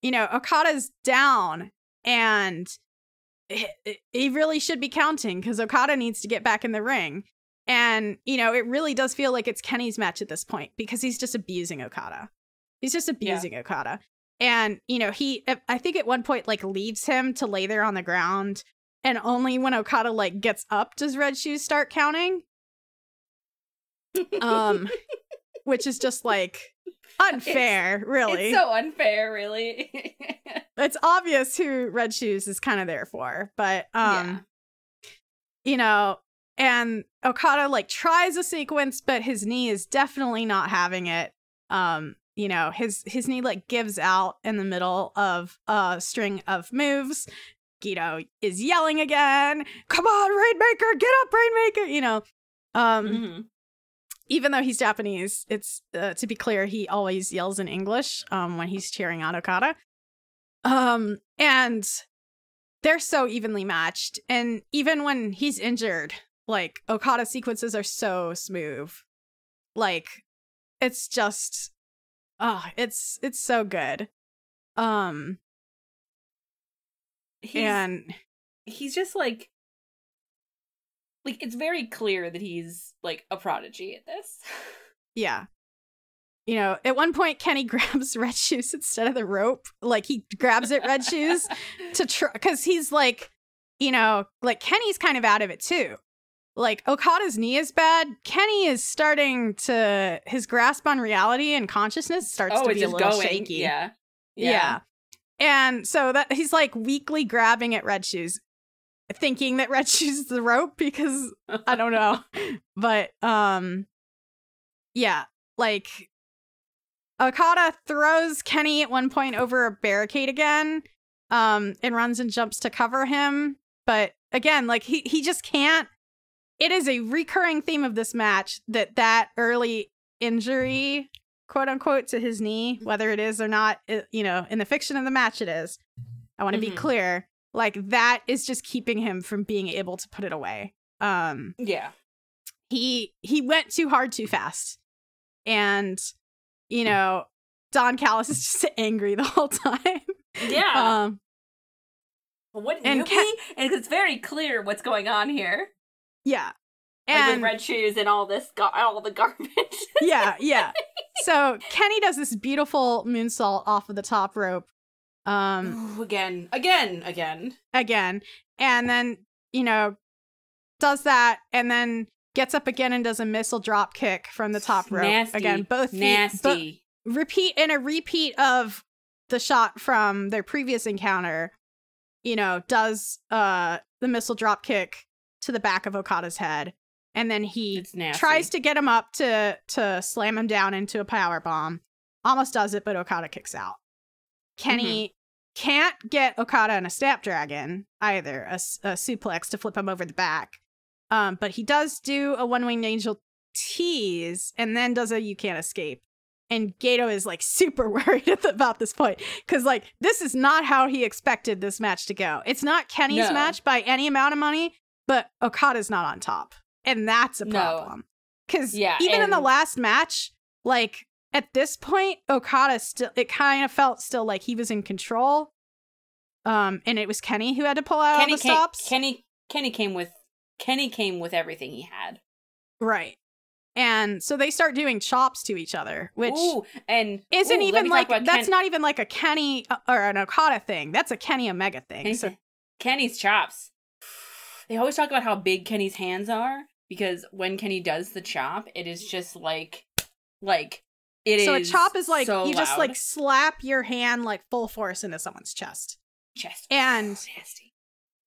you know, Okada's down, and he, he really should be counting because Okada needs to get back in the ring. And, you know, it really does feel like it's Kenny's match at this point because he's just abusing Okada. He's just abusing Okada. And, you know, he, I think at one point, like, leaves him to lay there on the ground. And only when Okada, like, gets up does Red Shoes start counting. Um, which is just, like, unfair, really. It's so unfair, really. it's obvious who Red Shoes is kind of there for, but um you know, and Okada like tries a sequence, but his knee is definitely not having it. Um, you know, his his knee like gives out in the middle of a string of moves. Gedo is yelling again, "Come on, Rainmaker, get up, Rainmaker!" You know, um, Mhm. Even though he's Japanese, it's uh, to be clear, he always yells in English um, when he's cheering on Okada. Um, and they're so evenly matched, and even when he's injured, like Okada sequences are so smooth. Like it's just, oh, it's it's so good. Um, He's, and he's just like like it's very clear that he's like a prodigy at this. Yeah. You know, at one point Kenny grabs Red Shoes instead of the rope. Like he grabs it Red Shoes to try cuz he's like, you know, like Kenny's kind of out of it too. Like Okada's knee is bad. Kenny is starting to his grasp on reality and consciousness starts oh, to be a little going. shaky. Yeah. Yeah. And so that he's like weakly grabbing at Red Shoes, thinking that Red Shoes the rope because I don't know. But um yeah, like Okada throws Kenny at one point over a barricade again. Um and runs and jumps to cover him, but again, like he he just can't it is a recurring theme of this match that that early injury quote unquote to his knee whether it is or not it, you know in the fiction of the match it is I want to Mhm. be clear. Like that is just keeping him from being able to put it away. Um Yeah. he he went too hard too fast. And you know, Don Callis is just angry the whole time. Yeah. Um wouldn't and you Ca-? And it's very clear what's going on here. yeah. Like And with red shoes and all this, gar- all the garbage. yeah, yeah. So Kenny does this beautiful moonsault off of the top rope. Um Ooh, again, again, again. again and then you know does that and then gets up again and does a missile drop kick from the top rope Nasty. again both feet, nasty. repeat in a repeat of the shot from their previous encounter you know does uh the missile drop kick to the back of okada's head and then he tries to get him up to to slam him down into a power bomb almost does it but okada kicks out kenny Mm-hmm. can't get okada in a snapdragon either a suplex to flip him over the back. Um but he does do a one-winged angel tease and then does a you can't escape. And Gedo is like super worried at the- about this point because like this is not how he expected this match to go. It's not kenny's No. match by any amount of money but okada's not on top. And that's a problem. Because Yeah, even in the last match like at this point okada still it kind of felt still like he was in control. Um and it was kenny who had to pull out Kenny all the came, stops. Kenny Kenny came with Kenny came with everything he had. right. And so they start doing chops to each other which Ooh, and isn't ooh, even like that's Ken- not even like a kenny uh, or an okada thing. That's a kenny omega thing. Kenny- so Kenny's chops. They always talk about how big Kenny's hands are because when Kenny does the chop, it is just like like it is. so a chop is like so you just like slap your hand like full force into someone's chest chest and- nasty.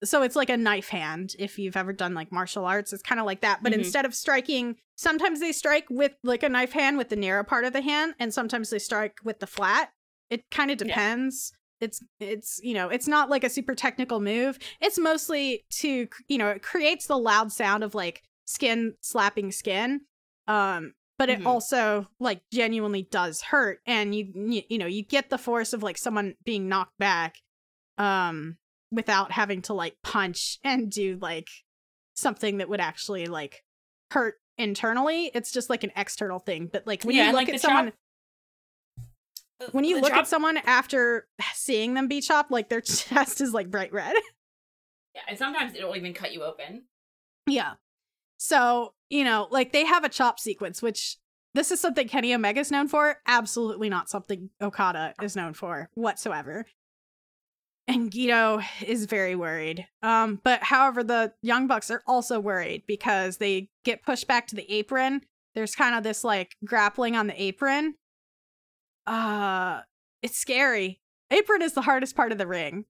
so it's like a knife hand if you've ever done like martial arts it's kind of like that but Mhm. instead of striking sometimes they strike with like a knife hand with the narrow part of the hand and sometimes they strike with the flat it kind of Yeah. depends it's it's you know it's not like a super technical move it's mostly to you know it creates the loud sound of like skin slapping skin um but it Mhm. also like genuinely does hurt and you, you you know you get the force of like someone being knocked back um without having to like punch and do like something that would actually like hurt internally it's just like an external thing but like when Yeah, you look like, at someone chop- when you look chop- at someone after seeing them be chopped like their chest is like bright red yeah, and sometimes it'll even cut you open. yeah so you know like they have a chop sequence which this is something kenny omega's known for absolutely not something okada is known for whatsoever and Gedo is very worried. Um, but however, the Young Bucks are also worried because they get pushed back to the apron. There's kind of this like grappling on the apron. Uh, it's scary. Apron is the hardest part of the ring.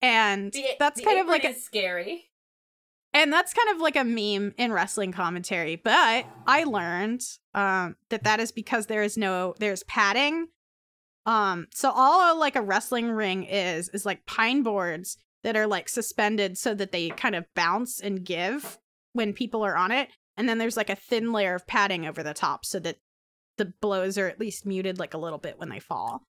And The- that's the kind of like a, scary. And that's kind of like a meme in wrestling commentary. But I learned um that that is because there is no there's padding um, so all like a wrestling ring is is like pine boards that are like suspended so that they kind of bounce and give when people are on it, and then there's like a thin layer of padding over the top so that the blows are at least muted like a little bit when they fall.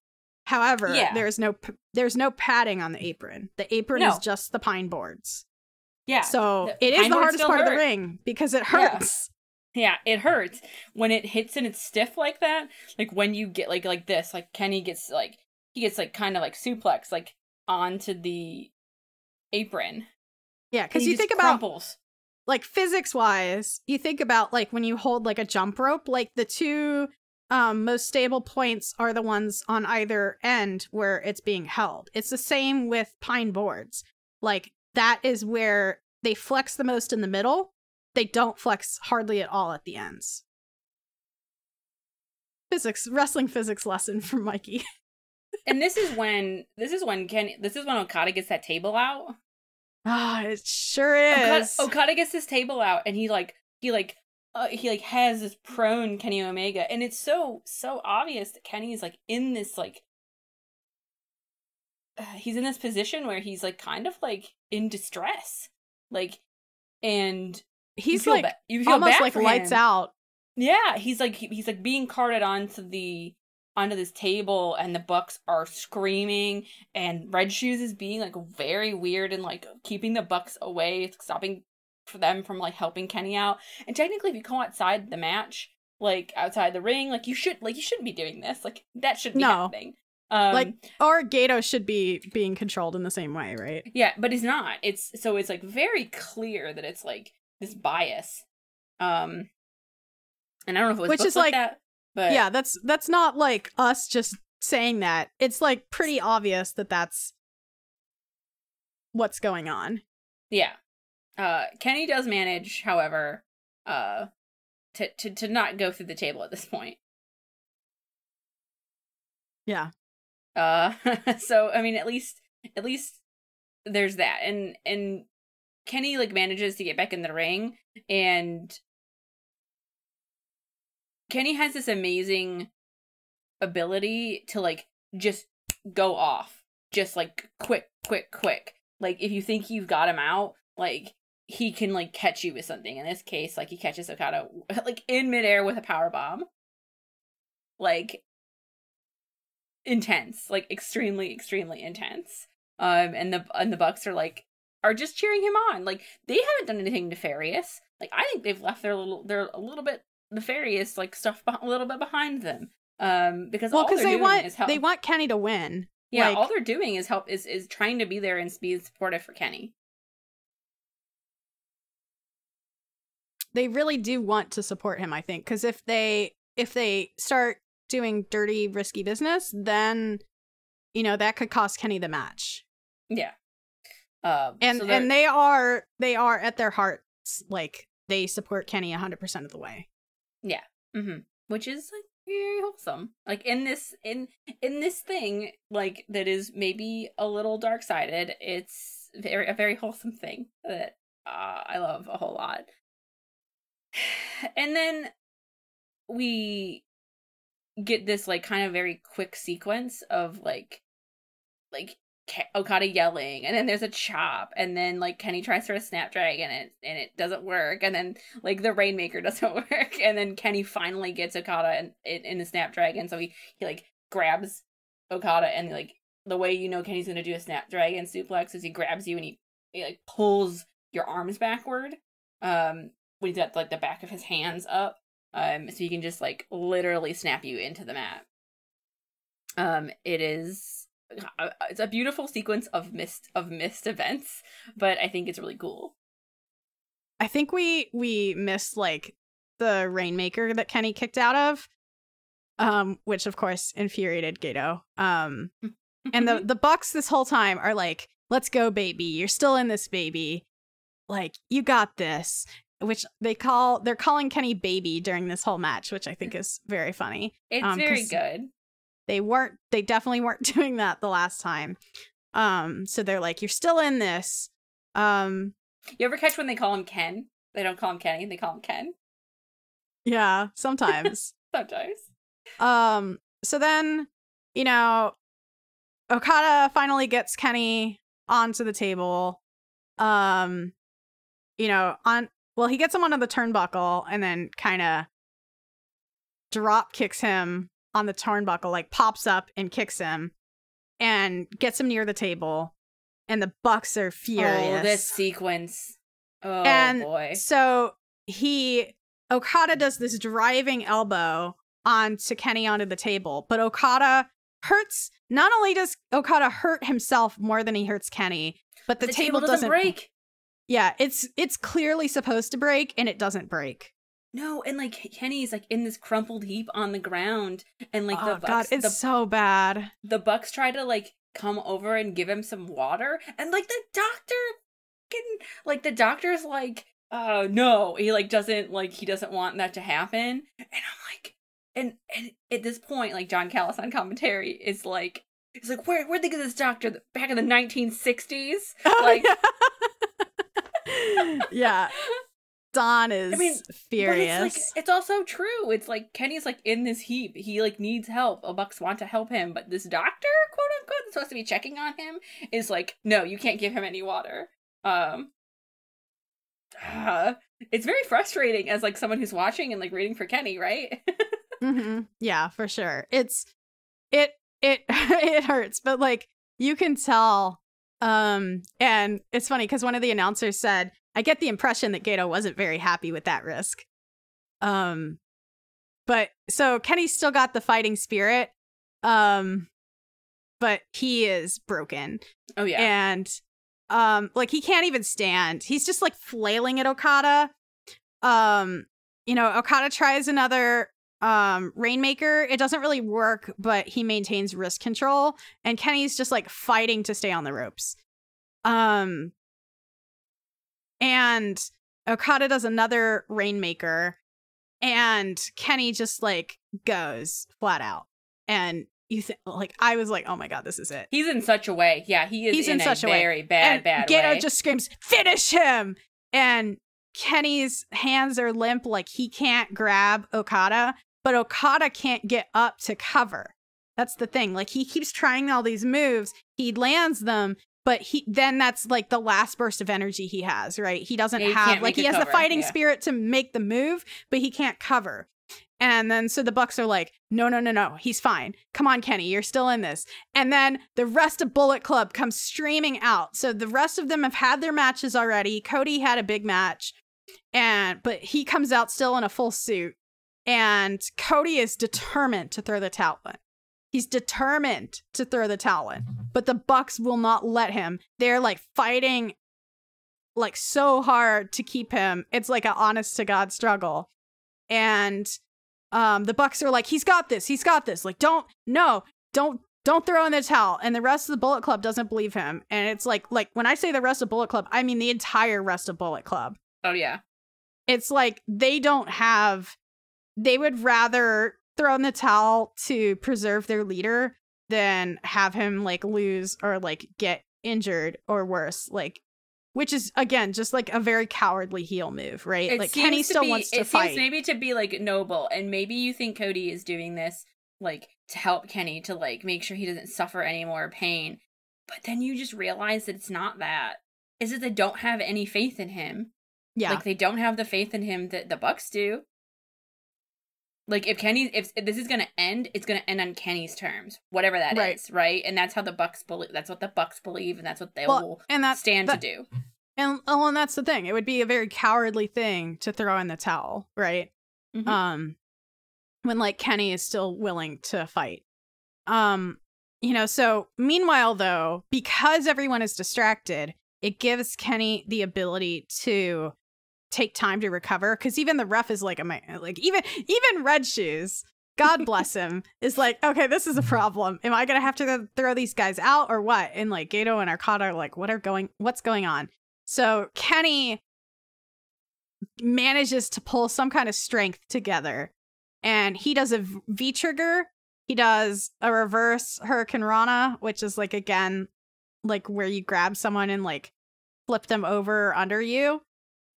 However, Yeah. there's no there's no padding on the apron. The apron is just the pine boards. Yeah. So the it is the hardest part of the ring because it hurts. Yeah, it hurts when it hits and it's stiff like that. Like when you get like like this, like Kenny gets like he gets like kind of like suplex like onto the apron. Yeah, because you think about crumples. like physics wise, you think about like when you hold like a jump rope, like the two um most stable points are the ones on either end where it's being held. It's the same with pine boards. Like that is where they flex the most in the middle. They don't flex hardly at all at the ends. Physics, wrestling physics lesson from Mikey. and this is when this is when Kenny this is when Okada gets that table out. Ah, it sure Okada, is. Okada gets his table out and he like he like uh, he like has this prone Kenny Omega and it's so so obvious that Kenny is like in this like uh, he's in this position where he's like kind of like in distress like and He's like ba- you feel almost like lights him. out. yeah he's like he's like being carted onto the onto this table and the bucks are screaming and red shoes is being like very weird and like keeping the bucks away stopping for them from like helping kenny out and technically if you come outside the match like outside the ring like you should like you shouldn't be doing this like that shouldn't be No. happening um like our Gedo should be being controlled in the same way, right? yeah but he's not it's so it's like very clear that it's like this bias um and i don't know if it was Which is like like- that but yeah, that's that's not like us just saying that. It's like pretty obvious that that's what's going on. Yeah. Uh Kenny does manage, however, uh to to to not go through the table at this point. Yeah. Uh so I mean at least at least there's that. And and Kenny like manages to get back in the ring and Kenny has this amazing ability to like just go off. Just like quick, quick, quick. Like if you think you've got him out, like he can like catch you with something. In this case, like he catches Okada like in midair with a power bomb. Like intense, like extremely, extremely intense. Um, and the and the Bucks are like are just cheering him on. Like they haven't done anything nefarious. Like I think they've left their little their a little bit nefarious like stuff beh- a little bit behind them. Um, because Well, all because they're they doing want is help. they want Kenny to win. yeah, like- all they're doing is help is is trying to be there and be supportive for Kenny. They really do want to support him, I think, because if they if they start doing dirty, risky business, then you know that could cost Kenny the match. Yeah. Um, And so and they are they are at their hearts like they support Kenny hundred percent of the way. Yeah hmm Which is like very wholesome. Like in this in in this thing, like that is maybe a little dark sided. It's very a very wholesome thing that uh, I love a whole lot. And then we get this like kind of very quick sequence of like like Okada yelling, and then there's a chop, and then like Kenny tries for a snapdragon, and it, and it doesn't work, and then like the Rainmaker doesn't work, and then Kenny finally gets Okada in, in, the snapdragon, so he he like grabs Okada, and like the way you know Kenny's gonna do a snapdragon suplex is he grabs you and he, he like pulls your arms backward, um, when he's got like the back of his hands up, um, so you can just like literally snap you into the map. Um, it is uh, it's a beautiful sequence of missed of missed events, but I think it's really cool. I think we we missed like the rainmaker that Kenny kicked out of, um, which of course infuriated Gedo. Um, and the the Bucks this whole time are like, "Let's go, baby! You're still in this, baby. Like you got this." Which they call they're calling Kenny baby during this whole match, which I think is very funny. it's um, very good. They weren't they definitely weren't doing that the last time. Um, so they're like, "You're still in this." Um, You ever catch when they call him Ken? They don't call him Kenny, they call him Ken yeah, sometimes. sometimes. Um, so then, you know, Okada finally gets Kenny onto the table. Um, you know, on well, he gets him onto the turnbuckle and then kind of drop kicks him on the turnbuckle, like pops up and kicks him and gets him near the table. And the Bucks are furious. Oh, this sequence. Oh And boy. So he Okada does this driving elbow onto Kenny onto the table, but Okada hurts. Not only does Okada hurt himself more than he hurts Kenny, but the, table, doesn't, break. Yeah, it's it's clearly supposed to break and it doesn't break. No, and like Kenny's like in this crumpled heap on the ground, and like oh the god, bucks, it's the, so bad. the bucks try to like come over and give him some water, and like the doctor, getting like the doctor's like, uh, no, he like doesn't like he doesn't want that to happen, and I'm like, and and at this point, like Don Callis on commentary is like. He's like, where where'd they get this doctor back in the 1960s? Like, yeah. Don is I mean, furious. It's like it's also true. It's like Kenny's like in this heap. He like needs help. A Bucks want to help him, but this doctor, quote unquote, that's supposed to be checking on him, is like, no, you can't give him any water. Um, uh, it's very frustrating as like someone who's watching and like rooting for Kenny, right? hmm Yeah, for sure. It's it it it hurts, but like you can tell. Um, and it's funny because one of the announcers said, "I get the impression that Gedo wasn't very happy with that risk." Um, but so Kenny's still got the fighting spirit. Um, but he is broken Oh yeah. and um like he can't even stand he's just like flailing at okada um you know okada tries another um rainmaker it doesn't really work but he maintains wrist control and kenny's just like fighting to stay on the ropes um and okada does another rainmaker and kenny just like goes flat out and you think like i was like oh my god this is it He's in such a way. Yeah, he is He's in, in such a a way. very bad, and bad Gedo way. just screams, "Finish him!" And Kenny's hands are limp, like he can't grab Okada, but Okada can't get up to cover. That's the thing. Like he keeps trying all these moves, he lands them, but he then that's like the last burst of energy he has. Right? He doesn't Yeah, he have like he has the fighting yeah. spirit to make the move, but he can't cover. And then so the Bucks are like, no, no, no, no, he's fine. Come on, Kenny, you're still in this. And then the rest of Bullet Club comes streaming out. So the rest of them have had their matches already. Cody had a big match, and but he comes out still in a full suit. And Cody is determined to throw the towel in. He's determined to throw the towel in. But the Bucks will not let him. They're like fighting like so hard to keep him. It's like an honest to God struggle. And um the Bucks are like, he's got this, he's got this. Like, don't no, don't don't throw in the towel. And the rest of the Bullet Club doesn't believe him. And it's like like when I say the rest of Bullet Club, I mean the entire rest of Bullet Club. oh yeah. It's like they don't have they would rather throw in the towel to preserve their leader than have him like lose or like get injured or worse. Like which is again just like a very cowardly heel move, right? It like Kenny still be- wants to it fight. seems maybe to be like noble, and maybe you think Cody is doing this like to help Kenny to like make sure he doesn't suffer any more pain. But then you just realize that it's not that. Is that they don't have any faith in him. yeah. Like they don't have the faith in him that the Bucks do. Like if Kenny, if, if this is gonna end, it's gonna end on Kenny's terms, whatever that is, Right. right? And that's how the Bucks believe. That's what the Bucks believe, and that's what they Well, will and that's stand that- to do. And oh, and that's the thing. It would be a very cowardly thing to throw in the towel, right? Mhm. Um when like Kenny is still willing to fight. Um you know, so meanwhile though, because everyone is distracted, it gives Kenny the ability to take time to recover cuz even the ref is like I like even even Red Shoes God bless him. Is like, okay, this is a problem. Am I gonna have to throw these guys out or what? And like Gedo and Okada are like, what are going what's going on? So Kenny manages to pull some kind of strength together. And he does a V trigger. He does a reverse Hurricanrana, which is like again, like where you grab someone and like flip them over under you.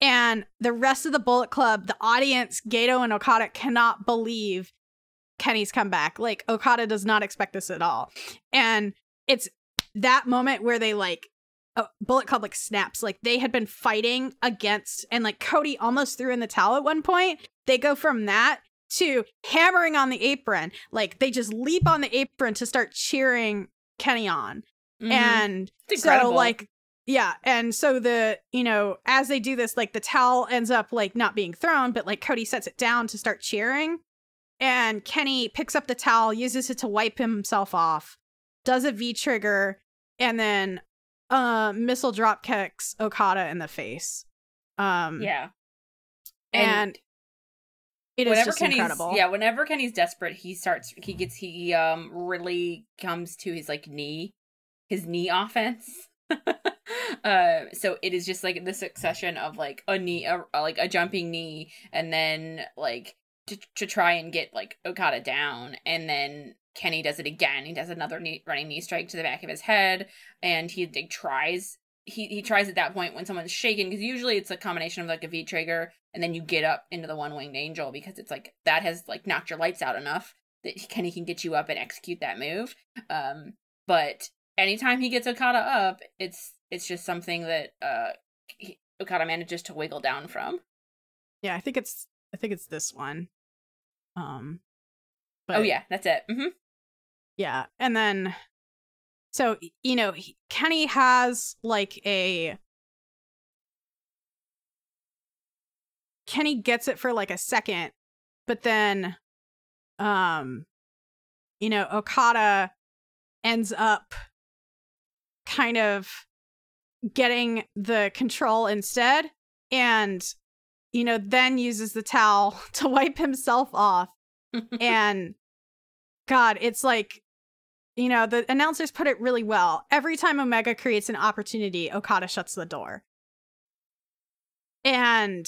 And the rest of the Bullet Club, the audience, Gedo and Okada cannot believe Kenny's come back. Like Okada does not expect this at all. And it's that moment where they like uh, Bullet Club like snaps. Like they had been fighting against, and like Cody almost threw in the towel at one point. They go from that to hammering on the apron. Like they just leap on the apron to start cheering Kenny on. Mhm. And so like yeah, and so the you know as they do this, like the towel ends up like not being thrown, but like Cody sets it down to start cheering, and Kenny picks up the towel, uses it to wipe himself off, does a V trigger, and then uh missile drop kicks Okada in the face. Um yeah. and, it is whenever just Kenny's incredible. yeah, whenever Kenny's desperate, he starts he gets he um really comes to his like knee, his knee offense. uh, so it is just like the succession of like a knee, a, like a jumping knee, and then like to to try and get like Okada down, and then Kenny does it again. He does another knee running knee strike to the back of his head, and he like, tries. He, he tries at that point when someone's shaken because usually it's a combination of like a V trigger and then you get up into the one winged angel because it's like that has like knocked your lights out enough that Kenny can get you up and execute that move. Um, but anytime he gets Okada up, it's it's just something that uh he, Okada manages to wiggle down from. yeah, I think it's I think it's this one. Um but, oh yeah, that's it. hmm Yeah. And then, so, you know, he- Kenny has like a. Kenny gets it for like a second, but then, um, you know, Okada ends up kind of getting the control instead and, you know, then uses the towel to wipe himself off. And god it's like you know the announcers put it really well. Every time omega creates an opportunity okada shuts the door. And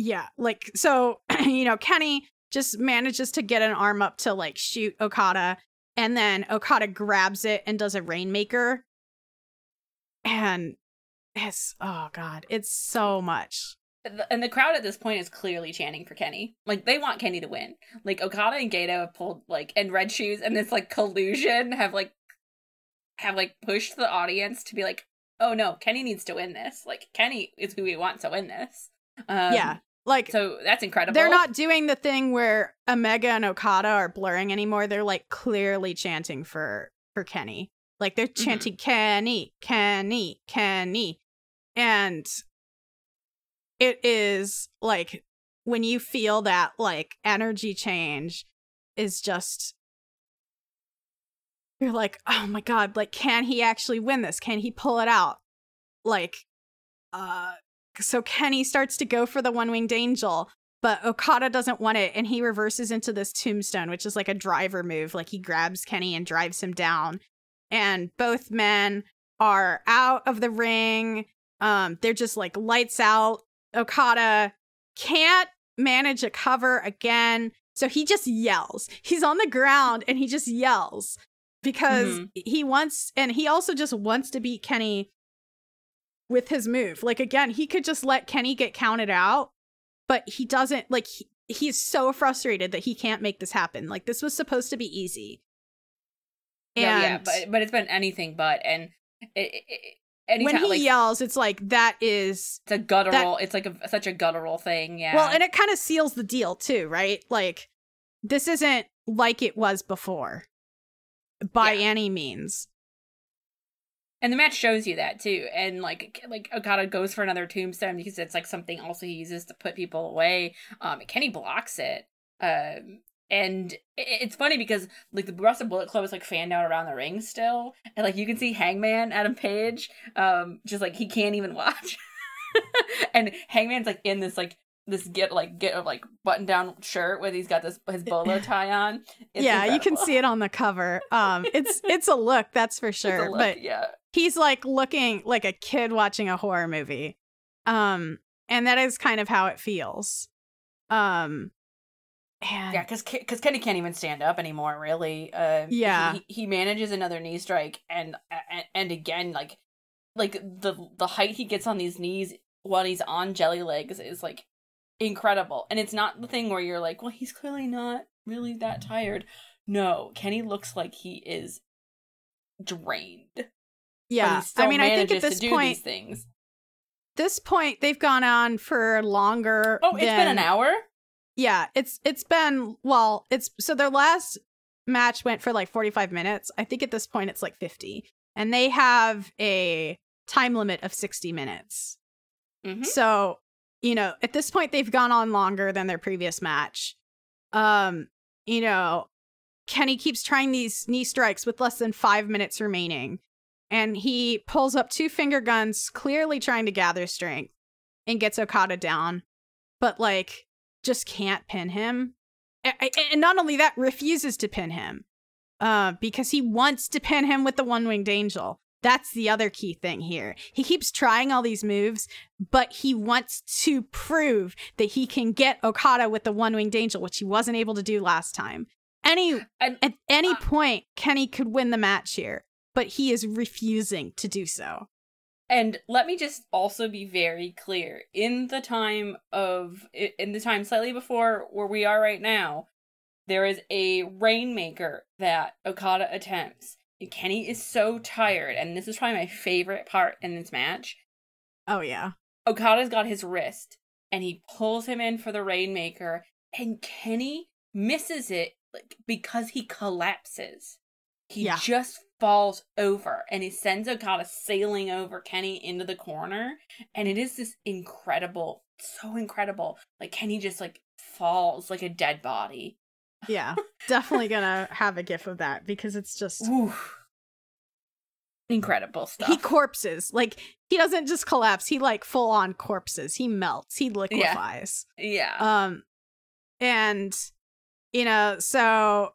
yeah like so you know kenny just manages to get an arm up to like shoot okada and then okada grabs it and does a rainmaker and it's oh god it's so much and the crowd at this point is clearly chanting for Kenny. Like they want Kenny to win. Like Okada and Gedo have pulled like and Red Shoes and this like collusion have like have like pushed the audience to be like, oh no, Kenny needs to win this. Like Kenny is who we want to win this. Um, yeah like So that's incredible. They're not doing the thing where Omega and Okada are blurring anymore. They're like clearly chanting for for Kenny. Like they're chanting Mm-hmm. chanting Kenny, Kenny, Kenny. And it is like when you feel that like energy change is just you're like, "Oh my god, like can he actually win this? Can he pull it out?" Like uh so Kenny starts to go for the one winged angel, but Okada doesn't want it and he reverses into this tombstone, which is like a driver move. Like he grabs Kenny and drives him down. And both men are out of the ring. Um, they're just like lights out. Okada can't manage a cover again. So he just yells. He's on the ground and he just yells because Mhm. he wants, and he also just wants to beat Kenny with his move. Like again, he could just let Kenny get counted out, but he doesn't like he, he's so frustrated that he can't make this happen. Like this was supposed to be easy. No, yeah, but but it's been anything but and it, it, anytime when he like yells, it's like that is it's a guttural. it's like a, such a guttural thing. Yeah. well, and it kind of seals the deal too, right? Like this isn't like it was before by Yeah. any means. And the match shows you that too. And like like Okada goes for another tombstone because it's like something also he uses to put people away. Um Kenny blocks it. Um and it's funny because like the rest of Bullet Club is like fanned out around the ring still. And like you can see Hangman Adam Page, um, just like he can't even watch. and Hangman's like in this like this get like get like button down shirt with he's got this his bolo tie on. It's yeah, you can see it on the cover. Um it's it's a look, that's for sure. look, But yeah. he's like looking like a kid watching a horror movie. Um and that is kind of how it feels. Um and Yeah, because because Kenny can't even stand up anymore. Really. Uh, Yeah. He, he manages another knee strike, and and, and again, like like the the height he gets on these knees while he's on jelly legs is like incredible. And it's not the thing where you're like, well, he's clearly not really that tired. No, Kenny looks like he is drained. yeah. I mean, I think at this point these things. this point they've gone on for longer Oh, it's been an hour. Yeah, it's it's been well, it's so their last match went for like 45 minutes. I think at this point it's like 50. And they have a time limit of 60 minutes. Mhm. So, you know, at this point they've gone on longer than their previous match. Um, you know, Kenny keeps trying these knee strikes with less than 5 minutes remaining. And he pulls up two finger guns, clearly trying to gather strength, and gets Okada down. But like just can't pin him. And not only that, refuses to pin him uh, because he wants to pin him with the one winged angel. That's the other key thing here. He keeps trying all these moves, but he wants to prove that he can get Okada with the one winged angel, which he wasn't able to do last time. Any And at any Uh, point, Kenny could win the match here, but he is refusing to do so. And let me just also be very clear. In the time of in the time slightly before where we are right now, there is a rainmaker that Okada attempts. Kenny is so tired, and this is probably my favorite part in this match. Oh yeah. Okada's got his wrist, and he pulls him in for the rainmaker, and Kenny misses it like because he collapses. He Yeah. just falls over and he sends Okada sailing over Kenny into the corner. And it is this incredible, so incredible. Like Kenny just like falls like a dead body. Yeah, definitely gonna have a gif of that because it's just Ooh. Incredible stuff. he corpses. Like he doesn't just collapse; he like full on corpses. He melts. He liquefies. yeah. Um, and you know, so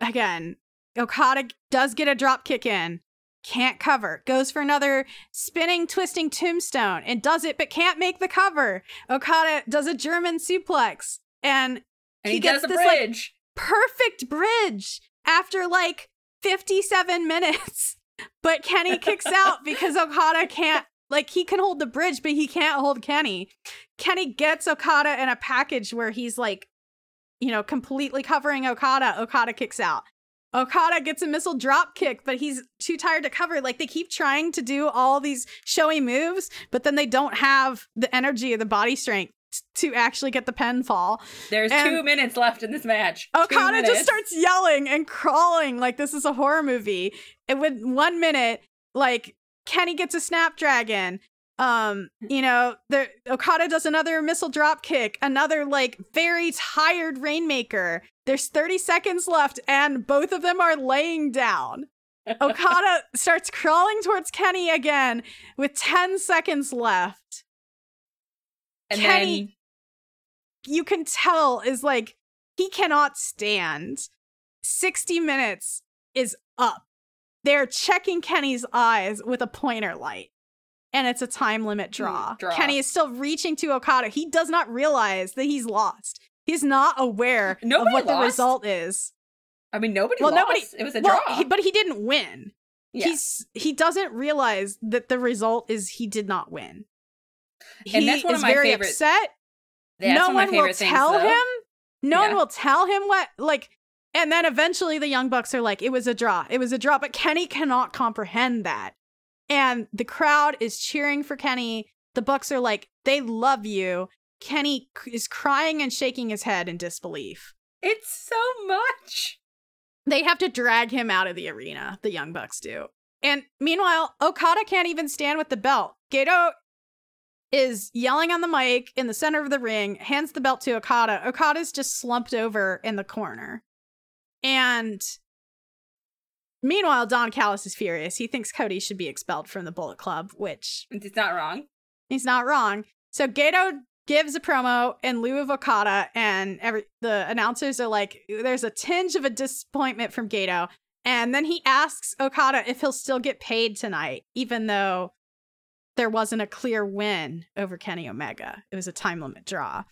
again, Okada does get a drop kick in, can't cover, goes for another spinning, twisting tombstone, and does it, but can't make the cover. Okada does a German suplex, and and he he, gets this, like, bridge. perfect bridge after like 57 minutes. But Kenny kicks out because Okada can't, like, he can hold the bridge, but he can't hold Kenny. Kenny gets Okada in a package where he's like, you know, completely covering Okada. Okada kicks out. Okada gets a missile drop kick, but he's too tired to cover. Like, they keep trying to do all these showy moves, but then they don't have the energy or the body strength to actually get the pinfall. There's and- two minutes left in this match. Okada just starts yelling and crawling like this is a horror movie. And with one minute, like Kenny gets a snapdragon. Um, you know, the Okada does another missile drop kick, another like very tired rainmaker. There's 30 seconds left, and both of them are laying down. Okada starts crawling towards Kenny again with 10 seconds left. And Kenny- then you can tell is like he cannot stand 60 minutes is up they're checking kenny's eyes with a pointer light and it's a time limit hmm, draw. draw. kenny is still reaching to okada he does not realize that he's lost he's not aware Nobody of what the result is I mean nobody well lost. nobody it was a well, draw. he- but he didn't win yeah. he's he doesn't realize that the result is he did not win he And that's one of my very favorite- upset That's no one one will things, tell though. him. No one will tell him what like. And then eventually the Young Bucks are like, it was a draw. It was a draw. But Kenny cannot comprehend that. And the crowd is cheering for Kenny. The Bucks are like, they love you. Kenny is crying and shaking his head in disbelief. It's so much. They have to drag him out of the arena, the Young Bucks do. And meanwhile, Okada can't even stand with the belt. Gedo is yelling on the mic in the center of the ring, hands the belt to Okada. Okada's just slumped over in the corner. And meanwhile, Don Callis is furious. He thinks Cody should be expelled from the Bullet Club, which It's not wrong. He's not wrong. So Gedo gives a promo in lieu of Okada, and every the announcers are like, "There's a tinge of a disappointment from Gedo." And then he asks Okada if he'll still get paid tonight, even though there wasn't a clear win over Kenny Omega. It was a time limit draw.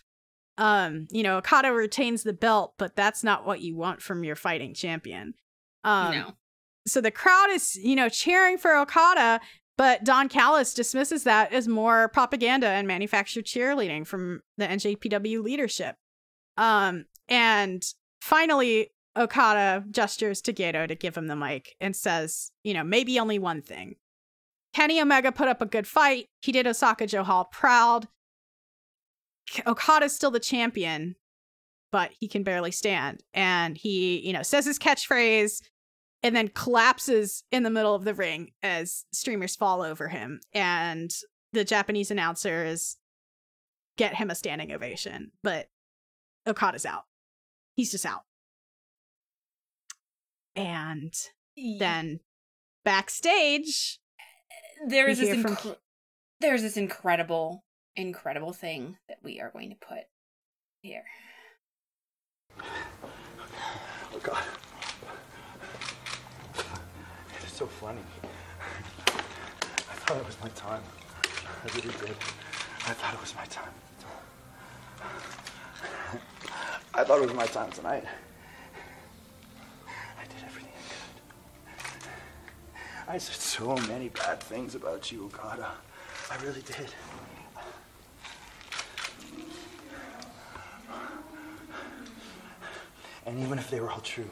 Um, you know, Okada retains the belt, but that's not what you want from your fighting champion. Um, no. so the crowd is, you know, cheering for Okada, but Don Callis dismisses that as more propaganda and manufactured cheerleading from the NJPW leadership. Um, and finally, Okada gestures to Gedo to give him the mic and says, you know, maybe only one thing. Kenny Omega put up a good fight. He did Osaka-jo Hall proud. Okada's still the champion, but he can barely stand. And he, you know, says his catchphrase and then collapses in the middle of the ring as streamers fall over him. And the Japanese announcers get him a standing ovation, but Okada's out. He's just out. And then backstage, there is this hear from there's this incredible, incredible thing that we are going to put here. Oh God. It's so funny. I thought it was my time. I really did. I thought it was my time. I thought it was my time tonight. I did everything I could. I said so many bad things about you, Okada. I really did. And even if they were all true,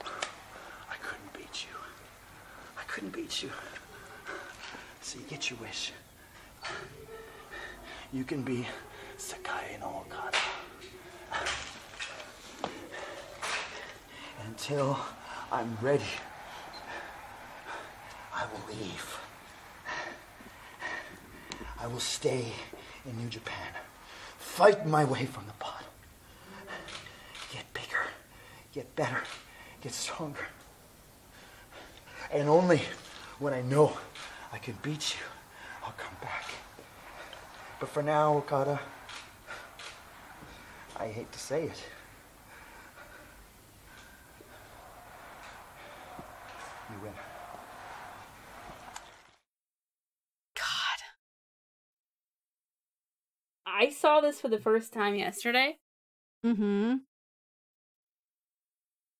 I couldn't beat you. I couldn't beat you. So you get your wish. You can be Sakai no Okada. until I'm ready. I will leave. I will stay in New Japan, fight my way from the bottom, get bigger, get better, get stronger. And only when I know I can beat you, I'll come back. But for now, Okada, I hate to say it. You win. God. I saw this for the first time yesterday. Mm-hmm.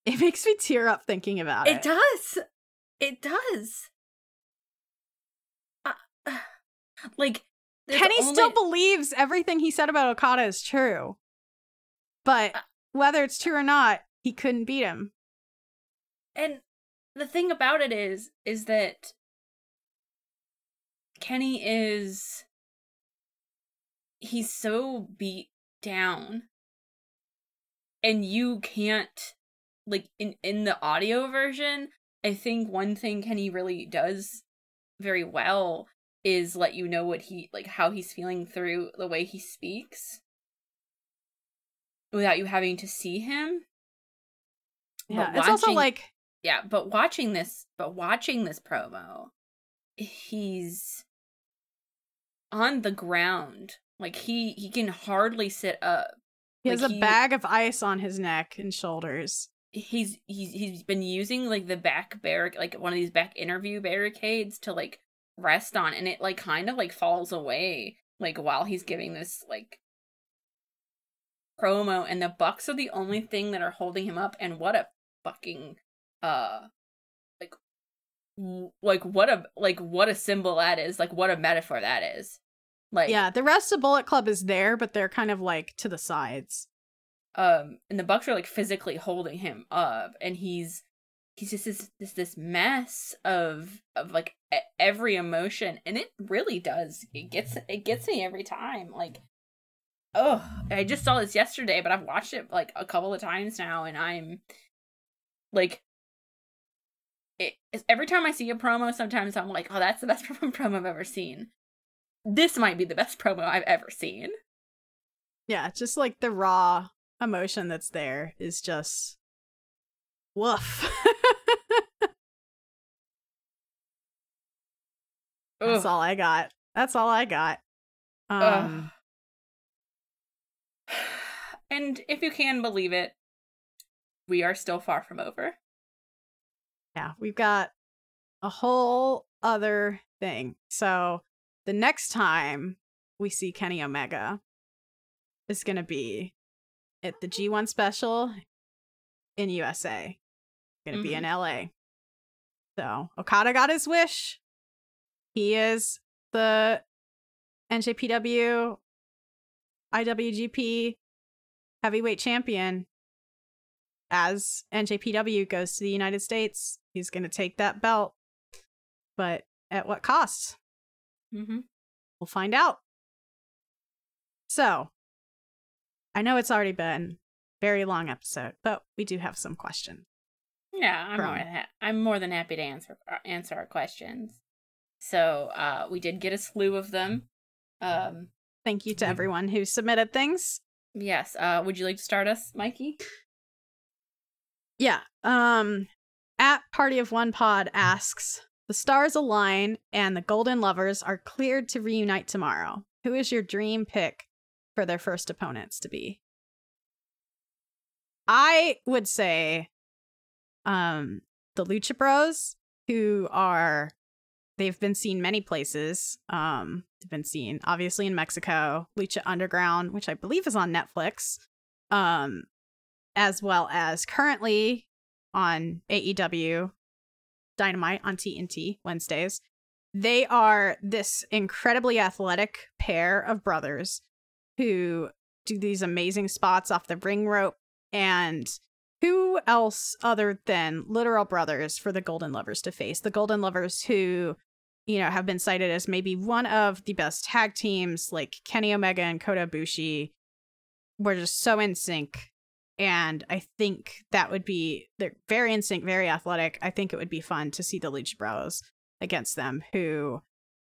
It makes me tear up thinking about it. It does. It does. Uh, like Kenny only- still believes everything he said about Okada is true. But Uh, whether it's true or not, he couldn't beat him. and the thing about it is is that Kenny is he's so beat down and you can't like in in the audio version I think one thing Kenny really does very well is let you know what he like how he's feeling through the way he speaks without you having to see him. Yeah, But it's also like yeah but watching this but watching this promo he's on the ground like he he can hardly sit up he has a he- bag of ice on his neck and shoulders. he's he's he's been using like the back barric like one of these back interview barricades to like rest on and it like kind of like falls away like while he's giving this like promo and the bucks are the only thing that are holding him up and what a fucking uh like like what a like what a symbol that is like what a metaphor that is like yeah, the rest of Bullet Club is there, but they're kind of like to the sides. um and the bucks are like physically holding him up and he's he's just this this this mess of of like every emotion and it really does. It gets it gets me every time like oh i just saw this yesterday but i've watched it like a couple of times now and i'm like it every time i see a promo sometimes i'm like oh that's the best promo promo i've ever seen this might be the best promo i've ever seen Yeah, just like the raw emotion that's there is just woof. That's all I got. That's all I got. Um and if you can believe it, we are still far from over. yeah, we've got a whole other thing. So the next time we see Kenny Omega is going to be at the G1 special in USA. Going to be in mm-hmm. LA. So Okada got his wish. He is the NJPW IWGP heavyweight champion as NJPW goes to the United States, he's going to take that belt. But at what cost? Mm-hmm. We'll find out. So, I know it's already been a very long episode, but we do have some questions. Yeah, I'm From- more than ha- I'm more than happy to answer uh, answer our questions. So uh, we did get a slew of them. Um, Thank you to Mhm. everyone who submitted things. yes. Uh, would you like to start us, Mikey? Yeah. Um at Party of One Pod asks, "The stars align and the Golden Lovers are cleared to reunite tomorrow. Who is your dream pick for their first opponents to be?" I would say um the Lucha Bros who are they've been seen many places. Um they've been seen obviously in Mexico, Lucha Underground, which I believe is on Netflix. Um as well as currently on AEW Dynamite on TNT Wednesdays. They are this incredibly athletic pair of brothers who do these amazing spots off the ring rope. And who else other than literal brothers for the Golden Lovers to face? The Golden Lovers who, you know, have been cited as maybe one of the best tag teams, like Kenny Omega and Kota Ibushi, were just so in sync and I think that would be they're very instinct, very athletic. I think it would be fun to see the Lucha Bros against them. Who,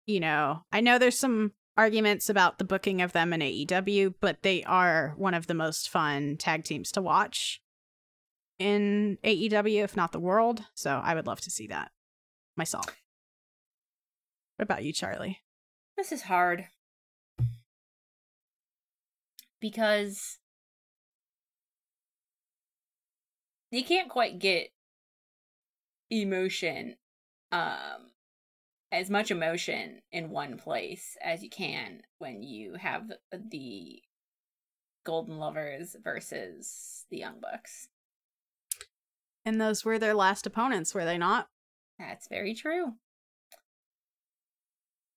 you know, I know there's some arguments about the booking of them in AEW, but they are one of the most fun tag teams to watch in AEW, if not the world. So I would love to see that myself. What about you, Charlie? This is hard. Because you can't quite get emotion um as much emotion in one place as you can when you have the golden lovers versus the young bucks And those were their last opponents, were they not? that's very true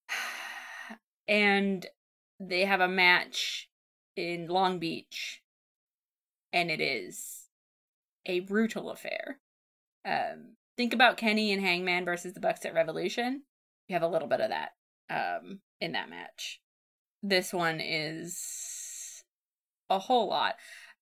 and they have a match in long beach and it is a brutal affair. Um think about kenny and hangman versus the bucks at revolution. You have a little bit of that um in that match. This one is a whole lot.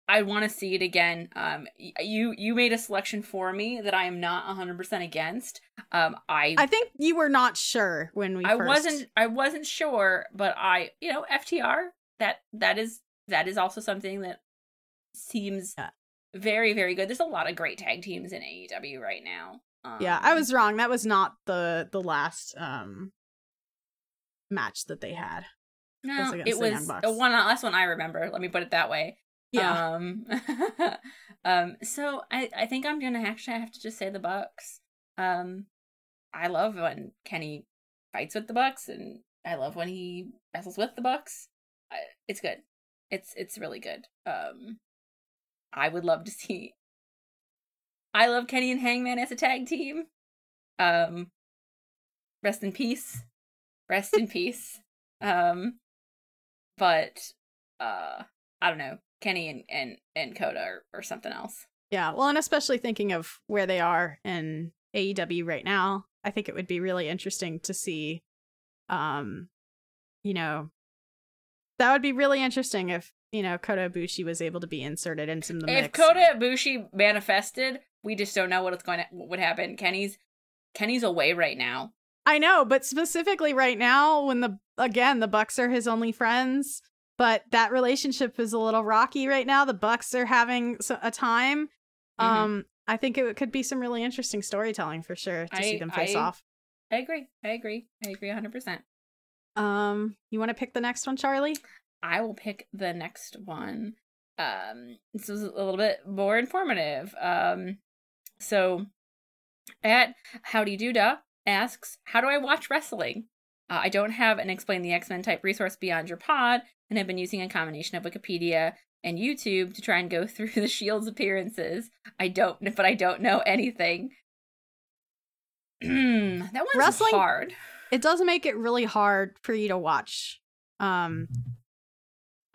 I want to see it again. Um you you made a selection for me that i am not 100% against. Um i I think you were not sure when we I first- wasn't I wasn't sure, but I you know, FTR that that is that is also something that seems Yeah. Very, very good. There's a lot of great tag teams in AEW right now. Um, Yeah, I was wrong. That was not the the last um match that they had. no, it was the one last one I remember. Let me put it that way. Yeah. Um um so I I think I'm going to actually have to just say the Bucks. Um I love when Kenny fights with the Bucks and I love when he wrestles with the Bucks. I, it's good. It's it's really good. Um I would love to see I love Kenny and Hangman as a tag team. Um rest in peace. Rest in peace. Um but uh I don't know, Kenny and and and Kota or, or something else. Yeah, well, and especially thinking of where they are in AEW right now, I think it would be really interesting to see um you know that would be really interesting if, you know, Kota Ibushi was able to be inserted into the if mix. Kota Ibushi manifested, we just don't know what's going to what would happen. Kenny's Kenny's away right now. I know, but specifically right now when the again, the Bucks are his only friends, but that relationship is a little rocky right now. The Bucks are having a time. Mhm. Um I think it could be some really interesting storytelling for sure to see them face I- off. I agree. I agree. I agree 100%. Um, you want to pick the next one, Charlie? I will pick the next one. Um, this is a little bit more informative. Um, so at Howdy Doodah asks, "How do I watch wrestling? Uh, I don't have an explain the X Men type resource beyond your pod, and have been using a combination of Wikipedia and YouTube to try and go through the Shield's appearances. I don't, but I don't know anything. that one's Wrestling- hard. It does make it really hard for you to watch. Um,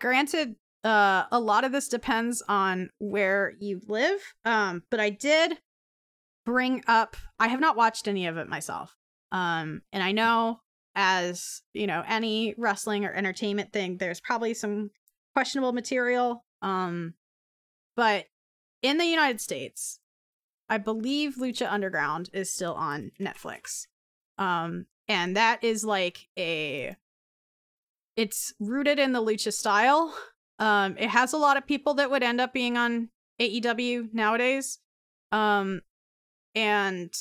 granted, uh, a lot of this depends on where you live. Um, but I did bring up. I have not watched any of it myself. Um, and I know as you know any wrestling or entertainment thing, there's probably some questionable material. Um, but in the United States, I believe Lucha Underground is still on Netflix. Um, and that is like a it's rooted in the lucha style. Um, it has a lot of people that would end up being on AEW nowadays. Um, and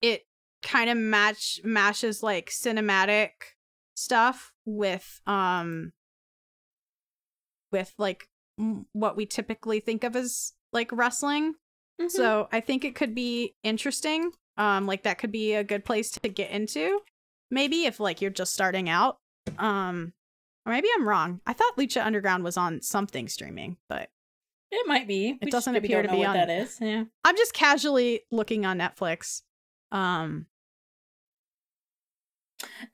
it kind of match matches like cinematic stuff with um with like m- what we typically think of as like wrestling. Mhm. So I think it could be interesting. Um, like that could be a good place to get into. Maybe if like you're just starting out. Um, or maybe I'm wrong. I thought Lucha Underground was on something streaming, but It might be. Just doesn't appear to be on- that is. Yeah. I'm just casually looking on Netflix. Um,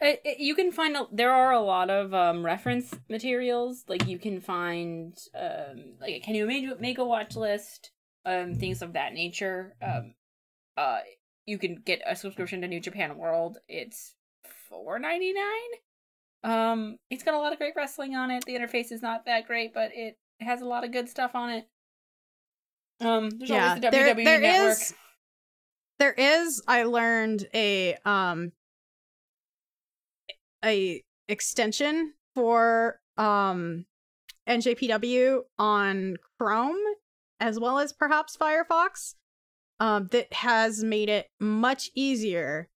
Uh, uh, you can find a, there are a lot of um, reference materials. Like you can find um, like Can You Make, make a watch list, um, things of that nature. Um, uh, you can get a subscription to New Japan World. It's four ninety nine. Um, it's got a lot of great wrestling on it. The interface is not that great, but it has a lot of good stuff on it. Um, there's yeah, always the there, WWE there network. is- there is i learned a um a extension for um njpw on chrome as well as perhaps firefox um that has made it much easier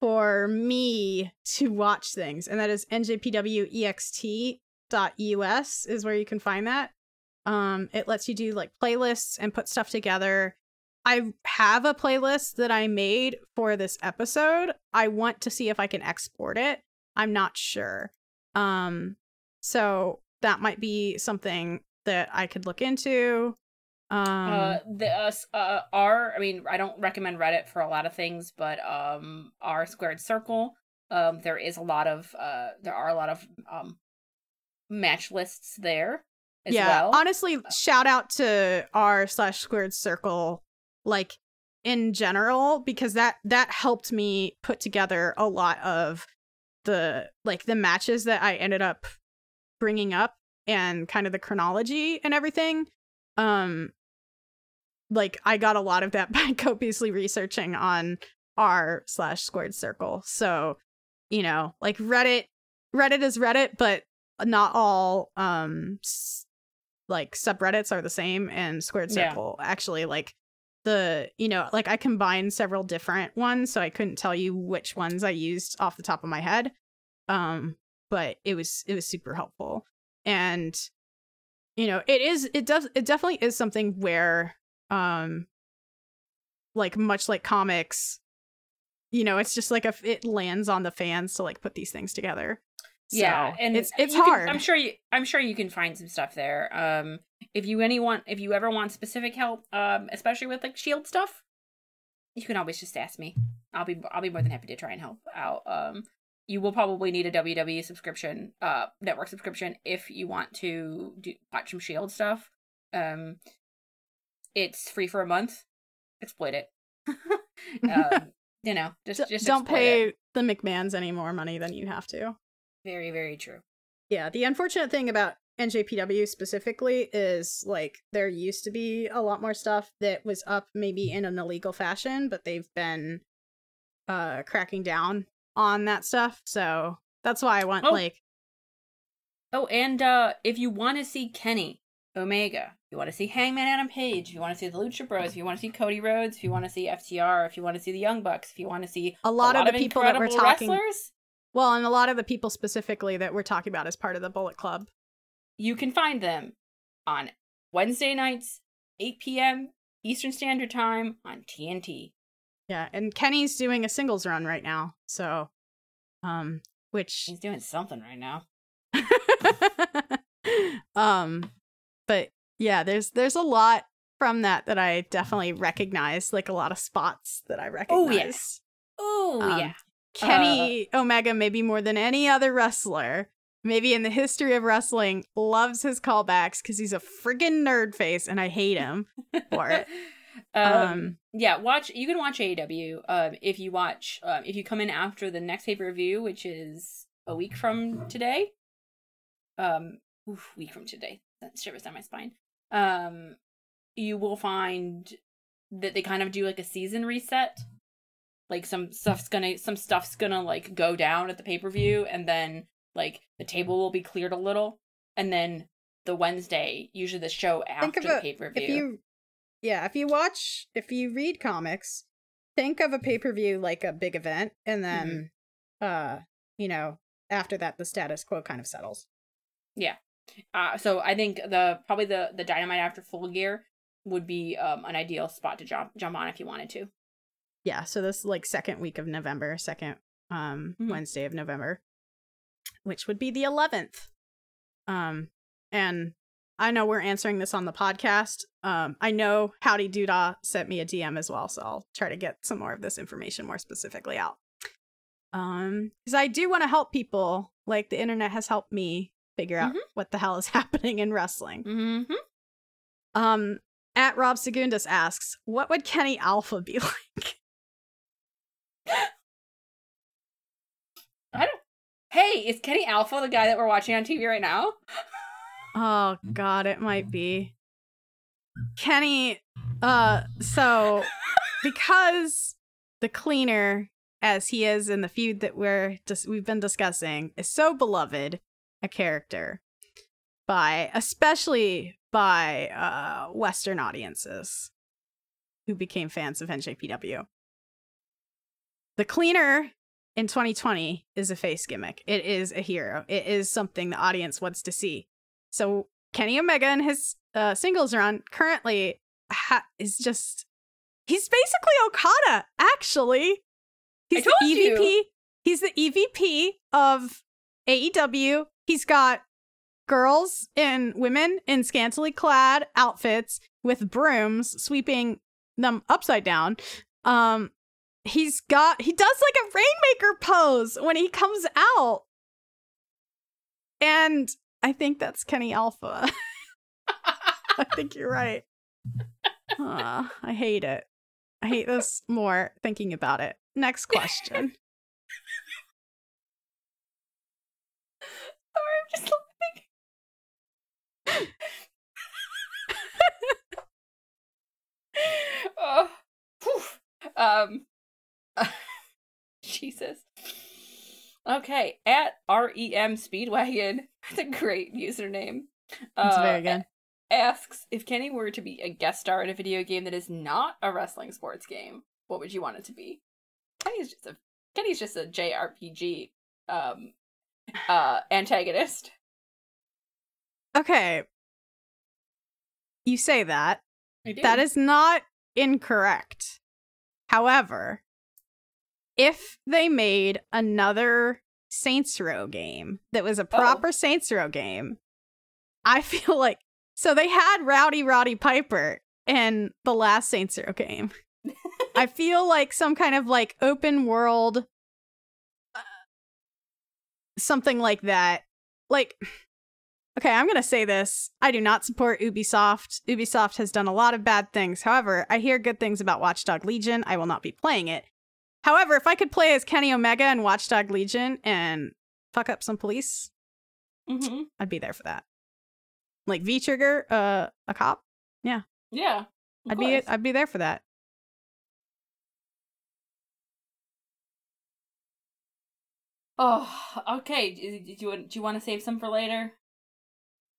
for me to watch things and that is njpwext.us is where you can find that um it lets you do like playlists and put stuff together I have a playlist that I made for this episode. I want to see if I can export it. I'm not sure. Um so that might be something that I could look into. Um uh, the us uh, r I mean, I don't recommend Reddit for a lot of things, but um, r squared circle. Um, there is a lot of uh, there are a lot of um, match lists there as yeah, well. Uh, honestly, shout out to r slash squared circle, like in general, because that that helped me put together a lot of the like the matches that I ended up bringing up and kind of the chronology and everything. Um, like I got a lot of that by copiously researching on r slash squared circle. So, you know, like Reddit, Reddit is Reddit, but not all um s- like subreddits are the same and squared Yeah. circle actually like the you know like i combined several different ones so i couldn't tell you which ones i used off the top of my head um but it was it was super helpful and you know it is it does it definitely is something where um like much like comics you know it's just like if it lands on the fans to like put these things together yeah, So, and it's it's you can- hard I'm sure you I'm sure you can find some stuff there. Um, if you any want if you ever want specific help, um, especially with like Shield stuff, you can always just ask me. I'll be I'll be more than happy to try and help out. Um, you will probably need a WWE subscription, uh, network subscription if you want to do watch some Shield stuff. Um, it's free for a month. Exploit it. um, you know, just just don't pay it. the mcmahons any more money than you have to Very very true. Yeah, the unfortunate thing about NJPW specifically is like there used to be a lot more stuff that was up maybe in an illegal fashion, but they've been uh cracking down on that stuff. So that's why I want Oh. like Oh, and uh if you want to see Kenny Omega, you want to see Hangman Adam Page, if you want to see the Lucha Bros, if you want to see Cody Rhodes, if you want to see FTR, if you want to see the Young Bucks, if you want to see a lot, of the people that we're talking wrestlers, well, and a lot of the people specifically that we're talking about as part of the Bullet Club. you can find them on Wednesday nights, 8 p.m. Eastern Standard Time on TNT. Yeah, and Kenny's doing a singles run right now. So um which He's doing something right now. um but yeah there's there's a lot from that that i definitely recognize like a lot of spots that i recognize Oh, yeah. Oh Um, yeah. kenny omega maybe more than any other wrestler maybe in the history of wrestling loves his callbacks because he's a friggin nerd face and i hate him for it um, um yeah, watch. You can watch AEW. Um, if you watch, um, if you come in after the next pay per view, which is a week from today. Um, oof, week from today. That shivers down my spine. Um, you will find that they kind of do like a season reset. Like some stuff's gonna, some stuff's gonna like go down at the pay per view, and then like the table will be cleared a little, and then the Wednesday, usually the show after the pay per view. if you yeah if you watch if you read comics think of a pay-per-view like a big event and then uh you know after that the status quo kind of settles Yeah. Uh, so I think the probably the the dynamite after full gear would be um an ideal spot to jump jump on if you wanted to. yeah so this like second week of november second um Mhm. wednesday of november which would be the 11th um and i know we're answering this on the podcast um i know howdy doodah sent me a dm as well so i'll try to get some more of this information more specifically out um because i do want to help people like the internet has helped me figure out Mhm. what the hell is happening in wrestling Mm-hmm. um at rob segundus asks what would kenny alpha be like I don't. Hey, is Kenny Alpha the guy that we're watching on TV right now? Oh god, it might be. Kenny Uh, so because the cleaner, as he is in the feud that we're just we've been discussing, is so beloved a character by especially by uh Western audiences who became fans of NJPW. The cleaner in 2020 is a face gimmick. It is a hero. It is something the audience wants to see. So Kenny Omega and his uh, singles run currently ha- is just he's basically Okada. Actually, he's the told EVP. you. He's the EVP of AEW. He's got girls and women in scantily clad outfits with brooms sweeping them upside down. Um, he's got he does like a rainmaker pose when he comes out, and I think that's Kenny Alpha. I think you're right. Ah, I hate it. I hate this more thinking about it. Next question. Sorry, I'm just laughing. oh, um, Jesus. Okay, at REM Speedwagon, that's a great username. That's uh, very good. Asks if Kenny were to be a guest star in a video game that is not a wrestling sports game, what would you want it to be? Kenny's just a Kenny's just a JRPG um uh antagonist. Okay. You say that. I do. That is not incorrect. However, if they made another Saints Row game that was a proper Saints Row game, I feel like so they had Rowdy Roddy Piper in the last Saints Row game. I feel like some kind of like open world uh, something like that. Like Okay, I'm going to say this. I do not support Ubisoft. Ubisoft has done a lot of bad things. However, I hear good things about Watchdog Legion. I will not be playing it. However, if I could play as Kenny Omega in Watchdog Legion and fuck up some police, hmm I'd be there for that. Like V Trigger, uh, a cop. Yeah. Yeah. I'd be. I'd be there for that. Oh, okay. Do, do you do you want to save some for later?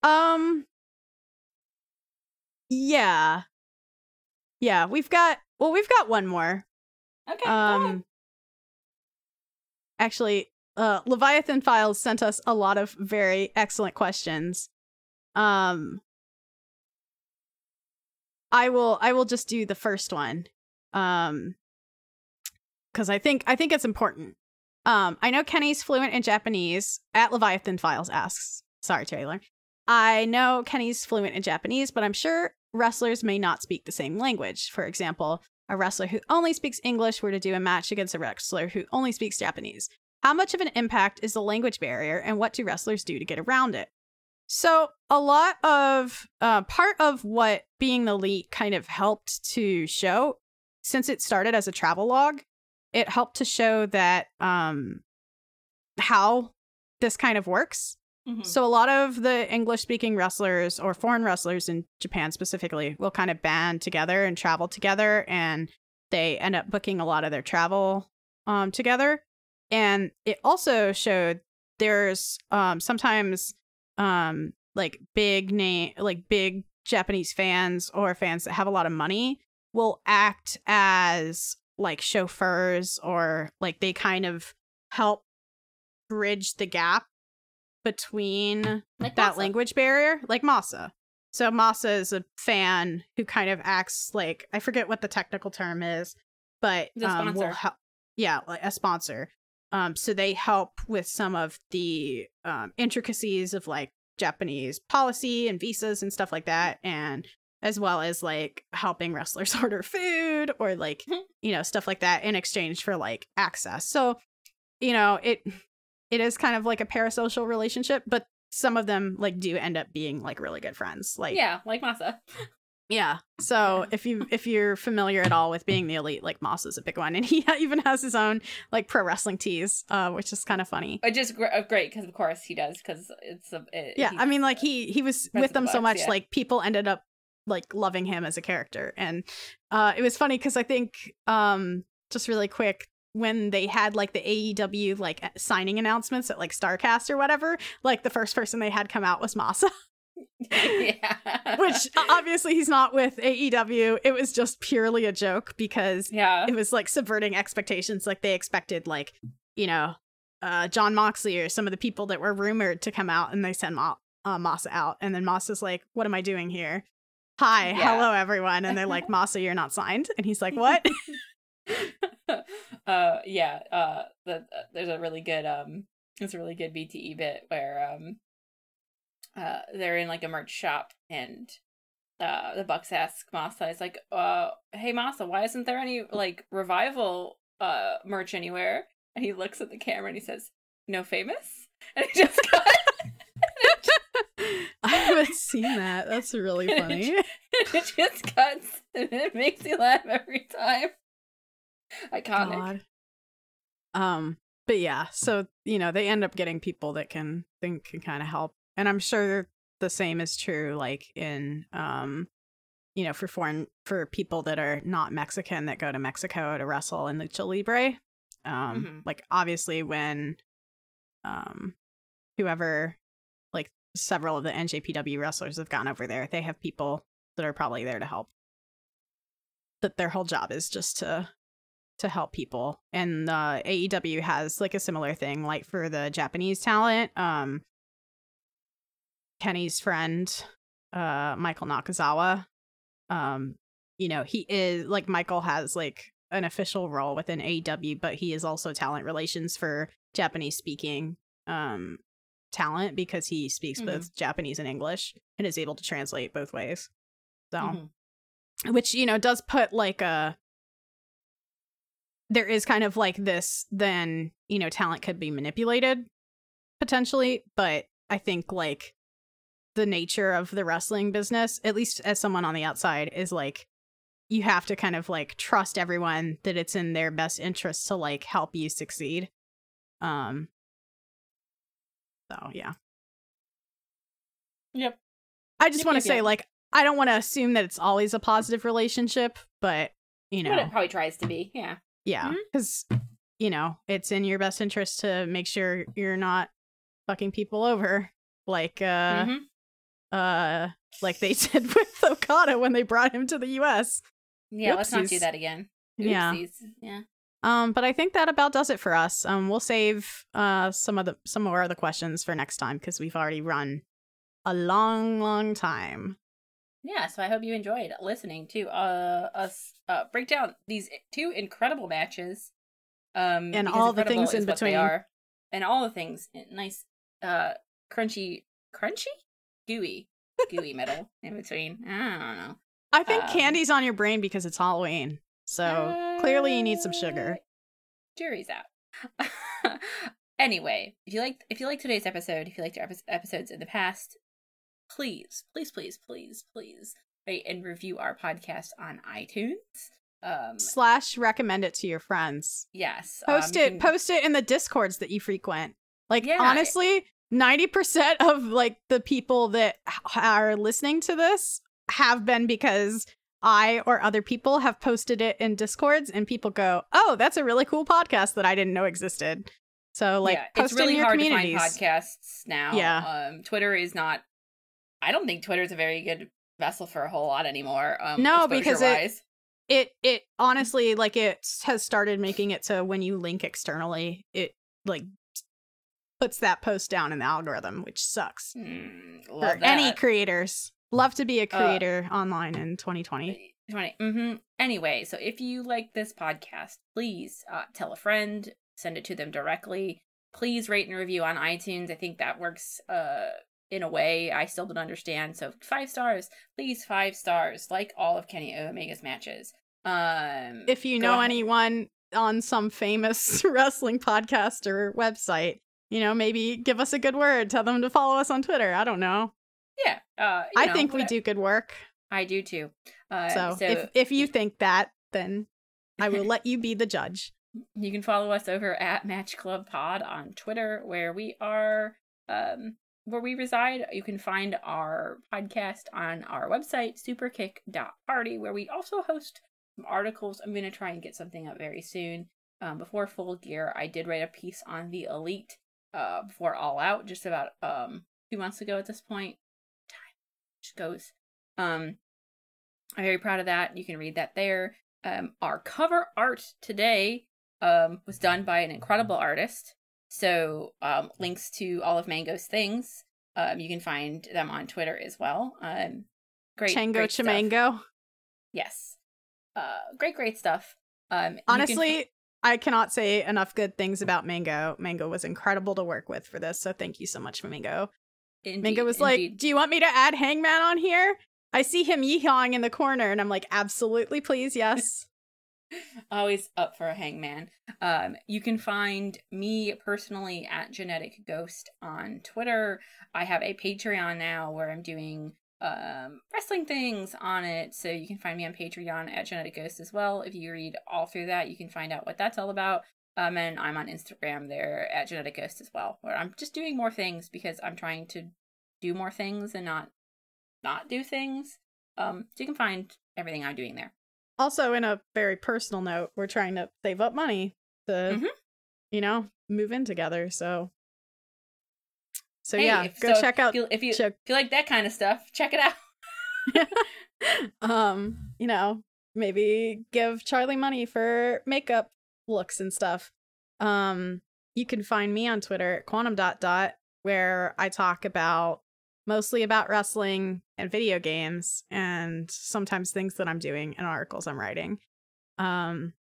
Um Yeah. Yeah, we've got well, we've got one more. Okay. Um Actually, uh Leviathan Files sent us a lot of very excellent questions. Um I will I will just do the first one. Um cuz I think I think it's important. Um I know Kenny's fluent in Japanese. At Leviathan Files asks. Sorry, Taylor. I know Kenny's fluent in Japanese, but I'm sure wrestlers may not speak the same language. For example, a wrestler who only speaks English were to do a match against a wrestler who only speaks Japanese. How much of an impact is the language barrier, and what do wrestlers do to get around it? So, a lot of uh, part of what being the elite kind of helped to show, since it started as a travel log, it helped to show that um, how this kind of works. Mhm. So a lot of the English speaking wrestlers or foreign wrestlers in Japan specifically will kind of band together and travel together and they end up booking a lot of their travel um together. And it also showed there's um sometimes um like big name like big Japanese fans or fans that have a lot of money will act as like chauffeurs or like they kind of help bridge the gap between Like that Masa. language barrier, like Masa. So Masa is a fan who kind of acts like I forget what the technical term is, but um, will help. Yeah, like a sponsor. Um, so they help with some of the um, intricacies of like Japanese policy and visas and stuff like that, and as well as like helping wrestlers order food or like you know stuff like that in exchange for like access. So you know it it is kind of like a parasocial relationship, but some of them like do end up being like really good friends. Like yeah, like Masa. yeah. So if you if you're familiar at all with being the elite, like Masa is a big one, and he even has his own like pro wrestling tees, uh, which is kind of funny. Which is gr- uh, great because of course he does because it's a it, Yeah, I mean, like he he was with them the so much, yeah. like people ended up like loving him as a character. And uh it was funny because I think um just really quick when they had like the AEW like signing announcements at like Starcast or whatever, like the first person they had come out was Masa. yeah. Which obviously he's not with AEW. It was just purely a joke because yeah. it was like subverting expectations. Like they expected like, you know, uh John Moxley or some of the people that were rumored to come out and they send Ma- uh, Masa out. And then Masa's like, what am I doing here? Hi, Yeah. hello everyone. And they're like, Masa, you're not signed. And he's like, what? uh yeah uh the, uh, there's a really good um it's a really good bte bit where um uh they're in like a merch shop and uh the bucks ask masa it's like uh hey masa why isn't there any like revival uh merch anywhere and he looks at the camera and he says no famous and he just got I haven't seen that. That's really funny. it just cuts and it makes you laugh every time iconic God. Um, but yeah, so you know, they end up getting people that can think can kind of help. And I'm sure the same is true like in um you know, for foreign for people that are not Mexican that go to Mexico to wrestle in Lucha Libre. Um Mhm. like obviously when um whoever like several of the NJPW wrestlers have gone over there, they have people that are probably there to help. That their whole job is just to to help people. And uh, AEW has like a similar thing, like for the Japanese talent. Um, Kenny's friend, uh, Michael Nakazawa, um, you know, he is like Michael has like an official role within AEW, but he is also talent relations for Japanese speaking um talent because he speaks Mhm. both Japanese and English and is able to translate both ways. So Mhm. which you know does put like a there is kind of like this then you know talent could be manipulated potentially but i think like the nature of the wrestling business at least as someone on the outside is like you have to kind of like trust everyone that it's in their best interest to like help you succeed um so yeah Yep. i just Yep, want to yep, say yep. like i don't want to assume that it's always a positive relationship but you know What it probably tries to be. Yeah. Yeah, because you know it's in your best interest to make sure you're not fucking people over, like uh, Mhm. uh, like they did with Okada when they brought him to the U.S. Yeah. Let's not do that again. Yeah. Oopsies. Yeah. Um, but I think that about does it for us. Um, we'll save uh some of the some more of the questions for next time because we've already run a long, long time. Yeah. So I hope you enjoyed listening to uh us uh break down these two incredible matches. Um, And all the things in is what they between. are, and all the things. Nice, uh, crunchy, crunchy, gooey, gooey middle in between. I don't know. I think Um, candy's on your brain because it's Halloween, so clearly you need some sugar. Uh, Jury's out. anyway, if you like if you like today's episode, if you liked our episodes in the past, please, please, please, please, please rate and review our podcast on iTunes. Um, Slash recommend it to your friends. yes, post um, it can- post it in the discords that you frequent like Yeah. honestly 90% of like the people that are listening to this have been because i or other people have posted it in discords and people go oh that's a really cool podcast that i didn't know existed so like yeah, post it's really in your hard communities to find podcasts now. Yeah. um, Twitter is not. I don't think Twitter is a very good vessel for a whole lot anymore. Um, No, because it- it it honestly like it has started making it so when you link externally it like puts that post down in the algorithm which sucks Hmm, for love any creators. Love to be a Uh, creator online in 2020. 20. hmm Anyway, so if you like this podcast, please uh, tell a friend, send it to them directly. Please rate and review on iTunes. I think that works uh, in a way I still don't understand. So five stars, please five stars, like all of Kenny Omega's matches. Um, If you know ahead. anyone on some famous wrestling podcast or website, you know, maybe give us a good word. Tell them to follow us on Twitter. I don't know. yeah, uh, you I know, think we do good work. I do too. Uh, so, so if if you think that, then I will let you be the judge. You can follow us over at Match Club Pod on Twitter, where we are um where we reside. You can find our podcast on our website, superkick.party, where we also host some articles. I'm going to try and get something up very soon. Um, before Full Gear, I did write a piece on the Elite uh, before All Out, just about um, two months ago at this point. Time just goes. Um, I'm very proud of that. You can read that there. Um, our cover art today um, was done by an incredible artist. So um, links to all of Mango's things. Um, you can find them on Twitter as well. Um, great, Chango great. Chimango. Yes, uh, great, great stuff. Um, you can Honestly, I cannot say enough good things about Mango. Mango was incredible to work with for this, so thank you so much, Mango. Indeed, Mango was like, "Do you want me to add Hangman on here?" I see him yeehawing in the corner, and I'm like, "Absolutely, please, yes." Always up for a hangman. Um, you can find me personally at Genetic Ghost on Twitter. I have a Patreon now where I'm doing um wrestling things on it. So you can find me on patreon at genetic ghost as well. If you read all through that you can find out what that's all about. Um and i'm on instagram there at genetic ghost as well where i'm just doing more things because i'm trying to do more things and not not do things. Um so you can find everything i'm doing there Also, in a very personal note, we're trying to save up money to, Mhm. you know, move in together. So, so Hey, yeah, if- go so check out. if you, if you check- if you like that kind of stuff check it out um, you know, maybe give Charlie money for makeup looks and stuff. Um, you can find me on Twitter at quantum dot dot where I talk about mostly about wrestling and video games and sometimes things that I'm doing and articles I'm writing. Um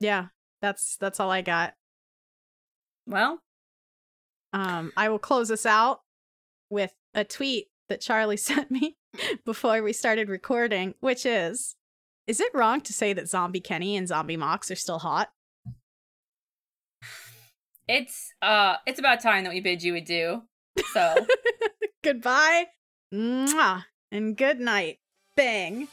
Yeah, that's that's all I got. well Um, I will close us out with a tweet that Charlie sent me before we started recording, which is Is it wrong to say that Zombie Kenny and Zombie Mox are still hot? it's uh it's about time that we bid you adieu so Goodbye. Mwah. And good night. Bang.